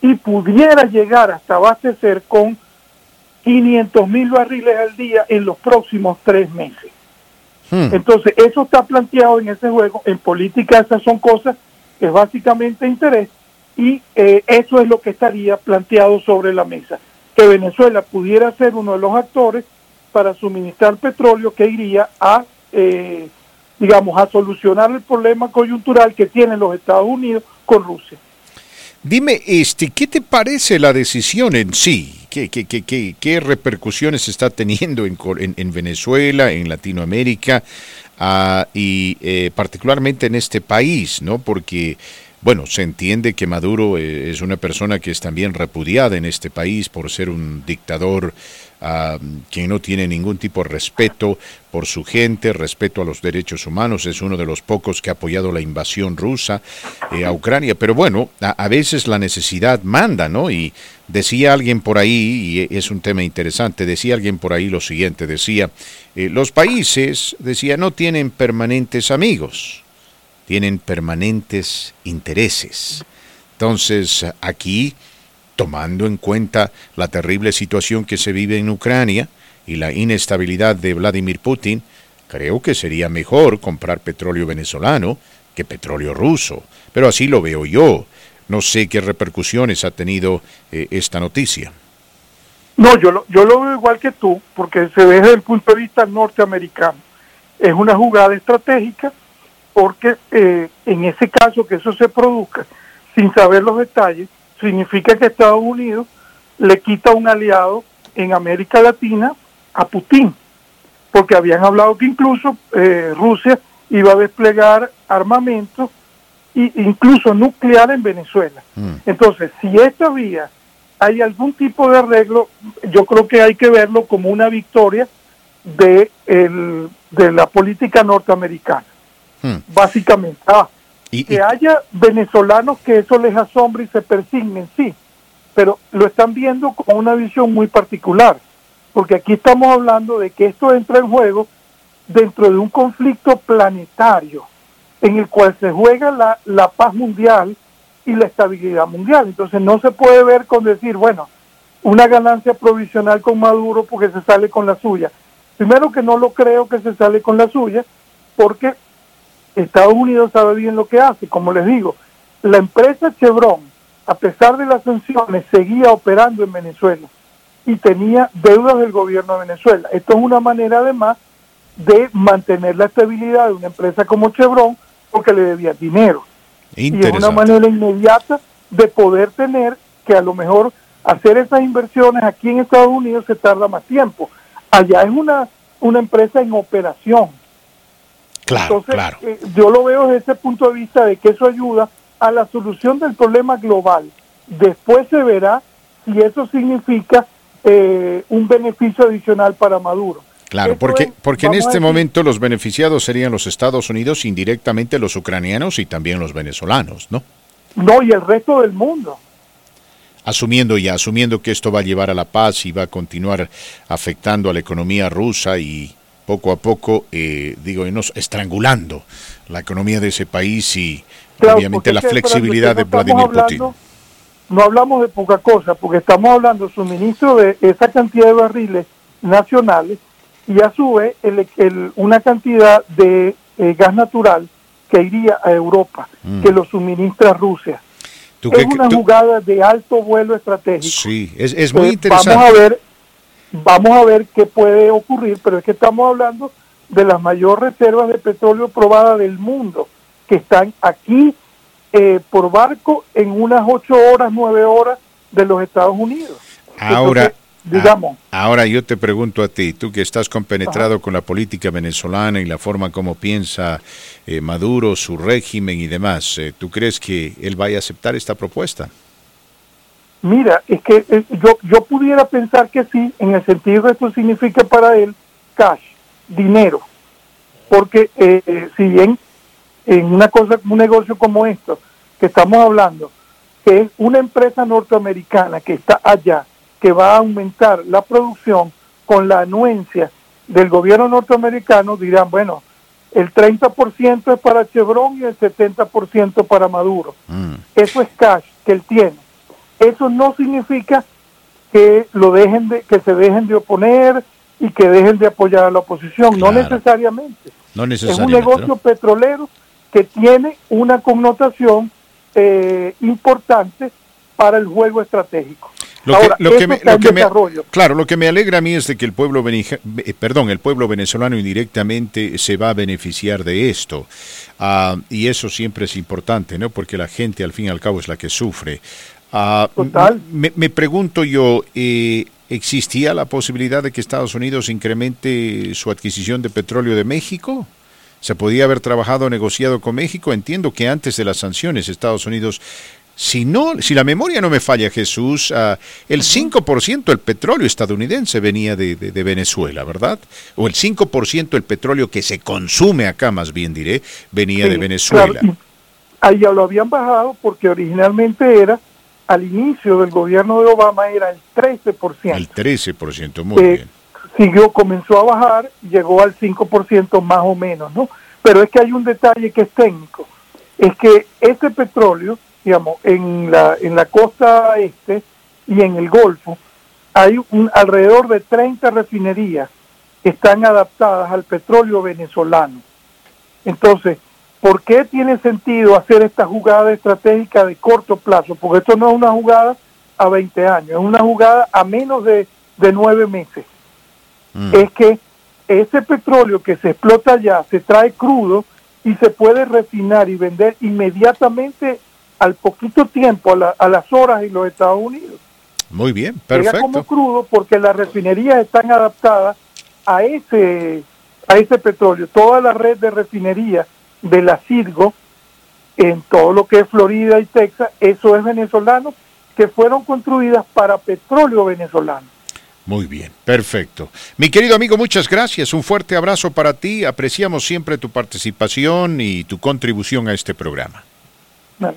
Speaker 16: y pudiera llegar hasta abastecer con 500 mil barriles al día en los próximos tres meses. Hmm. Entonces, eso está planteado en ese juego. En política esas son cosas que es básicamente interés y eh, eso es lo que estaría planteado sobre la mesa. Que Venezuela pudiera ser uno de los actores para suministrar petróleo que iría a, eh, digamos, a solucionar el problema coyuntural que tienen los Estados Unidos con Rusia.
Speaker 2: Dime, este, ¿qué te parece la decisión en sí? ¿Qué, qué, qué, qué repercusiones está teniendo en, en, Venezuela, en Latinoamérica ah, y eh, particularmente en este país, ¿no? Porque, bueno, se entiende que Maduro eh, es una persona que es también repudiada en este país por ser un dictador que no tiene ningún tipo de respeto por su gente, respeto a los derechos humanos, es uno de los pocos que ha apoyado la invasión rusa eh, a Ucrania, pero bueno, a, veces la necesidad manda, ¿no? Y decía alguien por ahí, y es un tema interesante, decía alguien por ahí lo siguiente, decía, eh, los países, decía, no tienen permanentes amigos, tienen permanentes intereses. Entonces, aquí tomando en cuenta la terrible situación que se vive en Ucrania y la inestabilidad de Vladimir Putin, creo que sería mejor comprar petróleo venezolano que petróleo ruso. Pero así lo veo yo. No sé qué repercusiones ha tenido eh, esta noticia.
Speaker 16: No, yo lo, yo lo veo igual que tú, porque se ve desde el punto de vista norteamericano. Es una jugada estratégica porque eh, en ese caso que eso se produzca sin saber los detalles, significa que Estados Unidos le quita un aliado en América Latina a Putin, porque habían hablado que incluso eh, Rusia iba a desplegar armamento e incluso nuclear en Venezuela. Mm. Entonces, si esta vía hay algún tipo de arreglo, yo creo que hay que verlo como una victoria de, el, de la política norteamericana, mm. básicamente. Ah, que haya venezolanos que eso les asombre y se persignen, sí, pero lo están viendo con una visión muy particular, porque aquí estamos hablando de que esto entra en juego dentro de un conflicto planetario en el cual se juega la, la paz mundial y la estabilidad mundial. Entonces no se puede ver con decir, bueno, una ganancia provisional con Maduro porque se sale con la suya. Primero que no lo creo que se sale con la suya, porque Estados Unidos sabe bien lo que hace. Como les digo, la empresa Chevron, a pesar de las sanciones, seguía operando en Venezuela. y tenía deudas del gobierno de Venezuela. Esto es una manera además de mantener la estabilidad de una empresa como Chevron porque le debía dinero. Y es una manera inmediata de poder tener que a lo mejor hacer esas inversiones aquí en Estados Unidos se tarda más tiempo. Allá es una, una empresa en operación.
Speaker 2: Claro,
Speaker 16: Entonces,
Speaker 2: claro.
Speaker 16: eh, yo lo veo desde ese punto de vista de que eso ayuda a la solución del problema global. Después se verá si eso significa eh, un beneficio adicional para Maduro.
Speaker 2: Claro, porque,
Speaker 16: es,
Speaker 2: porque en este momento los beneficiados serían los Estados Unidos, indirectamente los ucranianos y también los venezolanos, ¿no?
Speaker 16: No, y el resto del mundo.
Speaker 2: Asumiendo ya, asumiendo que esto va a llevar a la paz y va a continuar afectando a la economía rusa y poco a poco, eh, digo, nos estrangulando la economía de ese país y
Speaker 16: Claro,
Speaker 2: obviamente la flexibilidad de Vladimir Putin.
Speaker 16: No hablamos de poca cosa, porque estamos hablando suministro de esa cantidad de barriles nacionales y a su vez el- el- una cantidad de eh, gas natural que iría a Europa,
Speaker 2: Mm.
Speaker 16: que lo suministra Rusia.
Speaker 2: ¿Tú
Speaker 16: es
Speaker 2: qué-
Speaker 16: una
Speaker 2: tú-
Speaker 16: jugada de alto vuelo estratégico.
Speaker 2: Sí, es, es muy interesante.
Speaker 16: Vamos a ver, vamos a ver qué puede ocurrir, pero es que estamos hablando de las mayores reservas de petróleo probadas del mundo, que están aquí eh, por barco en unas ocho horas, nueve horas de los Estados Unidos.
Speaker 2: Ahora,
Speaker 16: Entonces, digamos,
Speaker 2: a- ahora yo te pregunto a ti, tú que estás compenetrado con la política venezolana y la forma como piensa eh, Maduro, su régimen y demás, eh, ¿tú crees que él vaya a aceptar esta propuesta?
Speaker 16: Mira, es que eh, yo, yo pudiera pensar que sí, en el sentido que esto significa para él cash, dinero, porque eh, eh, si bien en una cosa, un negocio como esto que estamos hablando, que es una empresa norteamericana que está allá, que va a aumentar la producción con la anuencia del gobierno norteamericano, dirán, bueno, el 30% es para Chevron y el 70% para Maduro. Eso es cash que él tiene. Eso no significa que lo dejen de, que se dejen de oponer y que dejen de apoyar a la oposición, no necesariamente.
Speaker 2: No
Speaker 16: Es un negocio petrolero que tiene una connotación eh, importante para el juego estratégico.
Speaker 2: Lo que,
Speaker 16: Ahora,
Speaker 2: lo que me, lo que me- claro, lo que me alegra a mí es de que el pueblo, eh, perdón, el pueblo venezolano indirectamente se va a beneficiar de esto. Ah, y eso siempre es importante, ¿no? Porque la gente al fin y al cabo es la que sufre. Ah,
Speaker 16: Total.
Speaker 2: Me, me pregunto yo, eh, ¿existía la posibilidad de que Estados Unidos incremente su adquisición de petróleo de México? ¿Se podía haber trabajado, negociado con México? Entiendo que antes de las sanciones Estados Unidos, si no, si la memoria no me falla, Jesús, ah, el 5% del petróleo estadounidense venía de, de- de Venezuela, ¿verdad? O el 5% del petróleo que se consume acá, más bien diré, venía
Speaker 16: Sí,
Speaker 2: de Venezuela.
Speaker 16: claro, ahí ya lo habían bajado porque originalmente era, al inicio del gobierno de Obama, era el 13%.
Speaker 2: El 13%, muy
Speaker 16: Eh,
Speaker 2: bien.
Speaker 16: siguió, comenzó a bajar, llegó al 5% más o menos, ¿no? Pero es que hay un detalle que es técnico, es que ese petróleo, digamos, en la, en la costa este y en el Golfo, hay un, alrededor de 30 refinerías que están adaptadas al petróleo venezolano. Entonces, ¿por qué tiene sentido hacer esta jugada estratégica de corto plazo? Porque esto no es una jugada a 20 años, es una jugada a menos de, de 9 meses. Es que ese petróleo que se explota allá se trae crudo y se puede refinar y vender inmediatamente al poquito tiempo, a, la- a las horas en los Estados Unidos.
Speaker 2: Muy bien,
Speaker 16: Llega
Speaker 2: perfecto.
Speaker 16: como crudo porque las refinerías están adaptadas a ese a ese petróleo. Toda la red de refinerías de la Cirgo en todo lo que es Florida y Texas, eso es venezolano, que fueron construidas para petróleo venezolano.
Speaker 2: Muy bien, perfecto. Mi querido amigo, muchas gracias. Un fuerte abrazo para ti. Apreciamos siempre tu participación y tu contribución a este programa.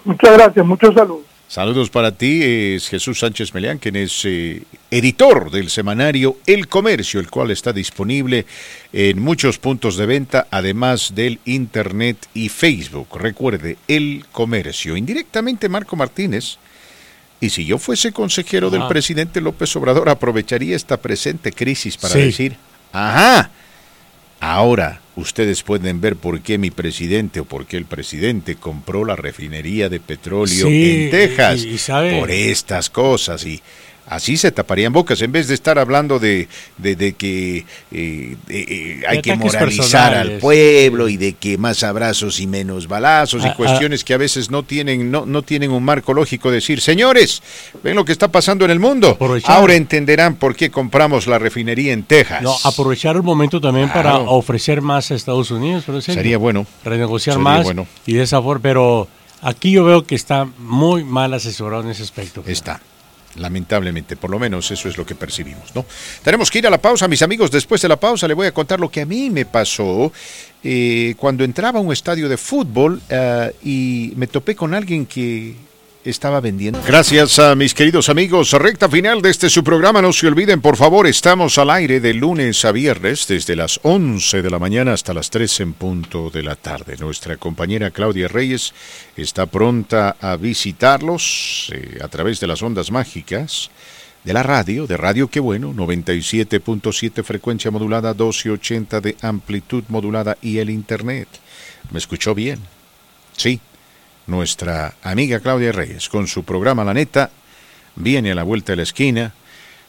Speaker 16: Muchas gracias, muchos saludos.
Speaker 2: Saludos para ti, es Jesús Sánchez Meleán, quien es eh, editor del semanario El Comercio, el cual está disponible en muchos puntos de venta, además del Internet y Facebook. Recuerde, El Comercio. Indirectamente, Marco Martínez. Y si yo fuese consejero del
Speaker 1: Ajá.
Speaker 2: presidente López Obrador, aprovecharía esta presente crisis para
Speaker 1: Sí.
Speaker 2: decir, ajá, ahora ustedes pueden ver por qué mi presidente o por qué el presidente compró la refinería de petróleo
Speaker 1: Sí,
Speaker 2: en Texas
Speaker 1: y- y sabe-
Speaker 2: por estas cosas y Así se taparían bocas, en vez de estar hablando de, de, que eh, eh, hay que moralizar al pueblo y de que más abrazos y menos balazos y ah, ah. cuestiones que a veces no tienen, no, no tienen un marco lógico. Decir, señores, ven lo que está pasando en el mundo. Ahora entenderán por qué compramos la refinería en Texas.
Speaker 1: No, aprovechar el momento también para ofrecer más a Estados Unidos.
Speaker 2: Sería bueno.
Speaker 1: Renegociar más bueno. y de esa forma, pero aquí yo veo que está muy mal asesorado en ese aspecto.
Speaker 2: Está lamentablemente, por lo menos eso es lo que percibimos, ¿no? Tenemos que ir a la pausa, mis amigos. Después de la pausa le voy a contar lo que a mí me pasó eh, cuando entraba a un estadio de fútbol eh, y me topé con alguien que estaba vendiendo. Gracias a mis queridos amigos. Recta final de este su programa. No se olviden, por favor, estamos al aire de lunes a viernes desde las 11 de la mañana hasta las 3 en punto de la tarde. Nuestra compañera Claudia Reyes está pronta a visitarlos eh, a través de las ondas mágicas de la radio, de Radio Qué Bueno, 97.7 frecuencia modulada, 1280 de amplitud modulada y el Internet. ¿Me escuchó bien? Sí, nuestra amiga Claudia Reyes con su programa La Neta viene a la vuelta de la esquina.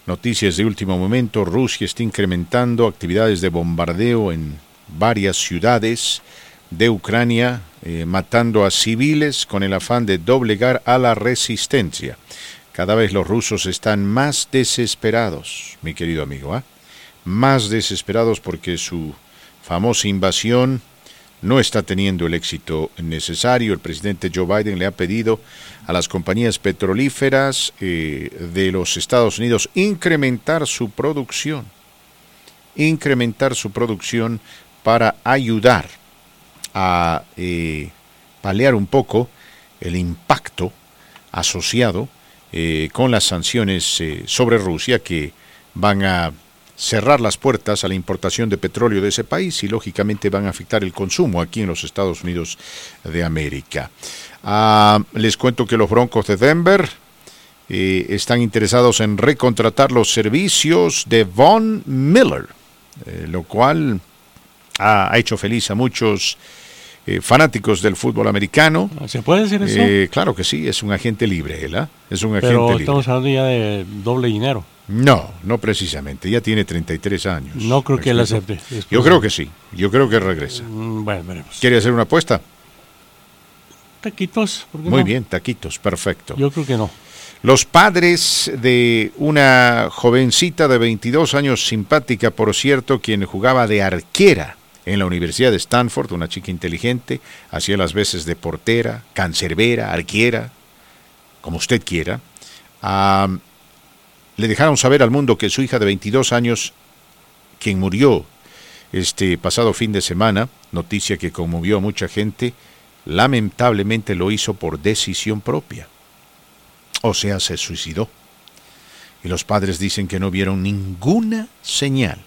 Speaker 2: Noticias de último momento, Rusia está incrementando actividades de bombardeo en varias ciudades de Ucrania, eh, matando a civiles con el afán de doblegar a la resistencia. Cada vez los rusos están más desesperados, mi querido amigo, ¿ah? más desesperados porque su famosa invasión no está teniendo el éxito necesario. El presidente Joe Biden le ha pedido a las compañías petrolíferas eh, de los Estados Unidos incrementar su producción, incrementar su producción para ayudar a eh, paliar un poco el impacto asociado eh, con las sanciones sobre Rusia que van a cerrar las puertas a la importación de petróleo de ese país y lógicamente van a afectar el consumo aquí en los Estados Unidos de América. Ah, les cuento que los Broncos de Denver eh, están interesados en recontratar los servicios de Von Miller, eh, lo cual ha, hecho feliz a muchos eh, fanáticos del fútbol americano.
Speaker 1: ¿Se puede decir eso?
Speaker 2: claro que sí, es un agente libre, ¿eh? Es un agente
Speaker 1: Pero estamos hablando ya de doble dinero.
Speaker 2: No, no precisamente. Ya tiene 33 años.
Speaker 1: No creo que él acepte.
Speaker 2: Yo creo que sí. Yo creo que regresa.
Speaker 1: Mm, bueno, veremos.
Speaker 2: ¿Quiere hacer una apuesta?
Speaker 1: Taquitos.
Speaker 2: Muy bien, taquitos, perfecto.
Speaker 1: Yo creo que no.
Speaker 2: Los padres de una jovencita de 22 años, simpática por cierto, quien jugaba de arquera en la Universidad de Stanford, una chica inteligente, hacía las veces de portera, cancerbera, arquera, como usted quiera, le dejaron saber al mundo que su hija de 22 años, quien murió este pasado fin de semana, noticia que conmovió a mucha gente, lamentablemente lo hizo por decisión propia. O sea, se suicidó. Y los padres dicen que no vieron ninguna señal,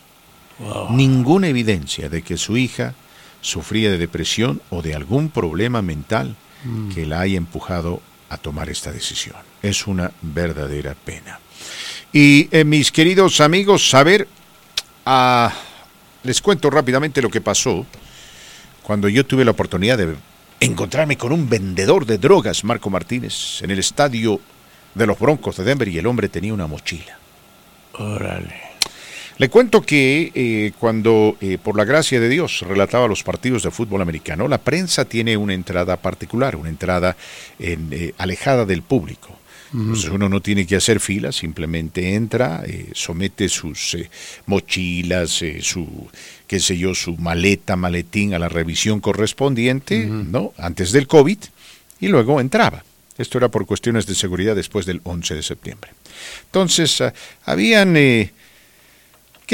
Speaker 2: ninguna evidencia de que su hija sufría de depresión o de algún problema mental mm. que la haya empujado a tomar esta decisión. Es una verdadera pena. Y eh, mis queridos amigos, saber, ah, les cuento rápidamente lo que pasó cuando yo tuve la oportunidad de encontrarme con un vendedor de drogas, Marco Martínez, en el estadio de los Broncos de Denver y el hombre tenía una mochila.
Speaker 1: Órale.
Speaker 2: Le cuento que eh, cuando, eh, por la gracia de Dios, relataba los partidos de fútbol americano, la prensa tiene una entrada particular, una entrada alejada del público. Entonces uno no tiene que hacer fila, simplemente entra, eh, somete sus eh, mochilas, eh, su, qué sé yo, su maleta, maletín a la revisión correspondiente, ¿no? Antes del COVID, y luego entraba. Esto era por cuestiones de seguridad después del 11 de septiembre. Entonces, ah, habían, qué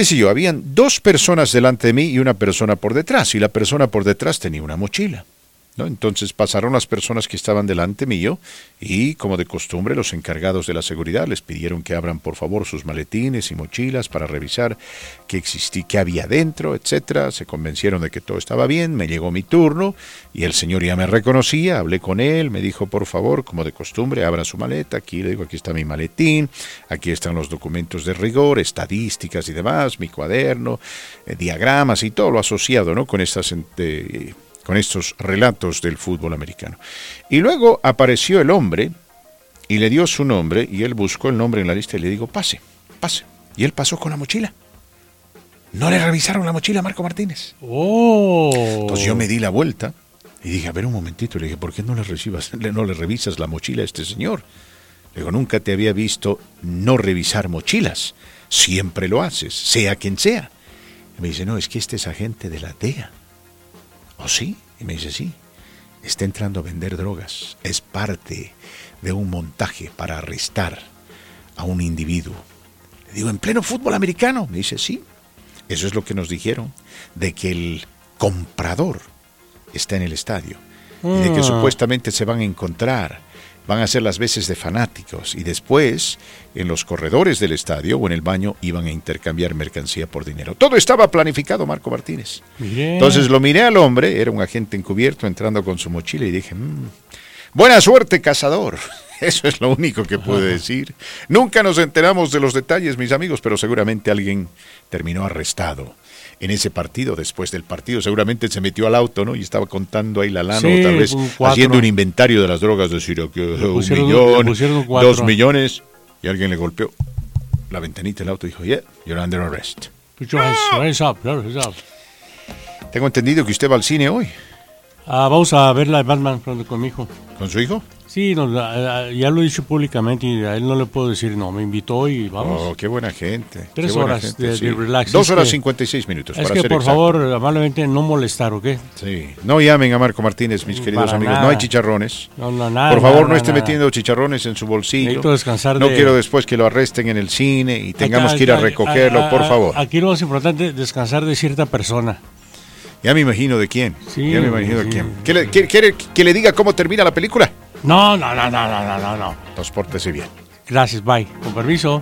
Speaker 2: sé yo, habían dos personas delante de mí y una persona por detrás, y la persona por detrás tenía una mochila. Entonces pasaron las personas que estaban delante mío y, como de costumbre, los encargados de la seguridad les pidieron que abran por favor sus maletines y mochilas para revisar qué existía, qué había dentro, etcétera. Se convencieron de que todo estaba bien, me llegó mi turno y el señor ya me reconocía, hablé con él, me dijo por favor, como de costumbre, abra su maleta, aquí le digo, aquí está mi maletín, aquí están los documentos de rigor, estadísticas y demás, mi cuaderno, eh, diagramas y todo lo asociado, ¿no? Con estas eh, con estos relatos del fútbol americano. Y luego apareció el hombre y le dio su nombre y él buscó el nombre en la lista y le digo, pase, pase. Y él pasó con la mochila. No le revisaron la mochila a Marco Martínez.
Speaker 1: Oh.
Speaker 2: Entonces yo me di la vuelta y dije, a ver un momentito, le dije, ¿por qué no le, recibas, no le revisas la mochila a este señor? Le digo, nunca te había visto no revisar mochilas. Siempre lo haces, sea quien sea. Y me dice, no, es que este es agente de la DEA. ¿Oh, sí? Y me dice, sí. Está entrando a vender drogas. Es parte de un montaje para arrestar a un individuo. Le digo, ¿en pleno fútbol americano? Me dice, sí. Eso es lo que nos dijeron, de que el comprador está en el estadio. Y de que
Speaker 1: Ah.
Speaker 2: supuestamente se van a encontrar, van a hacer las veces de fanáticos y después en los corredores del estadio o en el baño iban a intercambiar mercancía por dinero. Todo estaba planificado, Marco Martínez. Entonces lo miré al hombre, era un agente encubierto entrando con su mochila y dije, "Mm, buena suerte, cazador. Eso es lo único que puedo decir. Nunca nos enteramos de los detalles, mis amigos, pero seguramente alguien terminó arrestado en ese partido. Después del partido seguramente se metió al auto, ¿no? Y estaba contando ahí la lana,
Speaker 1: Sí,
Speaker 2: o tal vez
Speaker 1: un
Speaker 2: haciendo un inventario de las drogas, decir, que un
Speaker 1: pusieron-
Speaker 2: millón, dos millones, y alguien le golpeó la ventanita del auto y dijo, yeah, you're under arrest.
Speaker 1: Put your hands- hands up, claro, hands up.
Speaker 2: Tengo entendido que usted va al cine hoy.
Speaker 1: Ah, vamos a ver la de Batman con mi hijo.
Speaker 2: ¿Con su hijo?
Speaker 1: Sí, no, ya lo he dicho públicamente y a él no le puedo decir no. Me invitó y vamos.
Speaker 2: Oh, qué buena gente.
Speaker 1: Tres
Speaker 2: buena
Speaker 1: horas
Speaker 2: gente,
Speaker 1: de,
Speaker 2: sí.
Speaker 1: de relax.
Speaker 2: Dos
Speaker 1: Es
Speaker 2: horas cincuenta y seis minutos.
Speaker 1: Es
Speaker 2: para
Speaker 1: que
Speaker 2: ser
Speaker 1: por
Speaker 2: exacto.
Speaker 1: favor, amablemente no molestar, ¿ok?
Speaker 2: Sí. No llamen a Marco Martínez, mis queridos
Speaker 1: Para
Speaker 2: amigos.
Speaker 1: nada.
Speaker 2: No hay chicharrones.
Speaker 1: No, no, nada.
Speaker 2: Por favor,
Speaker 1: nada,
Speaker 2: no esté metiendo chicharrones en su bolsillo.
Speaker 1: Necesito descansar
Speaker 2: no
Speaker 1: de-
Speaker 2: quiero después que lo arresten en el cine y tengamos
Speaker 1: Acá-
Speaker 2: que ir a recogerlo,
Speaker 1: a-
Speaker 2: por favor.
Speaker 1: Aquí lo más importante, descansar de cierta persona.
Speaker 2: Ya me imagino de quién.
Speaker 1: Sí,
Speaker 2: ya me imagino de quién. ¿Quiere, quiere- quiere que le diga cómo termina la película?
Speaker 1: No, no, no, no, no, no, no.
Speaker 2: Pórtese bien.
Speaker 1: Gracias, bye. Con permiso.